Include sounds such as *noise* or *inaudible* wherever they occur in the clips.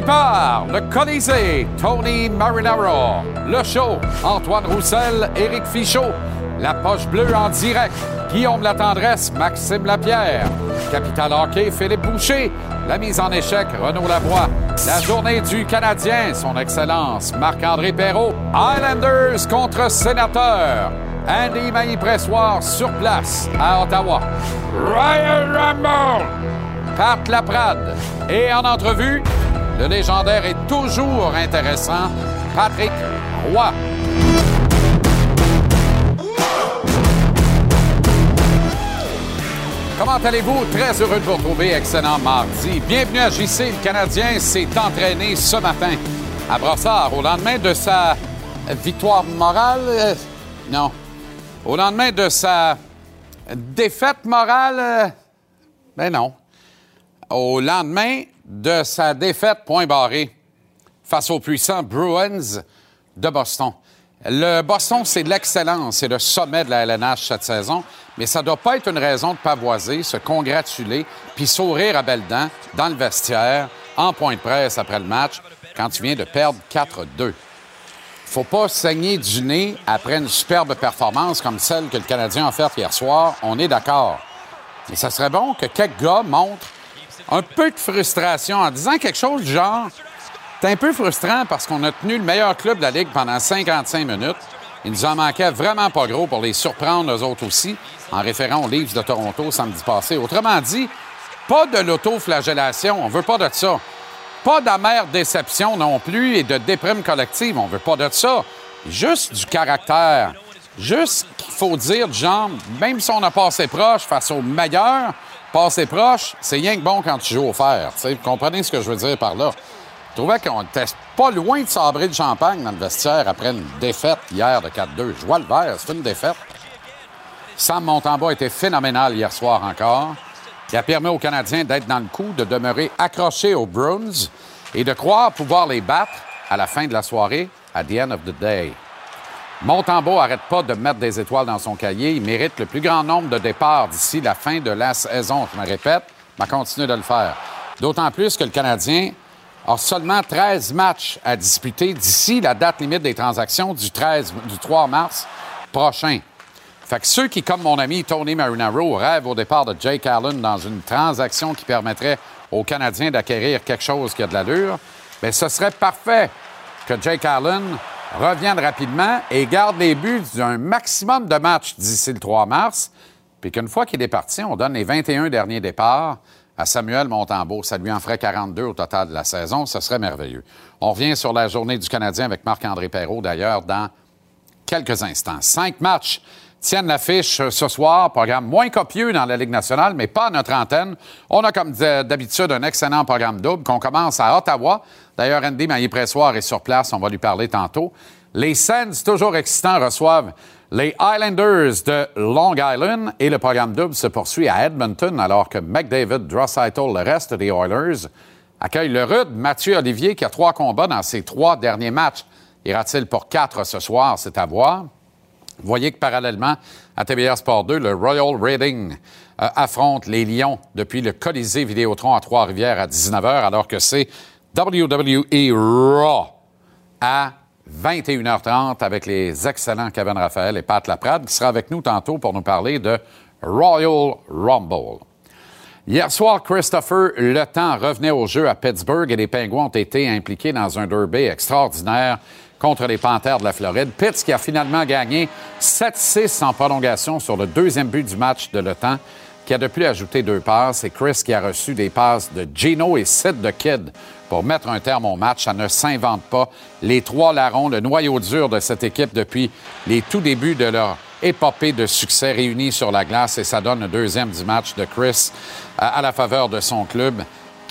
départ, le Colisée, Tony Marinaro. Le show, Antoine Roussel, Éric Fichot. La poche bleue en direct, Guillaume Latendresse, Maxime Lapierre. Capital Hockey, Philippe Boucher. La mise en échec, Renaud Lavoie. La journée du Canadien, son Excellence, Marc-André Perrault. Islanders contre Sénateur. Andy Mailly-Pressoir sur place à Ottawa. Ryan Rambo! Pat Laprade. Et en entrevue, le légendaire est toujours intéressant, Patrick Roy. Comment allez-vous? Très heureux de vous retrouver. Excellent mardi. Bienvenue à JC. Le Canadien s'est entraîné ce matin à Brossard au lendemain de sa victoire morale. Euh, non. Au lendemain de sa défaite morale. Euh, ben non. Au lendemain de sa défaite point barré face aux puissants Bruins de Boston. Le Boston, c'est de l'excellence, c'est le sommet de la LNH cette saison, mais ça ne doit pas être une raison de pavoiser, se congratuler, puis sourire à belles dents dans le vestiaire, en point de presse après le match, quand tu viens de perdre 4-2. Faut pas saigner du nez après une superbe performance comme celle que le Canadien a faite hier soir, on est d'accord. Mais ça serait bon que quelques gars montrent un peu de frustration en disant quelque chose du genre c'est un peu frustrant parce qu'on a tenu le meilleur club de la Ligue pendant 55 minutes. Il nous en manquait vraiment pas gros pour les surprendre, eux autres aussi, en référant aux Leafs de Toronto samedi passé. Autrement dit, pas de l'autoflagellation, on veut pas de ça. Pas d'amère déception non plus et de déprime collective, on veut pas de ça. Juste du caractère. Juste qu'il faut dire, genre, même si on a passé proche face aux meilleurs, passer proche, c'est rien que bon quand tu joues au fer. Vous comprenez ce que je veux dire par là? Je trouvais qu'on était pas loin de sabrer le champagne dans le vestiaire après une défaite hier de 4-2. Je vois le vert, c'est une défaite. Sam Montemba était phénoménal hier soir encore. Il a permis aux Canadiens d'être dans le coup, de demeurer accrochés aux Bruins et de croire pouvoir les battre à la fin de la soirée, à the end of the day. Montembeau arrête pas de mettre des étoiles dans son cahier. Il mérite le plus grand nombre de départs d'ici la fin de la saison. Je me répète, va continuer de le faire. D'autant plus que le Canadien a seulement 13 matchs à disputer d'ici la date limite des transactions du, 13, du 3 mars prochain. Fait que ceux qui, comme mon ami Tony Marinaro, rêvent au départ de Jake Allen dans une transaction qui permettrait aux Canadiens d'acquérir quelque chose qui a de l'allure, bien, ce serait parfait que Jake Allen revienne rapidement et garde les buts d'un maximum de matchs d'ici le 3 mars, puis qu'une fois qu'il est parti, on donne les 21 derniers départs à Samuel Montembeau. Ça lui en ferait 42 au total de la saison. Ce serait merveilleux. On revient sur la journée du Canadien avec Marc-André Perrault, d'ailleurs, dans quelques instants. Cinq matchs tiennent l'affiche ce soir. Programme moins copieux dans la Ligue nationale, mais pas à notre antenne. On a, comme d'habitude, un excellent programme double qu'on commence à Ottawa. D'ailleurs, Andy Maillé-Pressoir est sur place. On va lui parler tantôt. Les Sens, toujours excitants, reçoivent les Islanders de Long Island et le programme double se poursuit à Edmonton alors que McDavid, Drossaitl, le reste des Oilers accueillent le rude Mathieu Olivier qui a trois combats dans ses trois derniers matchs. Ira-t-il pour quatre ce soir? C'est à voir. Voyez que parallèlement à TBR Sport 2, le Royal Raiding euh, affronte les Lions depuis le Colisée Vidéotron à Trois-Rivières à 19h alors que c'est WWE Raw à 21h30 avec les excellents Kevin Raphaël et Pat Laprade qui sera avec nous tantôt pour nous parler de Royal Rumble. Hier soir, Christopher Le Temps revenait au jeu à Pittsburgh et les Pingouins ont été impliqués dans un derby extraordinaire contre les Panthers de la Floride. Pitts qui a finalement gagné 7-6 en prolongation sur le deuxième but du match de Temps, qui a de plus ajouté deux passes, et Chris qui a reçu des passes de Gino et Sid de Kid pour mettre un terme au match. Ça ne s'invente pas. Les trois larrons, le noyau dur de cette équipe depuis les tout débuts de leur épopée de succès réunis sur la glace et ça donne le deuxième du match de Chris à la faveur de son club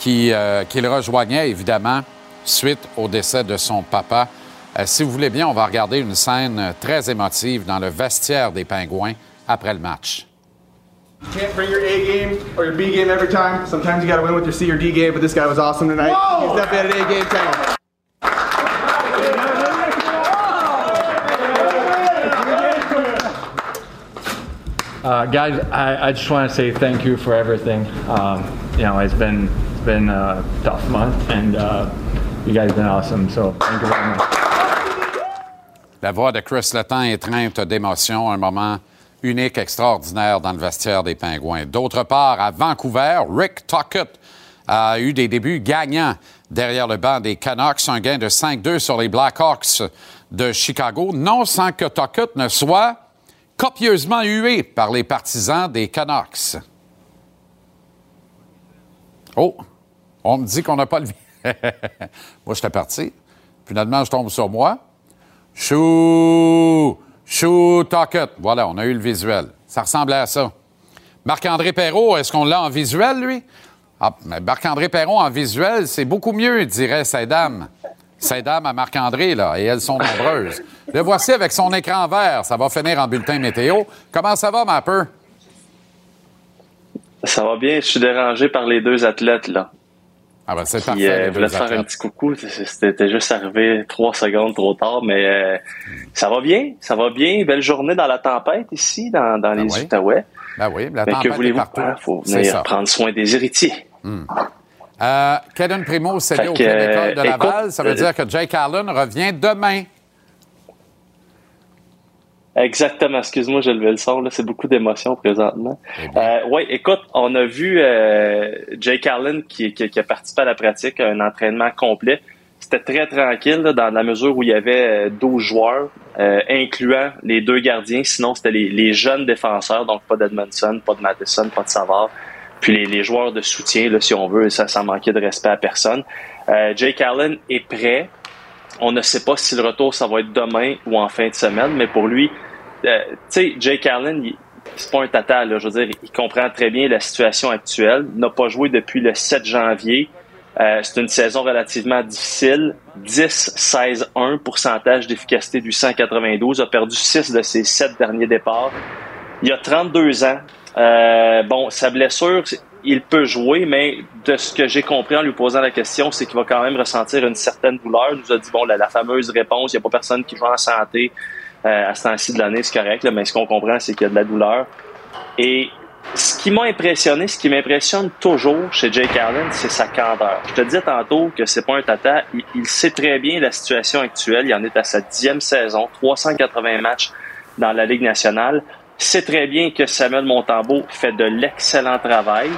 euh, qu'il rejoignait évidemment suite au décès de son papa. Euh, si vous voulez bien, on va regarder une scène très émotive dans le vestiaire des Pingouins après le match. You can't bring your A game or your B game every time. Sometimes you got to win with your C or D game, but this guy was awesome tonight. Whoa! He's definitely had an A game tonight. Uh, guys, I, I, just want to say thank you for everything. Um, you know, it's been it's been a tough month, and uh, you guys have been awesome. So thank you very much. La voix de Chris Letang étreinte d'émotion, un moment unique, extraordinaire dans le vestiaire des Pingouins. D'autre part, à Vancouver, Rick Tocchet a eu des débuts gagnants derrière le banc des Canucks, un gain de 5-2 sur les Blackhawks de Chicago, non sans que Tocchet ne soit copieusement hué par les partisans des Canucks. Oh, on me dit qu'on n'a pas le... *laughs* moi, j'étais parti. Finalement, je tombe sur moi. Chou! Chou Tocket. Voilà, on a eu le visuel. Ça ressemblait à ça. Marc-André Perrault, est-ce qu'on l'a en visuel, lui? Ah, Marc-André Perron en visuel, c'est beaucoup mieux, dirait ces dames. Ces dames à Marc-André, là, et elles sont nombreuses. Le voici avec son écran vert. Ça va finir en bulletin météo. Comment ça va, Mapper? Ça va bien. Je suis dérangé par les deux athlètes, là. Ah ben c'est parfait. Euh, voulais te faire un petit coucou. C'était juste arrivé trois secondes trop tard, mais euh, ça va bien. Ça va bien. Belle journée dans la tempête ici, dans, dans ben les oui. Ben oui, la tempête que voulez-vous? Il faut venir prendre soin des héritiers. Hmm. Euh, Primo cédé au École de Laval. ça veut euh, dire que Jake Allen revient demain. Exactement. Excuse-moi, j'ai levé le son. Là, c'est beaucoup d'émotions présentement. Eh euh, oui, écoute, on a vu euh, Jake Allen qui, qui, a participé à la pratique, un entraînement complet. C'était très tranquille dans la mesure où il y avait 12 euh, joueurs, euh, incluant les deux gardiens. Sinon, c'était les, les, jeunes défenseurs, donc pas d'Edmondson, pas de Madison, pas de Savard. Puis les, les, joueurs de soutien, là, si on veut, ça, ça manquait de respect à personne. Jake Allen est prêt. On ne sait pas si le retour, ça va être demain ou en fin de semaine, mais pour lui, euh, tu sais, Jake Allen, c'est pas un tata, je veux dire, il comprend très bien la situation actuelle. N'a pas joué depuis le 7 janvier. Euh, c'est une saison relativement difficile. 10, 16, 1 pourcentage d'efficacité du 192. A perdu 6 de ses 7 derniers départs. Il a 32 ans. Euh, bon, sa blessure, il peut jouer, mais de ce que j'ai compris en lui posant la question, c'est qu'il va quand même ressentir une certaine douleur. Il nous a dit, bon, la, fameuse réponse, il n'y a pas personne qui joue en santé. Euh, à ce temps-ci de l'année, c'est correct, mais ce qu'on comprend, c'est qu'il y a de la douleur. Et ce qui m'a impressionné, ce qui m'impressionne toujours chez Jake Allen, c'est sa candeur. Je te disais tantôt que c'est pas un tata. Il, sait très bien la situation actuelle. Il en est à sa dixième saison, 380 matchs dans la Ligue nationale. C'est très bien que Samuel Montambeau fait de l'excellent travail,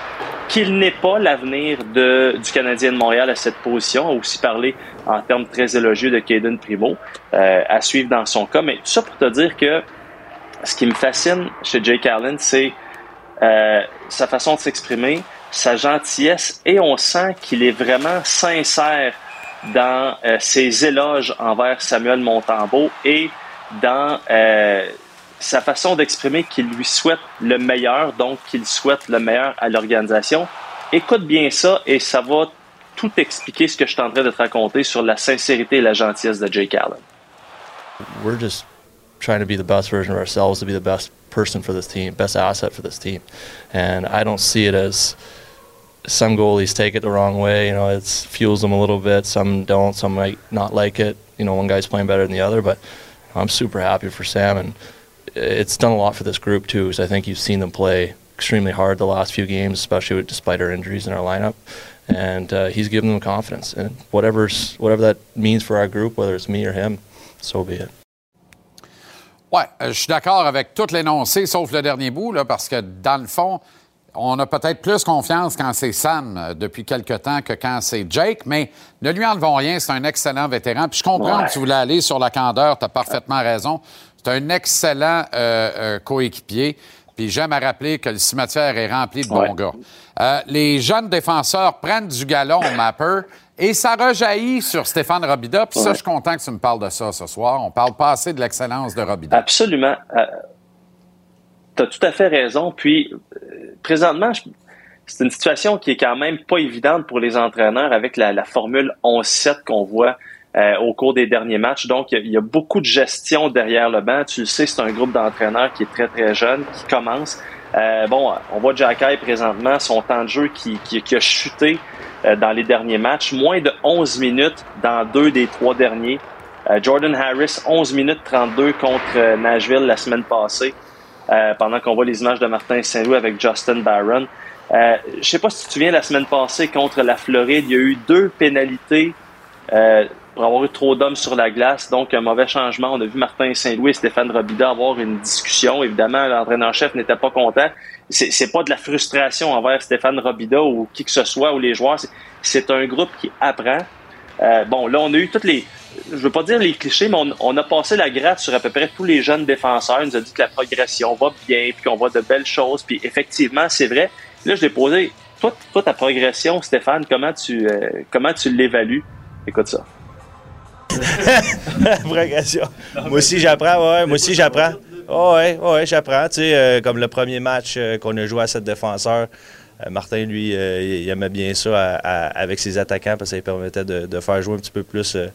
qu'il n'est pas l'avenir du Canadien de Montréal à cette position. On a aussi parlé en termes très élogieux de Caden Primo euh, à suivre dans son cas. Mais tout ça pour te dire que ce qui me fascine chez Jake Allen, c'est euh, sa façon de s'exprimer, sa gentillesse, et on sent qu'il est vraiment sincère dans euh, ses éloges envers Samuel Montambeau et dans sa façon d'exprimer qu'il lui souhaite le meilleur, donc qu'il souhaite le meilleur à l'organisation. Écoute bien ça et ça va tout expliquer ce que je train de te raconter sur la sincérité et la gentillesse de Jake Allen. We're just trying to be the best version of ourselves, to be the best person for this team, best asset for this team. And I don't see it as some goalies take it the wrong way. You know, it fuels them a little bit. Some don't. Some might not like it. You know, one guy's playing better than the other. But I'm super happy for Sam it's done a lot for this group too. Because I think you've seen them play extremely hard the last few games, especially with, despite our injuries in our lineup. And uh, he's given them confidence, and whatever's whatever that means for our group, whether it's me or him, so be it. Ouais, euh, je suis d'accord avec tout l'énoncé, sauf le dernier bout, là, parce que dans le fond, on a peut-être plus confiance quand c'est Sam euh, depuis quelque temps que quand c'est Jake, mais ne lui enlevons rien, c'est un excellent vétéran. Puis je comprends que tu voulais aller sur la candeur, tu as parfaitement raison. C'est un excellent euh, euh, coéquipier. Puis j'aime à rappeler que le cimetière est rempli de bons gars. Euh, les jeunes défenseurs prennent du galon au mapper et ça rejaillit sur Stéphane Robida. Puis ça, je suis content que tu me parles de ça ce soir. On parle pas assez de l'excellence de Robida. Absolument. tu as tout à fait raison. Puis présentement, c'est une situation qui est quand même pas évidente pour les entraîneurs avec la, la formule 11-7 qu'on voit euh, au cours des derniers matchs. Donc, il y, a beaucoup de gestion derrière le banc. Tu le sais, c'est un groupe d'entraîneurs qui est très, très jeune, qui commence. Euh, bon, on voit Jacky présentement, son temps de jeu qui, qui, a chuté euh, dans les derniers matchs. Moins de 11 minutes dans deux des trois derniers. Jordan Harris, 11 minutes 32 contre Nashville la semaine passée, pendant qu'on voit les images de Martin Saint-Louis avec Justin Barron. Euh, je sais pas si tu te souviens, la semaine passée contre la Floride, il y a eu deux pénalités euh, pour avoir eu trop d'hommes sur la glace. Donc, un mauvais changement. On a vu Martin Saint-Louis et Stéphane Robida avoir une discussion. Évidemment, l'entraîneur-chef n'était pas content. C'est pas de la frustration envers Stéphane Robida ou qui que ce soit ou les joueurs. C'est un groupe qui apprend. Euh, bon, là, on a eu toutes les, je veux pas dire les clichés, mais on, a passé la gratte sur à peu près tous les jeunes défenseurs. Il nous a dit que la progression va bien, puis qu'on voit de belles choses. Puis effectivement, c'est vrai. Là, je l'ai posé. Toi, toi, ta progression, Stéphane, comment tu, euh, comment tu l'évalues? Écoute ça. *laughs* Moi aussi, j'apprends. Ouais, moi aussi, j'apprends. Oh, ouais, ouais, j'apprends. Tu sais, euh, comme le premier match qu'on a joué à cette défenseur, euh, Martin, lui, euh, il aimait bien ça avec ses attaquants parce que ça lui permettait de, faire jouer un petit peu plus euh,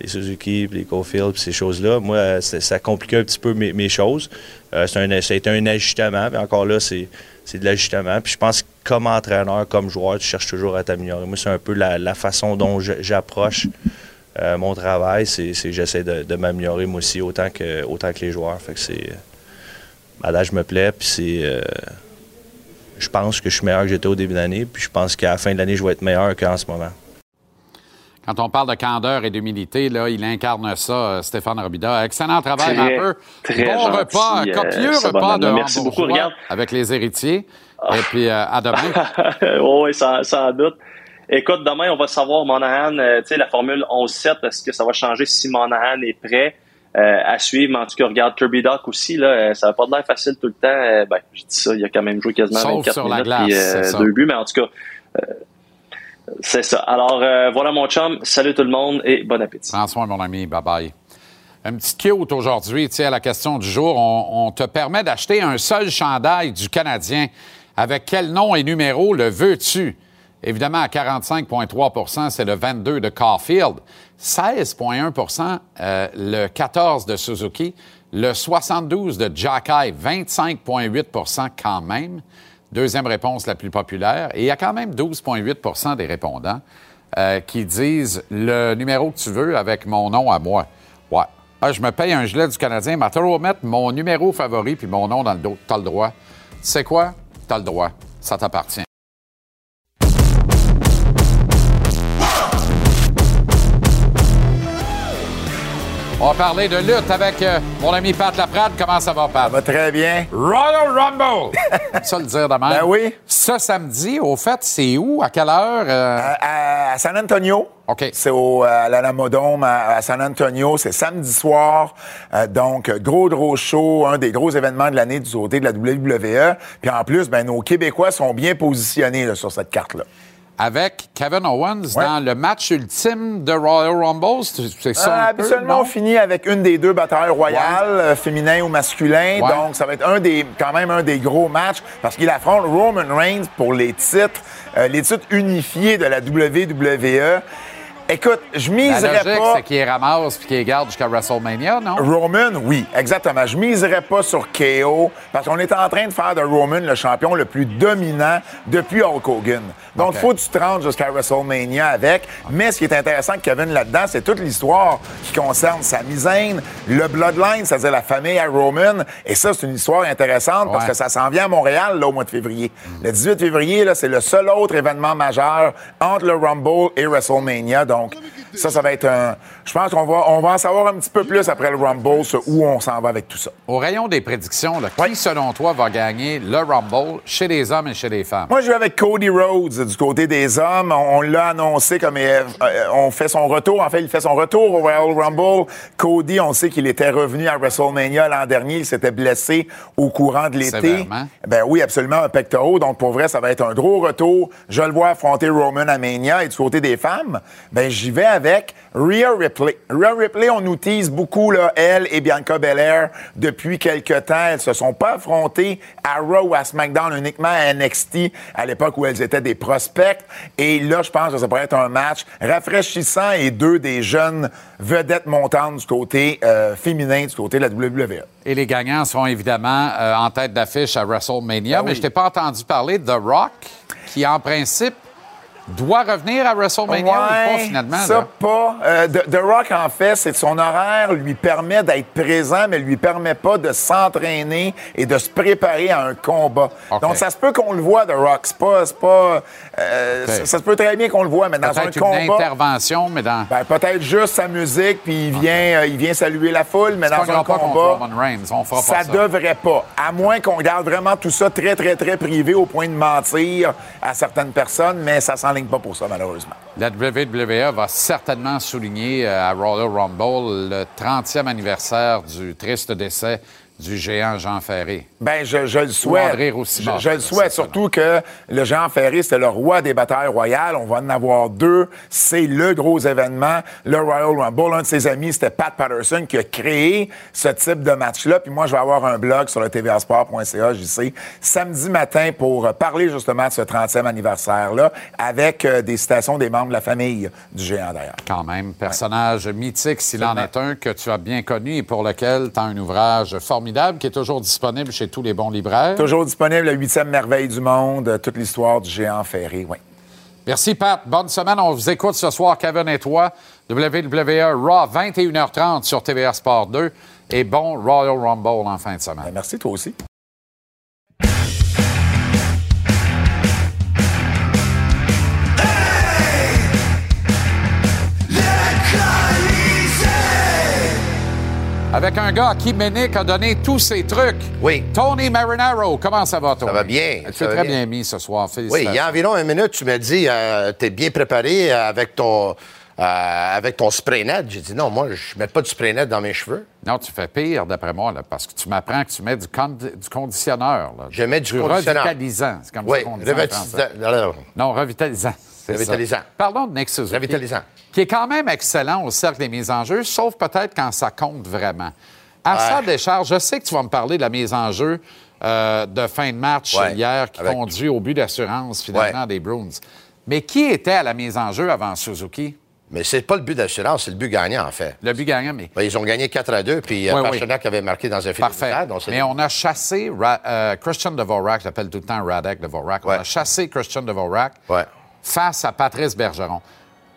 les Suzuki, les Cofield, ces choses-là. Moi, ça compliquait un petit peu mes, choses. c'est un, ça a été un ajustement. Mais encore là, c'est, de l'ajustement. Puis je pense que comme entraîneur, comme joueur, tu cherches toujours à t'améliorer. Moi, c'est un peu la, façon dont j'approche mon travail. C'est, que j'essaie de, m'améliorer moi aussi autant que, autant que les joueurs. Fait que c'est. là, je me plais, puis c'est je pense que je suis meilleur que j'étais au début d'année, puis je pense qu'à la fin de l'année, je vais être meilleur qu'en ce moment. Quand on parle de candeur et d'humilité, là, il incarne ça, euh, Stéphane Robida. Excellent travail, un peu. Très bon repas, euh, copieux repas de Merci beaucoup, regarde. avec les héritiers. Et puis, euh, à demain. *laughs* oui, sans, doute. Écoute, demain, on va savoir, Monahan, tu sais, la formule 11-7, est-ce que ça va changer si Monahan est prêt? Euh, à suivre? En tout cas, regarde Kirby Doc aussi, là, euh, ça n'a pas de l'air facile tout le temps. Euh, ben, je dis ça, il a quand même joué quasiment Sauf 24 sur minutes la glace, et deux buts, mais en tout cas, c'est ça. Alors, voilà mon chum. Salut tout le monde et bon appétit. François, mon ami. Bye-bye. Un petit cute aujourd'hui, tu sais, à la question du jour. On, on te permet d'acheter un seul chandail du Canadien. Avec quel nom et numéro le veux-tu? Évidemment, à 45,3% c'est le 22 de Caulfield. 16,1% euh, le 14 de Suzuki. Le 72 de Jacky, 25,8% quand même. Deuxième réponse la plus populaire. Et il y a quand même 12,8% des répondants euh, qui disent le numéro que tu veux avec mon nom à moi. Ouais. Ah, je me paye un gilet du Canadien, mais tu mettre mon numéro favori puis mon nom dans le dos. Tu as le droit. Tu sais quoi? Tu as le droit. Ça t'appartient. On va parler de lutte avec euh, mon ami Pat Laprade. Comment ça va, Pat? Ça va très bien. Royal Rumble! *laughs* ça le dire demain. Ben oui. Ce samedi, au fait, c'est où? À quelle heure? Euh? À, San Antonio. OK. C'est au à l'Alamodome à, San Antonio. C'est samedi soir. Euh, donc, gros, gros show, un des gros événements de l'année du côté de la WWE. Puis en plus, ben, nos Québécois sont bien positionnés sur cette carte-là avec Kevin Owens dans le match ultime de Royal Rumble. C'est ça. Euh, habituellement, on finit avec une des deux batailles royales, euh, féminin ou masculin. Donc, ça va être un des, quand même un des gros matchs parce qu'il affronte Roman Reigns pour les titres, euh, les titres unifiés de la WWE. Écoute, je miserais la pas. c'est qu'il ramasse puis qu'il garde jusqu'à WrestleMania, non? Roman, oui, exactement. Je miserais pas sur KO parce qu'on est en train de faire de Roman le champion le plus dominant depuis Hulk Hogan. Donc, il faut que tu te rendes jusqu'à WrestleMania avec. Mais ce qui est intéressant Kevin là-dedans, c'est toute l'histoire qui concerne sa misaine, le Bloodline, c'est-à-dire la famille à Roman. Et ça, c'est une histoire intéressante parce que ça s'en vient à Montréal là, au mois de février. Le 18 février, c'est le seul autre événement majeur entre le Rumble et WrestleMania. Donc, ça, ça va être un. Je pense qu'on va, on va en savoir un petit peu plus après le Rumble, où on s'en va avec tout ça. Au rayon des prédictions, qui, selon toi, va gagner le Rumble chez les hommes et chez les femmes? Moi, je vais avec Cody Rhodes du côté des hommes. On, l'a annoncé comme euh, on fait son retour. En fait, il fait son retour au Royal Rumble. Cody, on sait qu'il était revenu à WrestleMania l'an dernier. Il s'était blessé au courant de l'été. Ben oui, absolument, un pectoral. Donc, pour vrai, ça va être un gros retour. Je le vois affronter Roman à Mania. Et du côté des femmes, ben j'y vais avec Rhea Ripley. Rhea Ripley, on nous tease beaucoup, là, elle et Bianca Belair, depuis quelque temps. Elles se sont pas affrontées à Raw ou à SmackDown, uniquement à NXT, à l'époque où elles étaient des prospects. Et là, je pense que ça pourrait être un match rafraîchissant et deux des jeunes vedettes montantes du côté euh, féminin, du côté de la WWE. Et les gagnants seront évidemment euh, en tête d'affiche à WrestleMania. Ben mais je t'ai pas entendu parler de The Rock, qui en principe doit revenir à WrestleMania ou pas, finalement? Ça, là? pas. Euh, The, The Rock, en fait, c'est que son horaire lui permet d'être présent, mais lui permet pas de s'entraîner et de se préparer à un combat. Donc, ça se peut qu'on le voit, The Rock. C'est pas. euh, ça, ça se peut très bien qu'on le voit, mais dans un Peut-être une combat. intervention, mais dans... Ben, peut-être juste sa musique, puis il vient, euh, il vient saluer la foule, mais dans un combat. Roman Reigns, on fera pas ça devrait pas. À moins qu'on garde vraiment tout ça très, très, très privé au point de mentir à certaines personnes, mais ça s'enligne pas pour. La WWE va certainement souligner euh, à Royal Rumble le 30e anniversaire du triste décès du géant Jean Ferré. Ben, je, je le souhaite. André je, je le souhaite, surtout que le Jean Ferré, c'était le roi des batailles royales. On va en avoir deux. C'est le gros événement, le Royal Rumble. Un de ses amis, c'était Pat Patterson, qui a créé ce type de match-là. Puis moi, je vais avoir un blog sur le tvasport.ca, j'y sais, samedi matin pour parler justement de ce 30e anniversaire-là avec euh, des citations des membres de la famille du géant, d'ailleurs. Quand même, personnage mythique, s'il en est un, que tu as bien connu et pour lequel tu as un ouvrage formidable qui est toujours disponible chez tous les bons libraires. Toujours disponible, la huitième merveille du monde, euh, toute l'histoire du géant Ferré, oui. Merci, Pat. Bonne semaine. On vous écoute ce soir, Kevin et toi. WWE Raw, 21h30 sur TVA Sport 2. Et bon Royal Rumble en fin de semaine. Ben, merci, toi aussi. Avec un gars à qui Ménic a donné tous ses trucs. Oui. Tony Marinaro, comment ça va, Tony? Ça va bien, Tu ça es va très bien. bien mis ce soir. Oui, il y a environ une minute, tu m'as dit, euh, t'es bien préparé avec ton, euh, avec ton spray net. J'ai dit non, moi, je mets pas de spray net dans mes cheveux. Non, tu fais pire, d'après moi, là, parce que tu m'apprends que tu mets du, du conditionneur. Là. Je mets du conditionneur. revitalisant. C'est comme Oui, ça qu'on dit en revitalisant. Non, revitalisant. Revitalisant. Parlons de Nick Suzuki. Revitalisant. Qui est quand même excellent au cercle des mises en jeu, sauf peut-être quand ça compte vraiment. À sa décharge, je sais que tu vas me parler de la mise en jeu euh, de fin de match Ouais, hier qui avec- conduit au but d'assurance finalement Ouais. des Bruins. Mais qui était à la mise en jeu avant Suzuki? Mais c'est pas le but d'assurance, c'est le but gagnant, en fait. Le but gagnant, mais ils ont gagné 4 à 2, puis euh, Oui, oui. Pasternak avait marqué dans un film Parfait. Mais on a chassé Ra- euh, Christian Dvorak, je l'appelle tout le temps Radek Dvorak. Ouais. On a chassé Christian Dvorak Ouais. Face à Patrice Bergeron.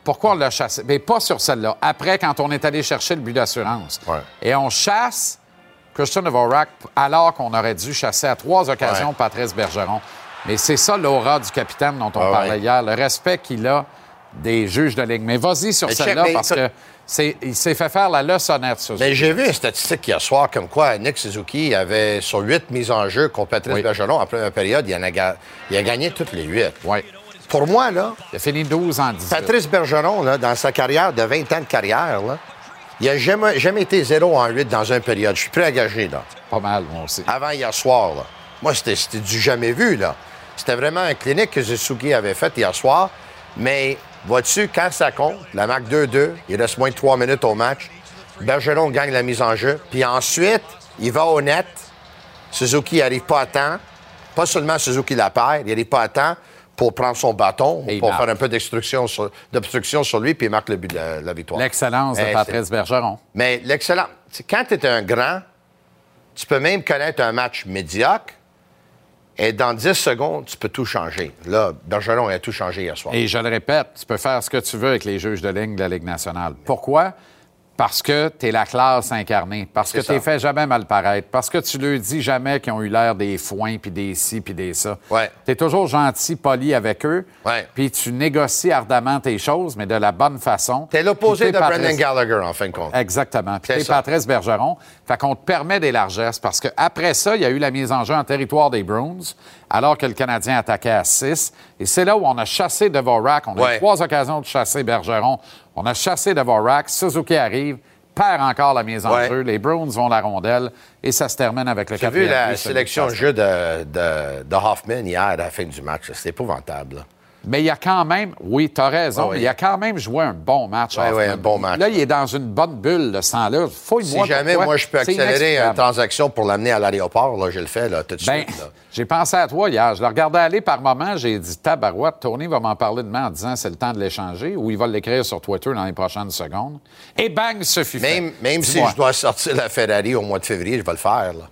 Pourquoi on l'a chassé? Mais pas sur celle-là. Après, quand on est allé chercher le but d'assurance. Ouais. Et on chasse Christian Dvorak alors qu'on aurait dû chasser à trois occasions Ouais. Patrice Bergeron. Mais c'est ça l'aura du capitaine dont on Ah parlait ouais. hier, le respect qu'il a des juges de ligue. Mais vas-y sur celle-là parce ça- que c'est, il s'est fait faire la leçonnette, ça. Mais j'ai vu une statistique hier soir comme quoi Nick Suzuki avait sur 8 mises en jeu contre Patrice Oui. Bergeron en première période, il, en a, il a gagné toutes les 8. Oui. Pour moi, là, Il a fini 12 en 18. Patrice Bergeron, là, dans sa carrière de 20 ans de carrière, là, il n'a jamais, jamais été 0 en 8 dans une période. Je suis prêt à gager, là. Pas mal, moi aussi. Avant hier soir, là. Moi, c'était c'était du jamais vu, là. C'était vraiment un clinique que Suzuki avait fait hier soir. Mais, vois-tu, quand ça compte, la marque 2-2, il reste moins de 3 minutes au match. Bergeron gagne la mise en jeu. Puis ensuite, il va au net. Suzuki n'arrive pas à temps. Pas seulement Suzuki la perd, il n'arrive pas à temps pour prendre son bâton, Et pour marque. faire un peu d'obstruction sur, lui, puis il marque le but de la, la victoire. L'excellence de Patrice Bergeron. mais sais, Quand tu es un grand, tu peux même connaître un match médiocre et dans 10 secondes, tu peux tout changer. Là, Bergeron a tout changé hier soir. Et je le répète, tu peux faire ce que tu veux avec les juges de ligne de la Ligue nationale. Pourquoi? Parce que tu es la classe incarnée. Parce que tu fait jamais mal paraître. Parce que tu leur dis jamais qu'ils ont eu l'air des foins, puis des ci, puis des ça. Ouais. Tu es toujours gentil, poli avec eux. Ouais. Puis tu négocies ardemment tes choses, mais de la bonne façon. T'es l'opposé Puis de Brendan Gallagher, en fin de compte. Exactement. Puis ça. Patrice Bergeron. Fait qu'on te permet des largesses parce qu'après ça, il y a eu la mise en jeu en territoire des Bruins, alors que le Canadien attaquait à 6. Et c'est là où on a chassé Dvorak. On a Ouais. eu trois occasions de chasser Bergeron. On a chassé Dvorak. Suzuki arrive, perd encore la mise en Ouais. jeu. Les Bruins vont la rondelle et ça se termine avec le J'ai vu quatrième la sélection de jeu de, de, de Hoffman hier à la fin du match. C'était épouvantable. là. Mais il y a quand même, oui, tu as raison, Ah oui. il a quand même joué un bon match. Hoffman. ouais, un bon match. Là, il est dans une bonne bulle de ce temps-là. Fouille-moi Si jamais moi je peux accélérer une transaction pour l'amener à l'aéroport, là, je le fais là, tout de Ben, suite. là. j'ai pensé à toi hier. Je le regardais aller par moment. J'ai dit, tabarouette, Tony va m'en parler demain en disant c'est le temps de l'échanger ou il va l'écrire sur Twitter dans les prochaines secondes. Et bang, ce fut fait. Même, même si je dois sortir la Ferrari au mois de février, je vais le faire. là.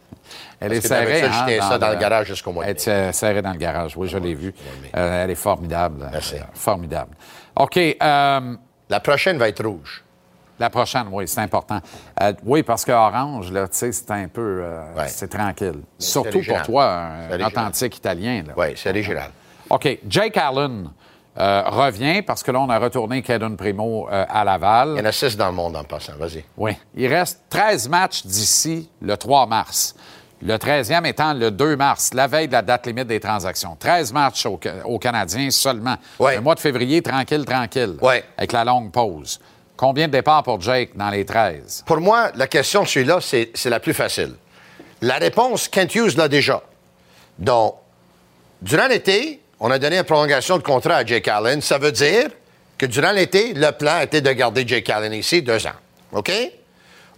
Elle Parce est serrée. je hein, tiens ça dans le garage jusqu'au mois de Elle est serrée dans le garage, oui, je l'ai vu. Euh, elle est formidable. Merci. Euh, formidable. OK. euh, La prochaine va être rouge. la prochaine, oui, c'est important. Euh, oui, parce que Orange, là, tu sais, c'est un peu. euh, Ouais. C'est tranquille. Surtout pour toi, un authentique italien. Oui, c'est original. OK. Jake Allen euh, revient parce que là, on a retourné Caden Primo à Laval. Il y en a six dans le monde en passant. Vas-y. Oui. Il reste 13 matchs d'ici le 3 mars. Le 13e étant le 2 mars, la veille de la date limite des transactions. 13 matchs aux, aux Canadiens seulement. Ouais. Le mois de février, tranquille, tranquille. Ouais. Avec la longue pause. Combien de départs pour Jake dans les 13? Pour moi, la question, celui-là, c'est c'est la plus facile. La réponse, Kent Hughes l'a déjà. Donc, durant l'été, on a donné une prolongation de contrat à Jake Allen. Ça veut dire que durant l'été, le plan était de garder Jake Allen ici deux ans. OK?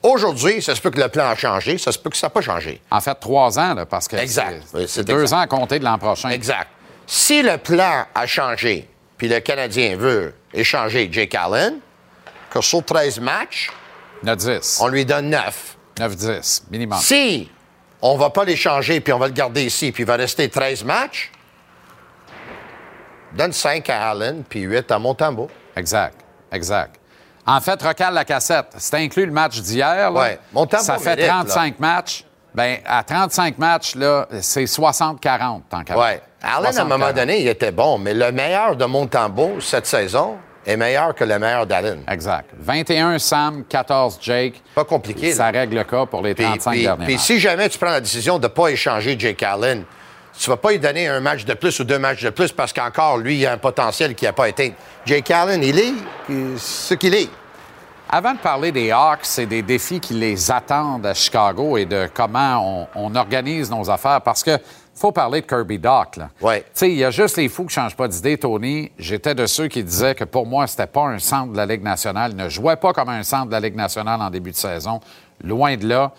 Aujourd'hui, ça se peut que le plan a changé, ça se peut que ça n'a pas changé. En fait, trois ans, là, parce que Exact. c'est- deux exact. ans à compter de l'an prochain. Exact. Si le plan a changé, puis le Canadien veut échanger Jake Allen, que sur 13 matchs, 9-10. on lui donne 9. 9-10, minimum. Si on va pas l'échanger puis on va le garder ici puis il va rester 13 matchs, donne 5 à Allen puis 8 à Montembeau. Exact, exact. En fait, recale la cassette. C'est inclus le match d'hier. Ouais. Ça fait mérite, 35 matchs. Bien, à 35 matchs, là, c'est 60-40 tant qu'à Ouais. Allen, à un moment 60-40. donné, il était bon, mais le meilleur de Montembeau cette saison est meilleur que le meilleur d'Allen. Exact. 21 Sam, 14 Jake. Pas compliqué. Ça là. règle le cas pour les Puis, 35 puis- derniers puis matchs. si jamais tu prends la décision de ne pas échanger Jake Allen, tu vas pas lui donner un match de plus ou deux matchs de plus parce qu'encore, lui, il a un potentiel qui n'a pas été. Jake Allen, il est ce qu'il est. Avant de parler des Hawks et des défis qui les attendent à Chicago et de comment on, on organise nos affaires, parce que faut parler de Kirby Doc. Là. Ouais. Tu sais, il y a juste les fous qui ne changent pas d'idée, Tony. J'étais de ceux qui disaient que pour moi, c'était pas un centre de la Ligue nationale. Il ne jouait pas comme un centre de la Ligue nationale en début de saison. Loin de là.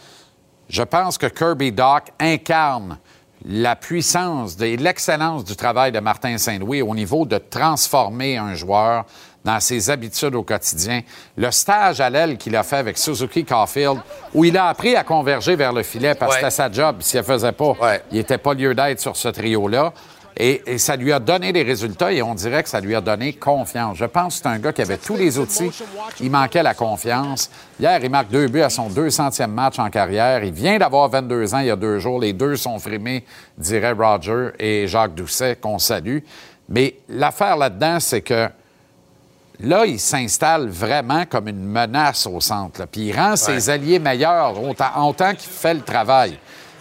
Je pense que Kirby Doc incarne la puissance et l'excellence du travail de Martin Saint-Louis au niveau de transformer un joueur dans ses habitudes au quotidien. Le stage à l'aile qu'il a fait avec Suzuki Caulfield, où il a appris à converger vers le filet parce que Ouais. c'était sa job. S'il ne faisait pas, Ouais. il n'était pas lieu d'être sur ce trio-là. Et, et ça lui a donné des résultats et on dirait que ça lui a donné confiance. Je pense que c'est un gars qui avait tous les outils. Il manquait la confiance. Hier, il marque deux buts à son 200e match en carrière. Il vient d'avoir 22 ans il y a deux jours. Les deux sont frimés, dirait Roger et Jacques Doucet, qu'on salue. Mais l'affaire là-dedans, c'est que là, il s'installe vraiment comme une menace au centre. là. Puis il rend ses alliés meilleurs autant, autant qu'il fait le travail.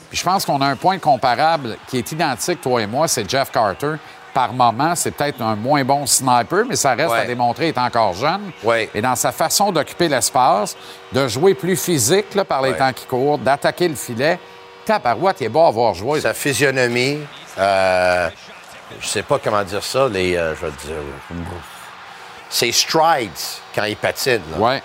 Puis je pense qu'on a un point comparable qui est identique, toi et moi, c'est Jeff Carter. Par moment, c'est peut-être un moins bon sniper, mais ça reste Ouais. à démontrer, il est encore jeune. Ouais. Et dans sa façon d'occuper l'espace, de jouer plus physique là, par les Ouais. temps qui courent, d'attaquer le filet, tabarouette, il est beau à avoir joué. Sa physionomie, euh, je sais pas comment dire ça, les, euh, je vais te dire, ses strides quand il patine. là. Ouais.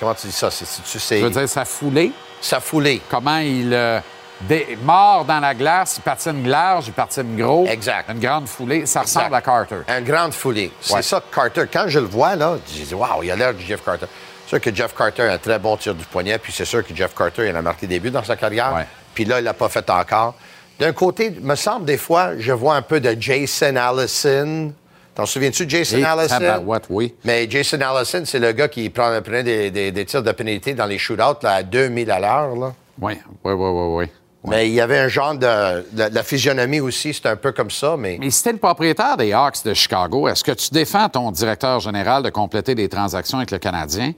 Comment tu dis ça? C'est- tu sais, Je veux dire, sa foulée, sa foulée. comment il euh, dé- mord dans la glace, il patine large, il patine gros. Exact. Une grande foulée. Ça ressemble à Carter. Une grande foulée. C'est Ouais. ça, Carter. Quand je le vois, là, je dis, waouh, il a l'air de Jeff Carter. C'est sûr que Jeff Carter a un très bon tir du poignet, puis c'est sûr que Jeff Carter, il a marqué des buts dans sa carrière. Ouais. Puis là, il l'a pas fait encore. D'un côté, me semble des fois, je vois un peu de Jason Allison. T'en souviens-tu de Jason Et Allison? tabarouette, oui. Mais Jason Allison, c'est le gars qui prend, prenait des, des- des tirs de pénalité dans les shootouts là, à 2000 à l'heure. là. Oui, oui, oui, oui, Mais il y avait un genre de... de- la physionomie aussi, c'était un peu comme ça, mais... Mais si t'es le propriétaire des Hawks de Chicago, est-ce que tu défends ton directeur général de compléter des transactions avec le Canadien?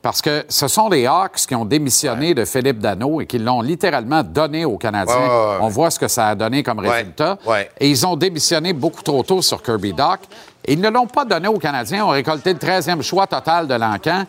Parce que ce sont les Hawks qui ont démissionné de Philippe Dano et qui l'ont littéralement donné aux Canadiens. Ouais. On voit ce que ça a donné comme résultat. Et ils ont démissionné beaucoup trop tôt sur Kirby Doc. Et ils ne l'ont pas donné aux Canadiens. Ils ont récolté le 13e choix total de l'encan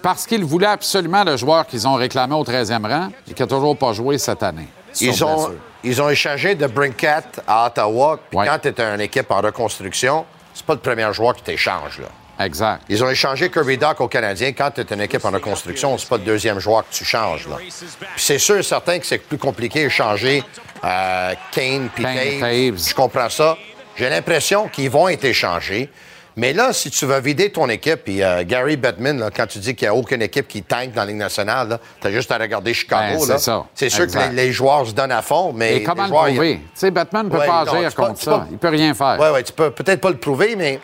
parce qu'ils voulaient absolument le joueur qu'ils ont réclamé au 13e rang et qui n'a toujours pas joué cette année. Sur Ils ont, blessure. ils ont échangé de Brinkett à Ottawa. Puis Ouais. quand tu es une équipe en reconstruction, c'est pas le premier joueur qui t'échange. Là. Exact. Ils ont échangé Kirby Doc aux Canadiens. Quand tu es une équipe en reconstruction, c'est pas le deuxième joueur que tu changes. Là. Puis c'est sûr et certain que c'est plus compliqué d'échanger euh, Kane puis. Taves. Je comprends ça. J'ai l'impression qu'ils vont être échangés. Mais là, si tu vas vider ton équipe, puis euh, Gary Bettman, là, quand tu dis qu'il n'y a aucune équipe qui tank dans la Ligue nationale, tu as juste à regarder Chicago. Ben, c'est. C'est sûr Exact. que les, les joueurs se donnent à fond, mais. Et comment les le prouver? Tu sais, Batman ne peut Ouais, pas non, agir peux- contre ça. peux- Il peut rien faire. Oui, oui, tu peux peut-être pas le prouver, mais.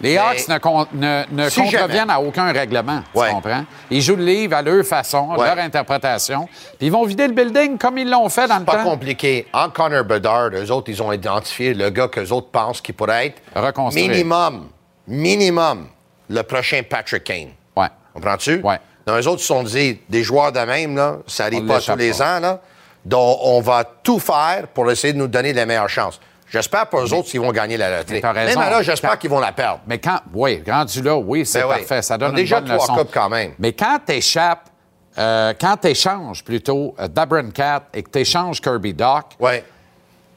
Les Hawks ne, con- ne, ne Si contreviennent jamais. à aucun règlement, tu comprends? Ils jouent le livre à leur façon, à Ouais. leur interprétation, puis ils vont vider le building comme ils l'ont fait dans le Pas temps. compliqué. En Connor Bedard, eux autres, ils ont identifié le gars qu'eux autres pensent qu'il pourrait être. Minimum, minimum, le prochain Patrick Kane. Ouais. Comprends-tu? Ouais. Donc, eux autres se sont dit, des joueurs de même, là, ça n'arrive pas tous les pas. ans, là. Donc, on va tout faire pour essayer de nous donner les meilleures chances. J'espère pour eux autres qu'ils vont gagner la loterie. t'as raison. Même là, j'espère qu'ils vont la perdre. Mais quand, oui, rendu là, oui, c'est Ben oui. parfait. Ça donne déjà bonne trois leçon. coupes quand même. Mais quand tu échappes, quand tu échanges plutôt euh, Dabron Cat et que tu échanges Kirby Doc, Ouais.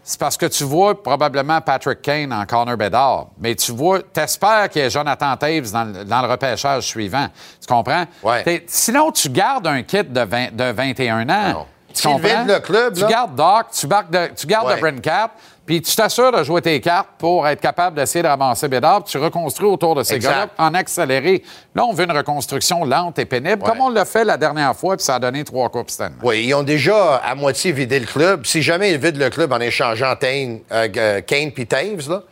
c'est parce que tu vois probablement Patrick Kane en corner Bedard, mais tu vois, t'espères qu'il y ait Jonathan Taves dans, le- dans le repêchage suivant. Tu comprends? Ouais. Sinon, tu gardes un kit de, 20 de 21 ans. Non. Tu comprends? le club, tu là- gardes Doc, tu, barques de- tu gardes Ouais. Cap, puis tu t'assures de jouer tes cartes pour être capable d'essayer de ramasser Bédard, puis tu reconstruis autour de ces gars-là en accéléré. Là, on veut une reconstruction lente et pénible, Ouais. comme on l'a fait la dernière fois, puis ça a donné trois coupes Stanley. Oui, ils ont déjà à moitié vidé le club. Si jamais ils vident le club en échangeant Tain- euh, euh, Kane puis Taves, là,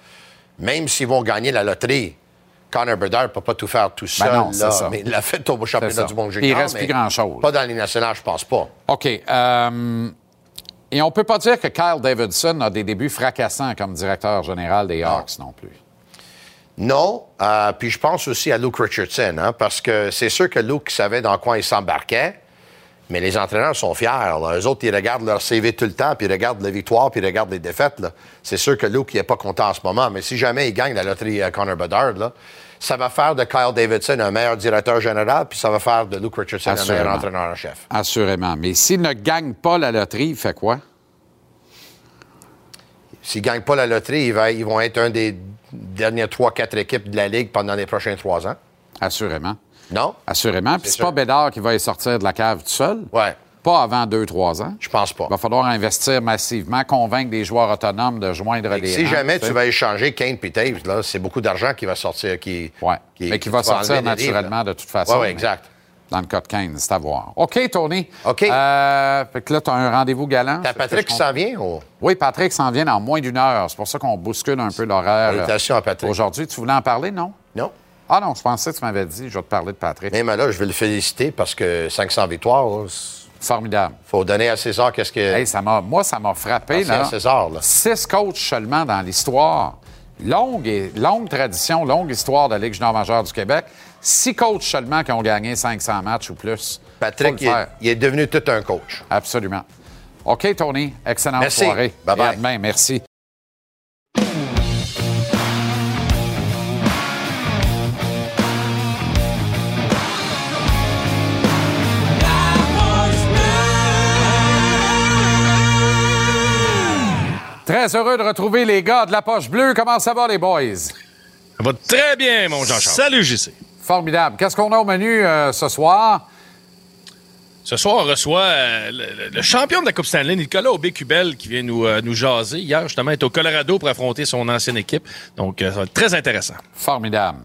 même s'ils vont gagner la loterie, Connor Bedard ne peut pas tout faire tout seul. Ben non, c'est là, ça. mais il l'a fait au championnat du monde junior. il reste plus grand-chose. Pas dans les nationales, je pense pas. OK. euh, et on peut pas dire que Kyle Davidson a des débuts fracassants comme directeur général des Hawks non plus. Non, euh, puis je pense aussi à Luke Richardson, hein, parce que c'est sûr que Luke savait dans quoi il s'embarquait, mais les entraîneurs sont fiers. Là. Eux autres, ils regardent leur CV tout le temps, puis ils regardent les victoires, puis ils regardent les défaites. C'est sûr que Luke, n'est pas content en ce moment, mais si jamais il gagne la loterie à Connor Bedard, là, ça va faire de Kyle Davidson un meilleur directeur général, puis ça va faire de Luke Richardson un meilleur entraîneur en chef. Assurément. Mais s'il ne gagne pas la loterie, il fait quoi? S'ils ne gagnent pas la loterie, ils, va- ils vont être un des dernières 3-4 équipes de la Ligue pendant les prochains trois ans. Assurément. Non? Assurément. Puis C'est pas Bédard qui va y sortir de la cave tout seul? Ouais. Pas avant deux, trois ans. Je pense pas. Il va falloir investir massivement, convaincre des joueurs autonomes de joindre les si rangs, jamais tu sais. vas échanger Kane Taves, là, c'est beaucoup d'argent qui va sortir. Qui, Ouais. Mais qui va sortir livres, naturellement de toute façon. Ouais, mais exact. Dans le cas de Kane, c'est à voir. OK, Tony. OK. Euh, fait que là, tu as un rendez-vous galant. T'as Patrick qui s'en vient? ou- Oui, Patrick s'en vient dans moins d'une heure. C'est pour ça qu'on bouscule un peu l'horaire. Salutations à Patrick. Aujourd'hui, tu voulais en parler, non? Non. Ah non, je pensais que tu m'avais dit, je vais te parler de Patrick. Même là, je vais le féliciter parce que 500 victoires, Formidable. faut donner à César qu'est-ce que. Hey, ça m'a, moi, ça m'a frappé. À Là. César, là. Six coachs seulement dans l'histoire. Longue, et, longue tradition, longue histoire de la Ligue junior majeure du Québec. Six coachs seulement qui ont gagné 500 matchs ou plus. Patrick, il est, faire. il est devenu tout un coach. Absolument. OK, Tony. Excellente Merci. soirée. Bye-bye. Et à demain. Merci. Très heureux de retrouver les gars de la poche bleue. Comment ça va, les boys? Ça va très bien, mon Jean-Charles. Salut, JC. Formidable. Qu'est-ce qu'on a au menu euh, ce soir? Ce soir, on reçoit euh, le, le champion de la Coupe Stanley, Nicolas Aubé-Cubel, qui vient nous, euh, nous jaser. Hier, justement, il est au Colorado pour affronter son ancienne équipe. Donc, euh, ça va être très intéressant. Formidable.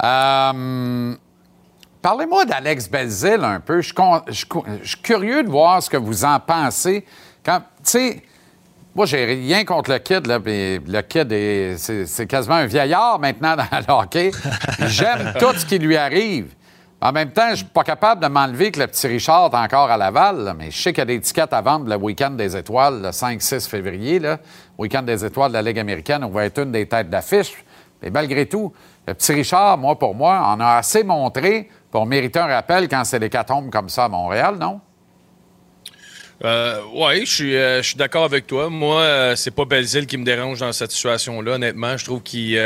Euh, Parlez-moi d'Alex Belzil un peu. Je suis, je curieux de voir ce que vous en pensez. Quand, tu sais, moi, j'ai rien contre le kid, là, puis le kid, est- c'est c'est quasiment un vieillard maintenant dans le hockey. J'aime *laughs* tout ce qui lui arrive. En même temps, je suis pas capable de m'enlever que le petit Richard est encore à Laval, là, mais je sais qu'il y a des tickets à vendre le week-end des étoiles, le 5-6 février, là, week-end des étoiles de la Ligue américaine, on va être une des têtes d'affiche. Mais malgré tout, le petit Richard, moi, pour moi, en a assez montré pour mériter un rappel quand c'est l'hécatombe comme ça à Montréal, non? Euh, oui, je suis, euh, suis d'accord avec toi. Moi, euh, c'est pas Belzile qui me dérange dans cette situation-là. Honnêtement, je trouve qu'il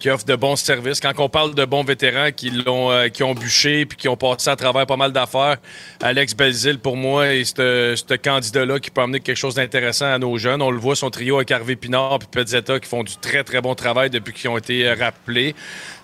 qu'il offre de bons services. Quand on parle de bons vétérans qui l'ont, euh, qui ont bûché puis qui ont passé à travers pas mal d'affaires, Alex Belzile, pour moi, est ce candidat-là qui peut amener quelque chose d'intéressant à nos jeunes. On le voit, son trio avec Harvey Pinard puis Pezzetta qui font du très, très bon travail depuis qu'ils ont été euh, rappelés.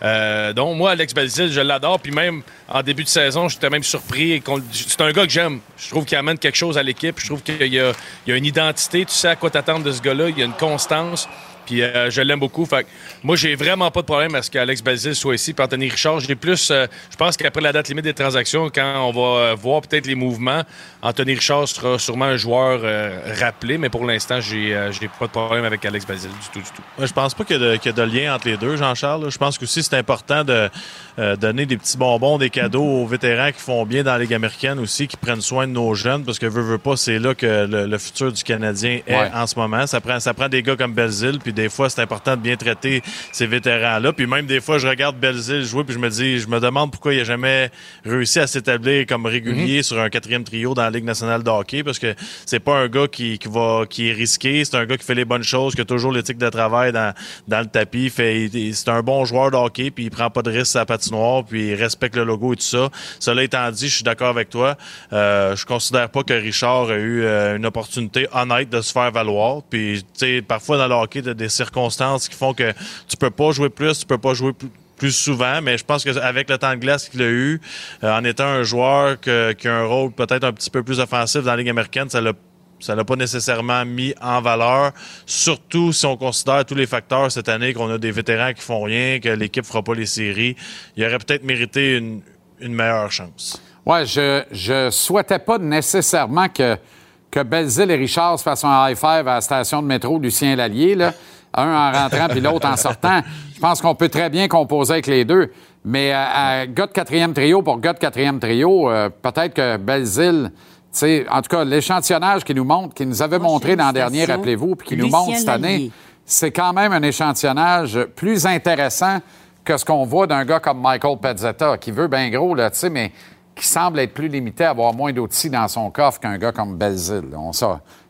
Euh, donc, moi, Alex Belzile, je l'adore. Puis même en début de saison, j'étais même surpris. C'est un gars que j'aime. Je trouve qu'il amène quelque chose à l'équipe. Je trouve qu'il y y a une identité. Tu sais à quoi t'attendre de ce gars-là. Il y a une constance. Puis euh, je l'aime beaucoup. Fait que moi, j'ai vraiment pas de problème à ce qu'Alex Belzil soit ici. Puis Anthony Richard, j'ai plus. euh, je pense qu'après la date limite des transactions, quand on va euh, voir peut-être les mouvements, Anthony Richard sera sûrement un joueur euh, rappelé. Mais pour l'instant, j'ai j'ai pas de problème avec Alex Belzil du tout, du tout. Moi, je pense pas qu'il y, qu'il y a de lien entre les deux, Jean-Charles. Je pense qu'aussi c'est important de donner des petits bonbons, des cadeaux aux vétérans qui font bien dans la Ligue américaine aussi, qui prennent soin de nos jeunes, parce que veut, veut pas, c'est là que le, le futur du Canadien est Ouais. en ce moment. Ça prend, ça prend des gars comme Belzil, puis des fois, c'est important de bien traiter ces vétérans-là. Puis même des fois, je regarde Belzil jouer, puis je me dis, je me demande pourquoi il a jamais réussi à s'établir comme régulier sur un quatrième trio dans la Ligue nationale de hockey, parce que c'est pas un gars qui, qui va qui est risqué, c'est un gars qui fait les bonnes choses, qui a toujours l'éthique de travail dans, dans le tapis. Fait, c'est un bon joueur de hockey, puis il prend pas de risque à la patinoire, puis il respecte le logo et tout ça. Cela étant dit, je suis d'accord avec toi. Euh, je considère pas que Richard a eu euh, une opportunité honnête de se faire valoir. Puis, tu sais, parfois dans le hockey, circonstances qui font que tu peux pas jouer plus, tu peux pas jouer plus souvent, mais je pense qu'avec le temps de glace qu'il a eu, euh, en étant un joueur qui a un rôle peut-être un petit peu plus offensif dans la Ligue américaine, ça l'a ça l'a pas nécessairement mis en valeur, surtout si on considère tous les facteurs cette année, qu'on a des vétérans qui font rien, que l'équipe fera pas les séries. Il aurait peut-être mérité une, une meilleure chance. Ouais, je, je souhaitais pas nécessairement que, que et Richard se fassent un high five à la station de métro Lucien Lallier, là. Un en rentrant puis l'autre en sortant. Je pense qu'on peut très bien composer avec les deux. Mais à, à gars de quatrième trio pour gars de quatrième trio, euh, peut-être que Belzile, tu sais, en tout cas, l'échantillonnage qui nous montre, qui nous avait montré l'an dernier, rappelez-vous, puis qui nous montre cette année, c'est quand même un échantillonnage plus intéressant que ce qu'on voit d'un gars comme Michael Pezzetta, qui veut bien gros, là, tu sais, mais qui semble être plus limité à avoir moins d'outils dans son coffre qu'un gars comme Belzile. On je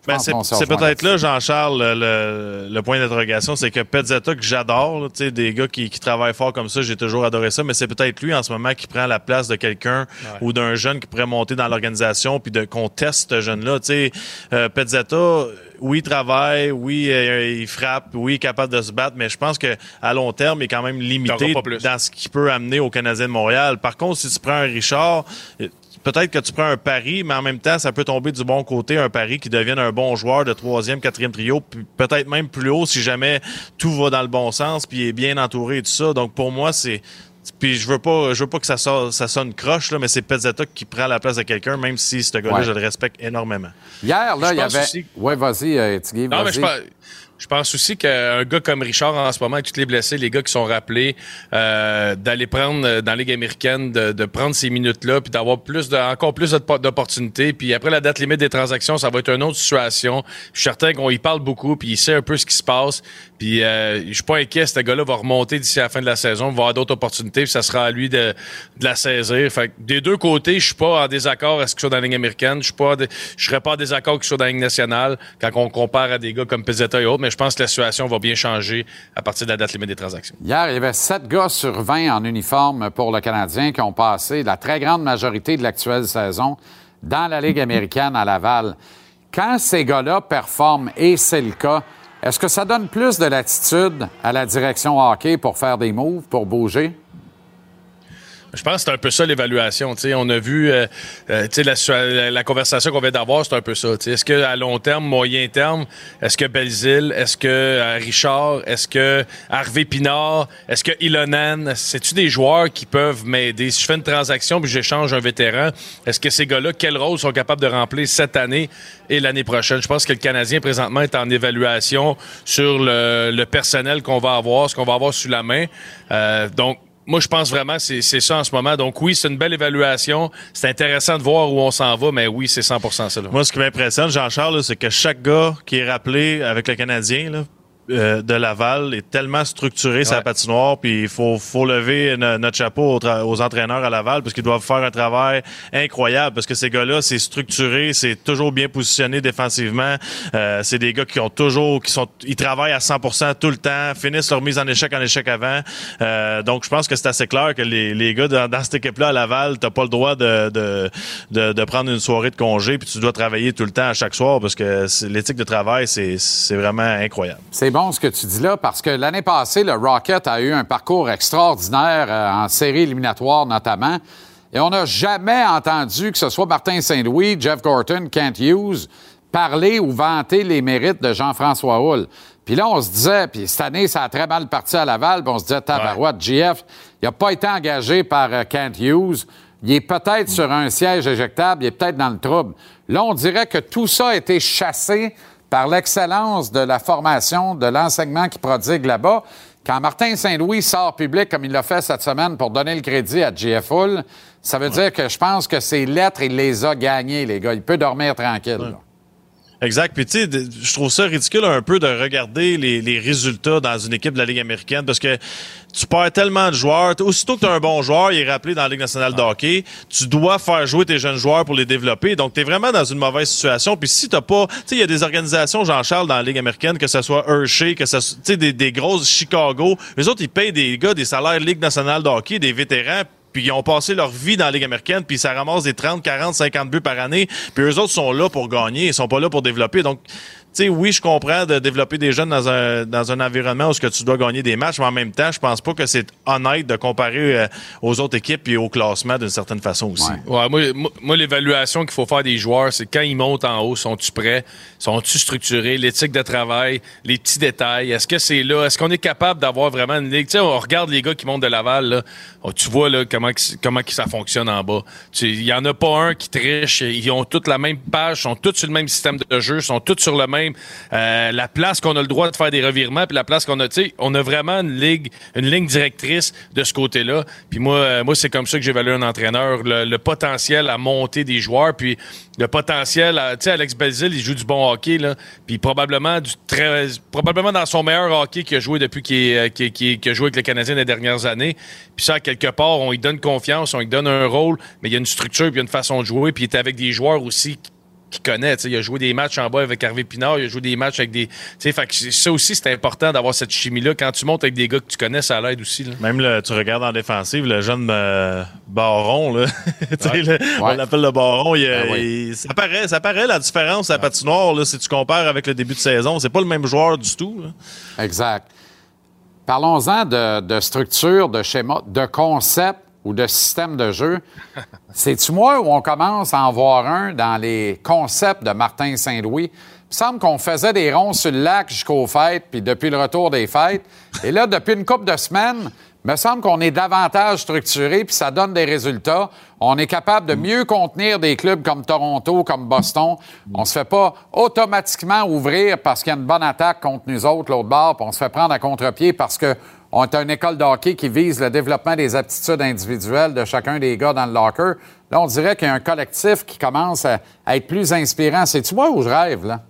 Ben, pense c'est peut-être là, Jean-Charles, le, le- le point d'interrogation, c'est que Pezzetta, que j'adore, là, tu sais, des gars qui, qui travaillent fort comme ça, j'ai toujours adoré ça, mais c'est peut-être lui en ce moment qui prend la place de quelqu'un ou d'un jeune qui pourrait monter dans l'organisation puis de qu'on teste ce jeune-là. Tu sais, euh, Pezzetta, oui, il travaille, oui, euh, il frappe, oui, il est capable de se battre, mais je pense que à long terme, il est quand même limité dans ce qu'il peut amener aux Canadiens de Montréal. Par contre, si tu prends un Richard, euh, peut-être que tu prends un pari, mais en même temps, ça peut tomber du bon côté, un pari qui devienne un bon joueur de troisième, quatrième trio, puis peut-être même plus haut si jamais tout va dans le bon sens, puis il est bien entouré et tout ça. Donc pour moi, c'est puis je veux pas, je veux pas que ça, so- ça sonne croche là, mais c'est Pezzetta qui prend la place de quelqu'un, même si ce gars-là, Ouais. je le respecte énormément. Hier, là, il y avait. aussi- Oui, vas-y, euh, Non, mais je je pense aussi qu'un gars comme Richard, en ce moment, avec tous les blessés, les gars qui sont rappelés, euh, d'aller prendre euh, dans la Ligue américaine, de, prendre ces minutes-là, puis d'avoir plus de, encore plus d'op- d'opportunités. Puis après la date limite des transactions, ça va être une autre situation. Je suis certain qu'on y parle beaucoup, puis il sait un peu ce qui se passe. Puis euh, je suis pas inquiet, ce gars-là va remonter d'ici la fin de la saison, va avoir d'autres opportunités, puis ça sera à lui de, de la saisir. Fait que des deux côtés, je suis pas en désaccord à ce qu'il soit dans la Ligue américaine. Je suis pas, je serais pas en désaccord qu'il soit dans la Ligue nationale quand on compare à des gars comme Pezzetta et autres, mais je pense que la situation va bien changer à partir de la date limite des transactions. Hier, il y avait 7 gars sur 20 en uniforme pour le Canadien qui ont passé la très grande majorité de l'actuelle saison dans la Ligue américaine à Laval. Quand ces gars-là performent, et c'est le cas, est-ce que ça donne plus de latitude à la direction hockey pour faire des moves, pour bouger? Je pense que c'est un peu ça l'évaluation. On a vu euh, euh, la, la- conversation qu'on vient d'avoir, c'est un peu ça. Est-ce qu'à long terme, moyen terme, est-ce que Belzile, est-ce que euh, Richard, est-ce que Harvey Pinard, est-ce que Ilonen, c'est-tu des joueurs qui peuvent m'aider? Si je fais une transaction puis j'échange un vétéran, est-ce que ces gars-là, quel rôle sont capables de remplir cette année et l'année prochaine? Je pense que le Canadien, présentement, est en évaluation sur le, le personnel qu'on va avoir, ce qu'on va avoir sous la main. Euh, donc, moi, je pense vraiment c'est c'est ça en ce moment. Donc, oui, c'est une belle évaluation. C'est intéressant de voir où on s'en va, mais oui, c'est 100% ça. là. Moi, ce qui m'impressionne, Jean-Charles, c'est que chaque gars qui est rappelé avec le Canadien là, euh, de Laval est tellement structuré sa patinoire, puis il faut, faut lever no- notre chapeau aux, tra- aux entraîneurs à Laval parce qu'ils doivent faire un travail incroyable parce que ces gars-là, c'est structuré, c'est toujours bien positionné défensivement. Euh, c'est des gars qui ont toujours, qui sont, ils travaillent à 100% tout le temps, finissent leur mise en échec en échec avant. Euh, donc, je pense que c'est assez clair que les, les gars dans, dans cette équipe-là à Laval, t'as pas le droit de, de, de, de prendre une soirée de congé puis tu dois travailler tout le temps à chaque soir parce que l'éthique de travail, c'est c'est vraiment incroyable. C'est bon ce que tu dis là, parce que l'année passée, le Rocket a eu un parcours extraordinaire euh, en série éliminatoire notamment. Et on n'a jamais entendu que ce soit Martin Saint-Louis, Jeff Gorton, Kent Hughes, parler ou vanter les mérites de Jean-François Houle. Puis là, on se disait, puis cette année, ça a très mal parti à Laval, puis on se disait, tabarouette, GF, il n'a pas été engagé par euh, Kent Hughes. Il est peut-être sur un siège éjectable, il est peut-être dans le trouble. Là, on dirait que tout ça a été chassé par l'excellence de la formation, de l'enseignement qui prodigue là-bas. Quand Martin Saint-Louis sort public comme il l'a fait cette semaine pour donner le crédit à GF Hull, ça veut dire que je pense que ses lettres, il les a gagnées, les gars. Il peut dormir tranquille. là. Exact. Puis, tu sais, je trouve ça ridicule un peu de regarder les, les résultats dans une équipe de la Ligue américaine parce que tu perds tellement de joueurs. Aussitôt que tu as un bon joueur, il est rappelé dans la Ligue nationale de hockey, tu dois faire jouer tes jeunes joueurs pour les développer. Donc, tu es vraiment dans une mauvaise situation. Puis, si tu pas. Tu sais, il y a des organisations, Jean-Charles, dans la Ligue américaine, que ce soit Hershey, que ce soit tu sais, des, des grosses Chicago. Les autres, ils payent des gars des salaires Ligue nationale de hockey, des vétérans puis ils ont passé leur vie dans la Ligue américaine, puis ça ramasse des 30, 40, 50 buts par année, puis eux autres sont là pour gagner, ils sont pas là pour développer. Donc, oui, je comprends de développer des jeunes dans un, dans un environnement où ce que tu dois gagner des matchs, mais en même temps, je pense pas que c'est honnête de comparer euh, aux autres équipes et au classement d'une certaine façon aussi. Moi, moi, l'évaluation qu'il faut faire des joueurs, c'est quand ils montent en haut, sont-tu prêts? Sont-tu structurés? L'éthique de travail, les petits détails. Est-ce que c'est là? Est-ce qu'on est capable d'avoir vraiment une ligue? On regarde les gars qui montent de Laval, là. Oh, tu vois, là, comment, comment ça fonctionne en bas. Il y en a pas un qui triche. Ils ont toutes la même page, sont tous sur le même système de jeu, sont tous sur le même, euh, la place qu'on a le droit de faire des revirements, puis la place qu'on a, tu sais, on a vraiment une ligue, une ligne directrice de ce côté-là. Puis moi, euh, c'est comme ça que j'évalue un entraîneur, le, potentiel à monter des joueurs, puis le potentiel, tu sais, Alex Belzil, il joue du bon hockey, là, puis probablement probablement dans son meilleur hockey qu'il a joué depuis qu'il euh, a joué avec le Canadien les dernières années. Puis ça, quelque part, on lui donne confiance, on lui donne un rôle, mais il y a une structure, puis il y a une façon de jouer, puis il est avec des joueurs aussi qu'il connaît. tu sais. Il a joué des matchs en bas avec Hervé Pinard, il a joué des matchs avec des. tu sais, Fait que ça aussi, c'est important d'avoir cette chimie-là. Quand tu montes avec des gars que tu connais, ça l'aide aussi. là. Même le, tu regardes en défensive, le jeune euh, Baron, là, *laughs* Tu sais, le- on l'appelle le Baron, il, Ben il- ça, paraît, ça paraît la différence à la patinoire, là, si tu compares avec le début de saison. C'est pas le même joueur du tout. là. Exact. Parlons-en de, de structure, de schéma, de concept ou de système de jeu. *laughs* C'est-tu moi où on commence à en voir un dans les concepts de Martin Saint-Louis? Il me semble qu'on faisait des ronds sur le lac jusqu'aux fêtes, puis depuis le retour des fêtes. Et là, depuis une couple de semaines, il me semble qu'on est davantage structuré, puis ça donne des résultats. On est capable de mieux contenir des clubs comme Toronto, comme Boston. On se fait pas automatiquement ouvrir parce qu'il y a une bonne attaque contre nous autres, l'autre bord, puis on se fait prendre à contre-pied parce que on est une école de hockey qui vise le développement des aptitudes individuelles de chacun des gars dans le locker. Là, on dirait qu'il y a un collectif qui commence à, à être plus inspirant. C'est-tu moi ou je rêve, là?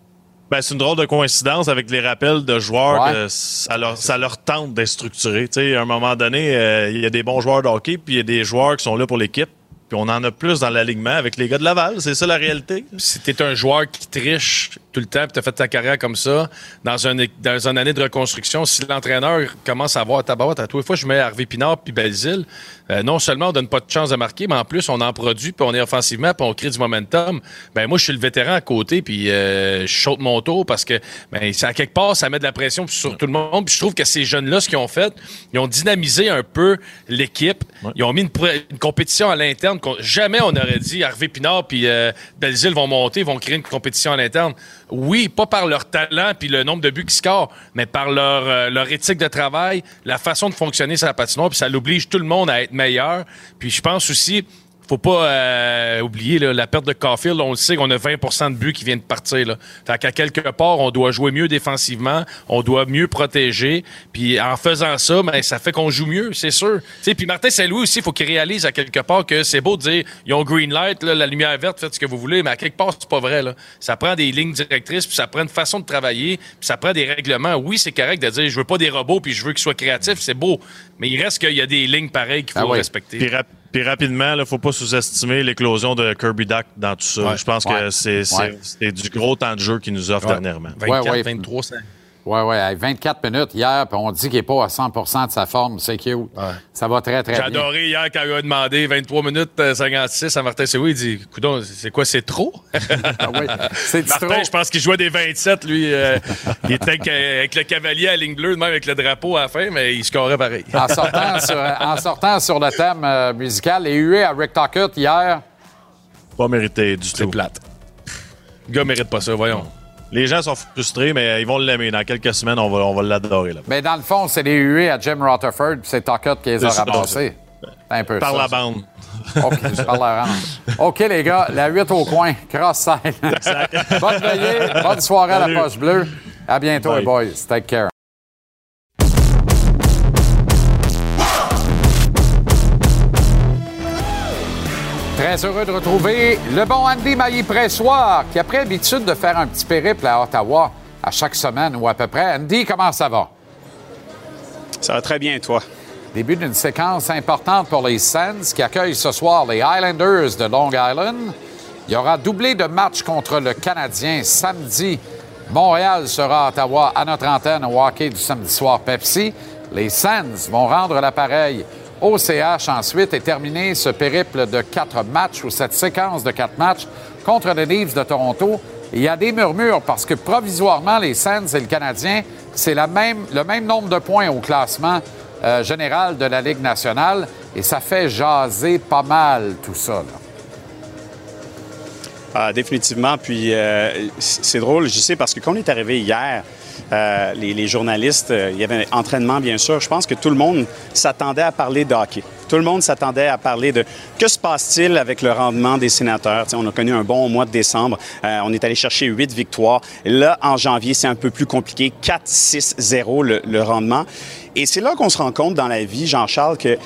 Ben, c'est une drôle de coïncidence avec les rappels de joueurs Ouais. que ça leur, ça leur tente d'être structuré. À un moment donné, euh, il y a des bons joueurs de hockey, puis il y a des joueurs qui sont là pour l'équipe. Puis on en a plus dans l'alignement avec les gars de Laval. C'est ça la réalité? Si t'es un joueur qui triche tout le temps, puis t'as fait ta carrière comme ça, dans, un, dans une année de reconstruction, si l'entraîneur commence à avoir tabarouette, à tous les fois, je mets Harvey Pinard puis Belzile, euh, non seulement on donne pas de chance de marquer, mais en plus, on en produit, puis on est offensivement, puis on crée du momentum. Ben moi, je suis le vétéran à côté, puis euh, je saute mon tour parce que, ben, ça, à quelque part, ça met de la pression sur tout le monde. Puis je trouve que ces jeunes-là, ce qu'ils ont fait, ils ont dynamisé un peu l'équipe. Ils ont mis une, une compétition à l'interne. Jamais on aurait dit Harvey Pinard puis euh, Belzile vont monter, vont créer une compétition à l'interne. Oui, pas par leur talent puis le nombre de buts qu'ils scorent, mais par leur, euh, leur éthique de travail, la façon de fonctionner sur la patinoire, puis ça l'oblige tout le monde à être meilleur. Puis je pense aussi, faut pas euh, oublier là, la perte de Caulfield. On le sait qu'on a 20% de buts qui viennent de partir. Là. Fait qu'à quelque part, on doit jouer mieux défensivement, on doit mieux protéger. Puis en faisant ça, ben, ça fait qu'on joue mieux, c'est sûr. Tu sais, Puis Martin Saint-Louis aussi, il faut qu'il réalise à quelque part que c'est beau de dire ils ont green light, là, la lumière verte, faites ce que vous voulez, mais à quelque part, c'est pas vrai. Là. Ça prend des lignes directrices, puis ça prend une façon de travailler, puis ça prend des règlements. Oui, c'est correct de dire je veux pas des robots, puis je veux qu'ils soient créatifs, c'est beau. Mais il reste qu'il y a des lignes pareilles qu'il faut respecter. Puis, puis rapidement, il ne faut pas sous-estimer l'éclosion de Kirby Duck dans tout ça. Ouais. Je pense Ouais. que c'est Ouais. du gros temps de jeu qu'il nous offre Ouais. dernièrement. 24, ouais. 23, ça. Oui, oui. 24 minutes hier, puis on dit qu'il n'est pas à 100 de sa forme. C'est cute. Ça va très, très J'ai bien. adoré hier quand il a demandé 23 minutes euh, 56 à Martin Séoui. Il dit Coudon, c'est quoi, c'est trop? *laughs* Ah oui. C'est Martin, trop. je pense qu'il jouait des 27, lui. euh, il était avec, euh, avec le cavalier à ligne bleue, même avec le drapeau à la fin, mais il scorait pareil. En sortant, *laughs* sur, en sortant sur le thème euh, musical, les huées à Rick Tuckett hier, Pas mérité du tout. plate. Le gars mérite pas ça, voyons. Les gens sont frustrés, mais ils vont l'aimer. Dans quelques semaines, on va, on va l'adorer. Là. Mais dans le fond, c'est les huées à Jim Rutherford, puis c'est Tuckett qui les a ramassés. Un peu Par ça, la ça. bande. OK, par la bande. OK, les gars, la 8 au coin, cross-side. bonne veillée, bonne soirée à la poche bleue. À bientôt, Bye. les boys. Take care. Très heureux de retrouver le bon Andy Maillé-Pressoir, qui a pris l'habitude de faire un petit périple à Ottawa à chaque semaine ou à peu près. Andy, comment ça va? Ça va très bien, toi. Début d'une séquence importante pour les Sens qui accueillent ce soir les Highlanders de Long Island. Il y aura doublé de matchs contre le Canadien samedi. Montréal sera à Ottawa à notre antenne au hockey du samedi soir Pepsi. Les Sens vont rendre l'appareil au CH ensuite et terminer ce périple de quatre matchs ou cette séquence de quatre matchs contre les Leafs de Toronto. Il y a des murmures parce que provisoirement, les Sens et le Canadien, c'est le même nombre de points au classement euh, général de la Ligue nationale et ça fait jaser pas mal tout ça. Ah, définitivement. Puis euh, c'est drôle, je sais, parce que quand on est arrivé hier, euh, les, journalistes, euh, il y avait un entraînement, bien sûr. Je pense que tout le monde s'attendait à parler de hockey. Tout le monde s'attendait à parler de que se passe-t-il avec le rendement des sénateurs? On a connu un bon mois de décembre. Euh, on est allé chercher huit victoires. Là, en janvier, c'est un peu plus compliqué. 4-6-0 le, le rendement. Et c'est là qu'on se rend compte dans la vie, Jean-Charles, que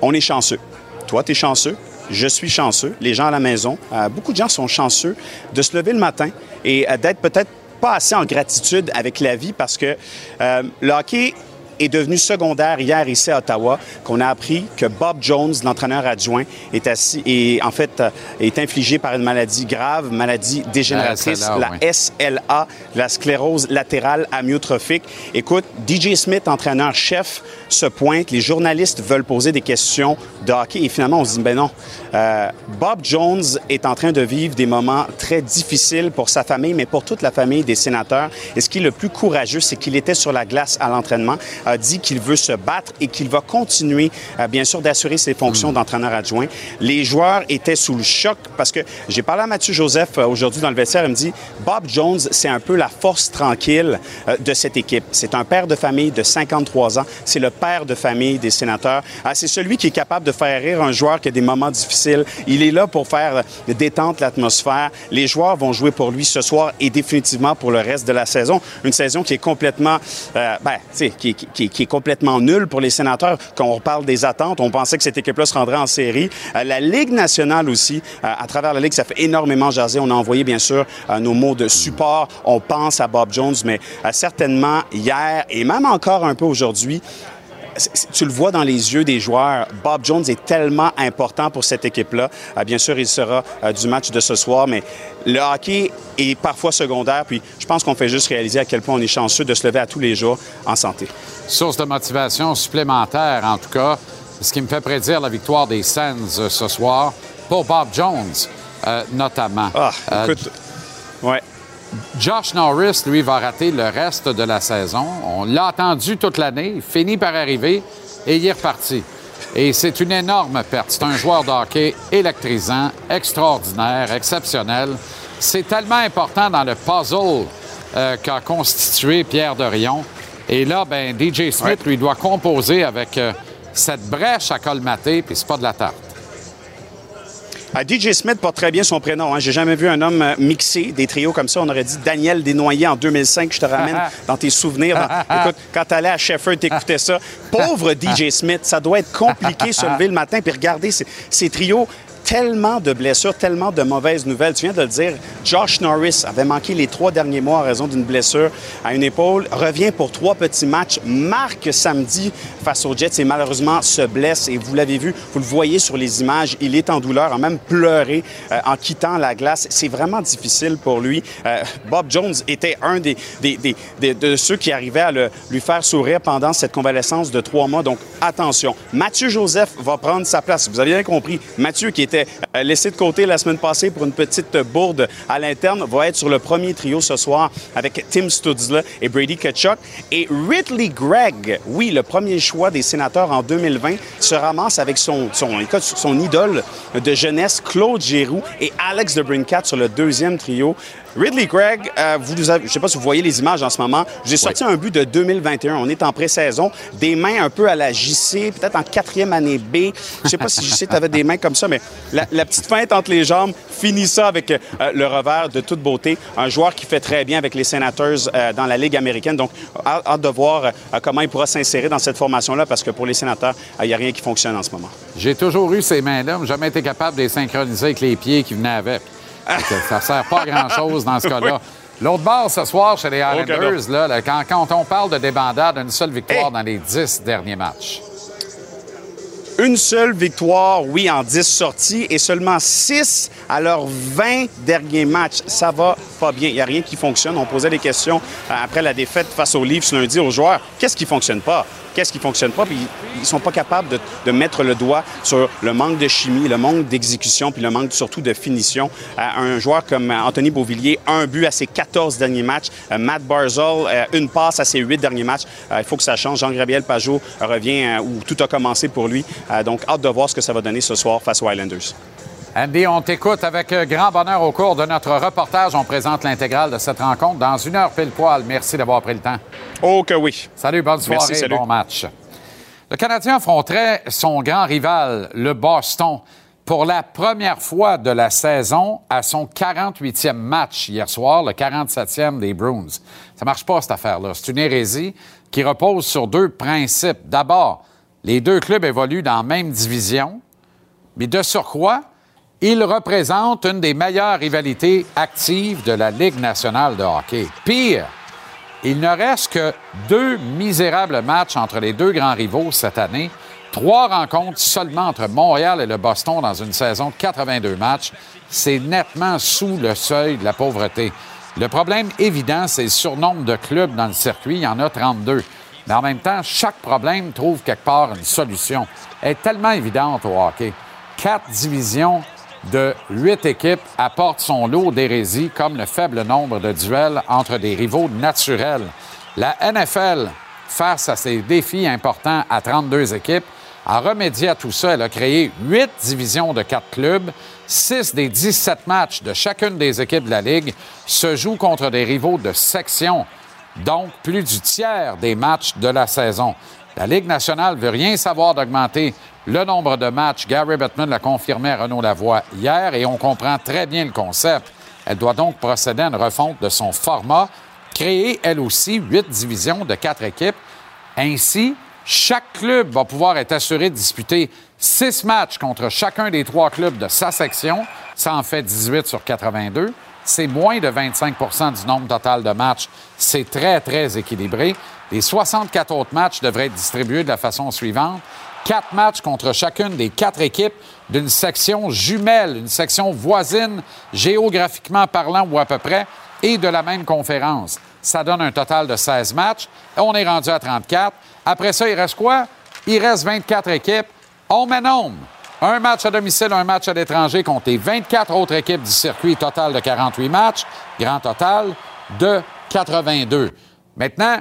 on est chanceux. Toi, tu es chanceux. Je suis chanceux. Les gens à la maison, beaucoup de gens sont chanceux de se lever le matin et d'être peut-être pas assez en gratitude avec la vie parce que euh, le hockey est devenu secondaire hier ici à Ottawa, qu'on a appris que Bob Jones, l'entraîneur adjoint, est assis et en fait euh, est infligé par une maladie grave, maladie dégénératrice, SLA, la oui. SLA, la sclérose latérale amyotrophique. Écoute, DJ Smith, entraîneur-chef, se pointe. Les journalistes veulent poser des questions de hockey et finalement, on se dit, ben non. Euh, Bob Jones est en train de vivre des moments très difficiles pour sa famille, mais pour toute la famille des sénateurs. Et ce qui est le plus courageux, c'est qu'il était sur la glace à l'entraînement, a dit qu'il veut se battre et qu'il va continuer, euh, bien sûr, d'assurer ses fonctions d'entraîneur adjoint. Les joueurs étaient sous le choc parce que j'ai parlé à Mathieu Joseph euh, aujourd'hui dans le vestiaire. Il me dit Bob Jones, c'est un peu la force tranquille euh, de cette équipe. C'est un père de famille de 53 ans. C'est le père de famille des sénateurs. Ah, c'est celui qui est capable de faire rire un joueur qui a des moments difficiles. Il est là pour faire détendre l'atmosphère. Les joueurs vont jouer pour lui ce soir et définitivement pour le reste de la saison. Une saison qui est complètement, euh, ben, tu sais, qui, qui- qui- est complètement nulle pour les sénateurs. Quand on parle des attentes, on pensait que cette équipe-là se rendrait en série. Euh, la Ligue nationale aussi, euh, à travers la Ligue, ça fait énormément jaser. On a envoyé, bien sûr, euh, nos mots de support. On pense à Bob Jones, mais certainement hier et même encore un peu aujourd'hui, tu le vois dans les yeux des joueurs. Bob Jones est tellement important pour cette équipe-là. Euh, bien sûr, il sera euh, du match de ce soir, mais le hockey est parfois secondaire. Puis je pense qu'on fait juste réaliser à quel point on est chanceux de se lever à tous les jours en santé. Source de motivation supplémentaire, en tout cas, ce qui me fait prédire la victoire des Sens euh, ce soir pour Bob Jones, euh, notamment. Ah, Euh, écoute, ouais. Josh Norris, lui, va rater le reste de la saison. On l'a attendu toute l'année, il finit par arriver et il est reparti. Et c'est une énorme perte. C'est un joueur de hockey électrisant, extraordinaire, exceptionnel. C'est tellement important dans le puzzle euh, qu'a constitué Pierre Dorion. Et là, ben, DJ Smith, lui, doit composer avec euh, cette brèche à colmater, puis c'est pas de la tarte. Ah, DJ Smith porte très bien son prénom. Hein. J'ai jamais vu un homme euh, mixer des trios comme ça. On aurait dit Daniel Desnoyers en 2005. Je te ramène *laughs* dans tes souvenirs. Dans- *laughs* Écoute, quand tu allais à Sheffield, t'écoutais ça. Pauvre DJ Smith, ça doit être compliqué se lever le matin puis regarder ces, ces trios. Tellement de blessures, tellement de mauvaises nouvelles. Tu viens de le dire, Josh Norris avait manqué les trois derniers mois en raison d'une blessure à une épaule, revient pour trois petits matchs, marque samedi face aux Jets et malheureusement se blesse. Et vous l'avez vu, vous le voyez sur les images, il est en douleur, a même pleuré euh, en quittant la glace. C'est vraiment difficile pour lui. Euh, Bob Jones était un des- des- des- de ceux qui arrivaient à le- lui faire sourire pendant cette convalescence de trois mois. Donc, attention, Mathieu Joseph va prendre sa place. Vous avez bien compris, Mathieu qui était euh, laissé de côté la semaine passée pour une petite bourde à l'interne va être sur le premier trio ce soir avec Tim Studzla et Brady Kachuk. Et Ridley Gregg, oui, le premier choix des sénateurs en 2020, se ramasse avec son, son, son idole de jeunesse, Claude Giroux, et Alex de Brincat sur le deuxième trio. Ridley Gregg, euh, vous je ne sais pas si vous voyez les images en ce moment. J'ai sorti un but de 2021. On est en pré-saison. Des mains un peu à la JC, peut-être en quatrième année B. Je ne sais pas si JC, tu avais des mains comme ça, mais la, petite feinte entre les jambes finit ça avec euh, le revers de toute beauté. Un joueur qui fait très bien avec les Senators euh, dans la Ligue américaine. Donc, hâte de voir comment il pourra s'insérer dans cette formation-là parce que pour les Sénateurs, il n'y a rien qui fonctionne en ce moment. J'ai toujours eu ces mains-là, mais jamais été capable de les synchroniser avec les pieds qui venaient avec ça ne sert pas à grand-chose dans ce *laughs* cas-là. L'autre bord ce soir chez les Islanders, là, quand, on parle de débandade, une seule victoire dans les dix derniers matchs. Une seule victoire, oui, en dix sorties et seulement six à leurs 20 derniers matchs. Ça va pas bien. Il n'y a rien qui fonctionne. On posait des questions après la défaite face aux Leafs lundi aux joueurs. Qu'est-ce qui fonctionne pas? Qu'est-ce qui fonctionne pas, ils sont pas capables de, mettre le doigt sur le manque de chimie, le manque d'exécution, puis le manque surtout de finition. Euh, un joueur comme Anthony Beauvillier, un but à ses 14 derniers matchs. Euh, Matt Barzell, euh, une passe à ses 8 derniers matchs. il faut que ça change. Jean-Gabriel Pajot revient où tout a commencé pour lui. donc, hâte de voir ce que ça va donner ce soir face aux Islanders. Andy, on t'écoute avec grand bonheur au cours de notre reportage. On présente l'intégrale de cette rencontre dans une heure pile poil. Merci d'avoir pris le temps. Oh que oui. Salut, bonne soirée, bon match. Le Canadien affronterait son grand rival, le Boston, pour la première fois de la saison à son 48e match hier soir, le 47e des Bruins. Ça marche pas, cette affaire-là. C'est une hérésie qui repose sur deux principes. D'abord, les deux clubs évoluent dans la même division, mais de surcroît, il représente une des meilleures rivalités actives de la Ligue nationale de hockey. Pire, il ne reste que deux misérables matchs entre les deux grands rivaux cette année. Trois rencontres seulement entre Montréal et le Boston dans une saison de 82 matchs. C'est nettement sous le seuil de la pauvreté. Le problème évident, c'est le surnombre de clubs dans le circuit. Il y en a 32. Mais en même temps, chaque problème trouve quelque part une solution. Elle est tellement évidente au hockey. Quatre divisions, de huit équipes apporte son lot d'hérésie comme le faible nombre de duels entre des rivaux naturels. La NFL, face à ces défis importants à 32 équipes, a remédié à tout ça. Elle a créé huit divisions de quatre clubs. Six des 17 matchs de chacune des équipes de la Ligue se jouent contre des rivaux de section, donc plus du tiers des matchs de la saison. La Ligue nationale veut rien savoir d'augmenter le nombre de matchs. Gary Bettman l'a confirmé à Renaud Lavoie hier et on comprend très bien le concept. Elle doit donc procéder à une refonte de son format, créer elle aussi huit divisions de quatre équipes. Ainsi, chaque club va pouvoir être assuré de disputer six matchs contre chacun des trois clubs de sa section. Ça en fait 18 sur 82. C'est moins de 25% du nombre total de matchs. C'est très, très équilibré. Les 64 autres matchs devraient être distribués de la façon suivante quatre matchs contre chacune des quatre équipes d'une section jumelle, une section voisine, géographiquement parlant ou à peu près, et de la même conférence. Ça donne un total de 16 matchs. On est rendu à 34. Après ça, il reste quoi? Il reste 24 équipes. On met nombre. Un match à domicile, un match à l'étranger contre les 24 autres équipes du circuit, total de 48 matchs, grand total de 82. Maintenant,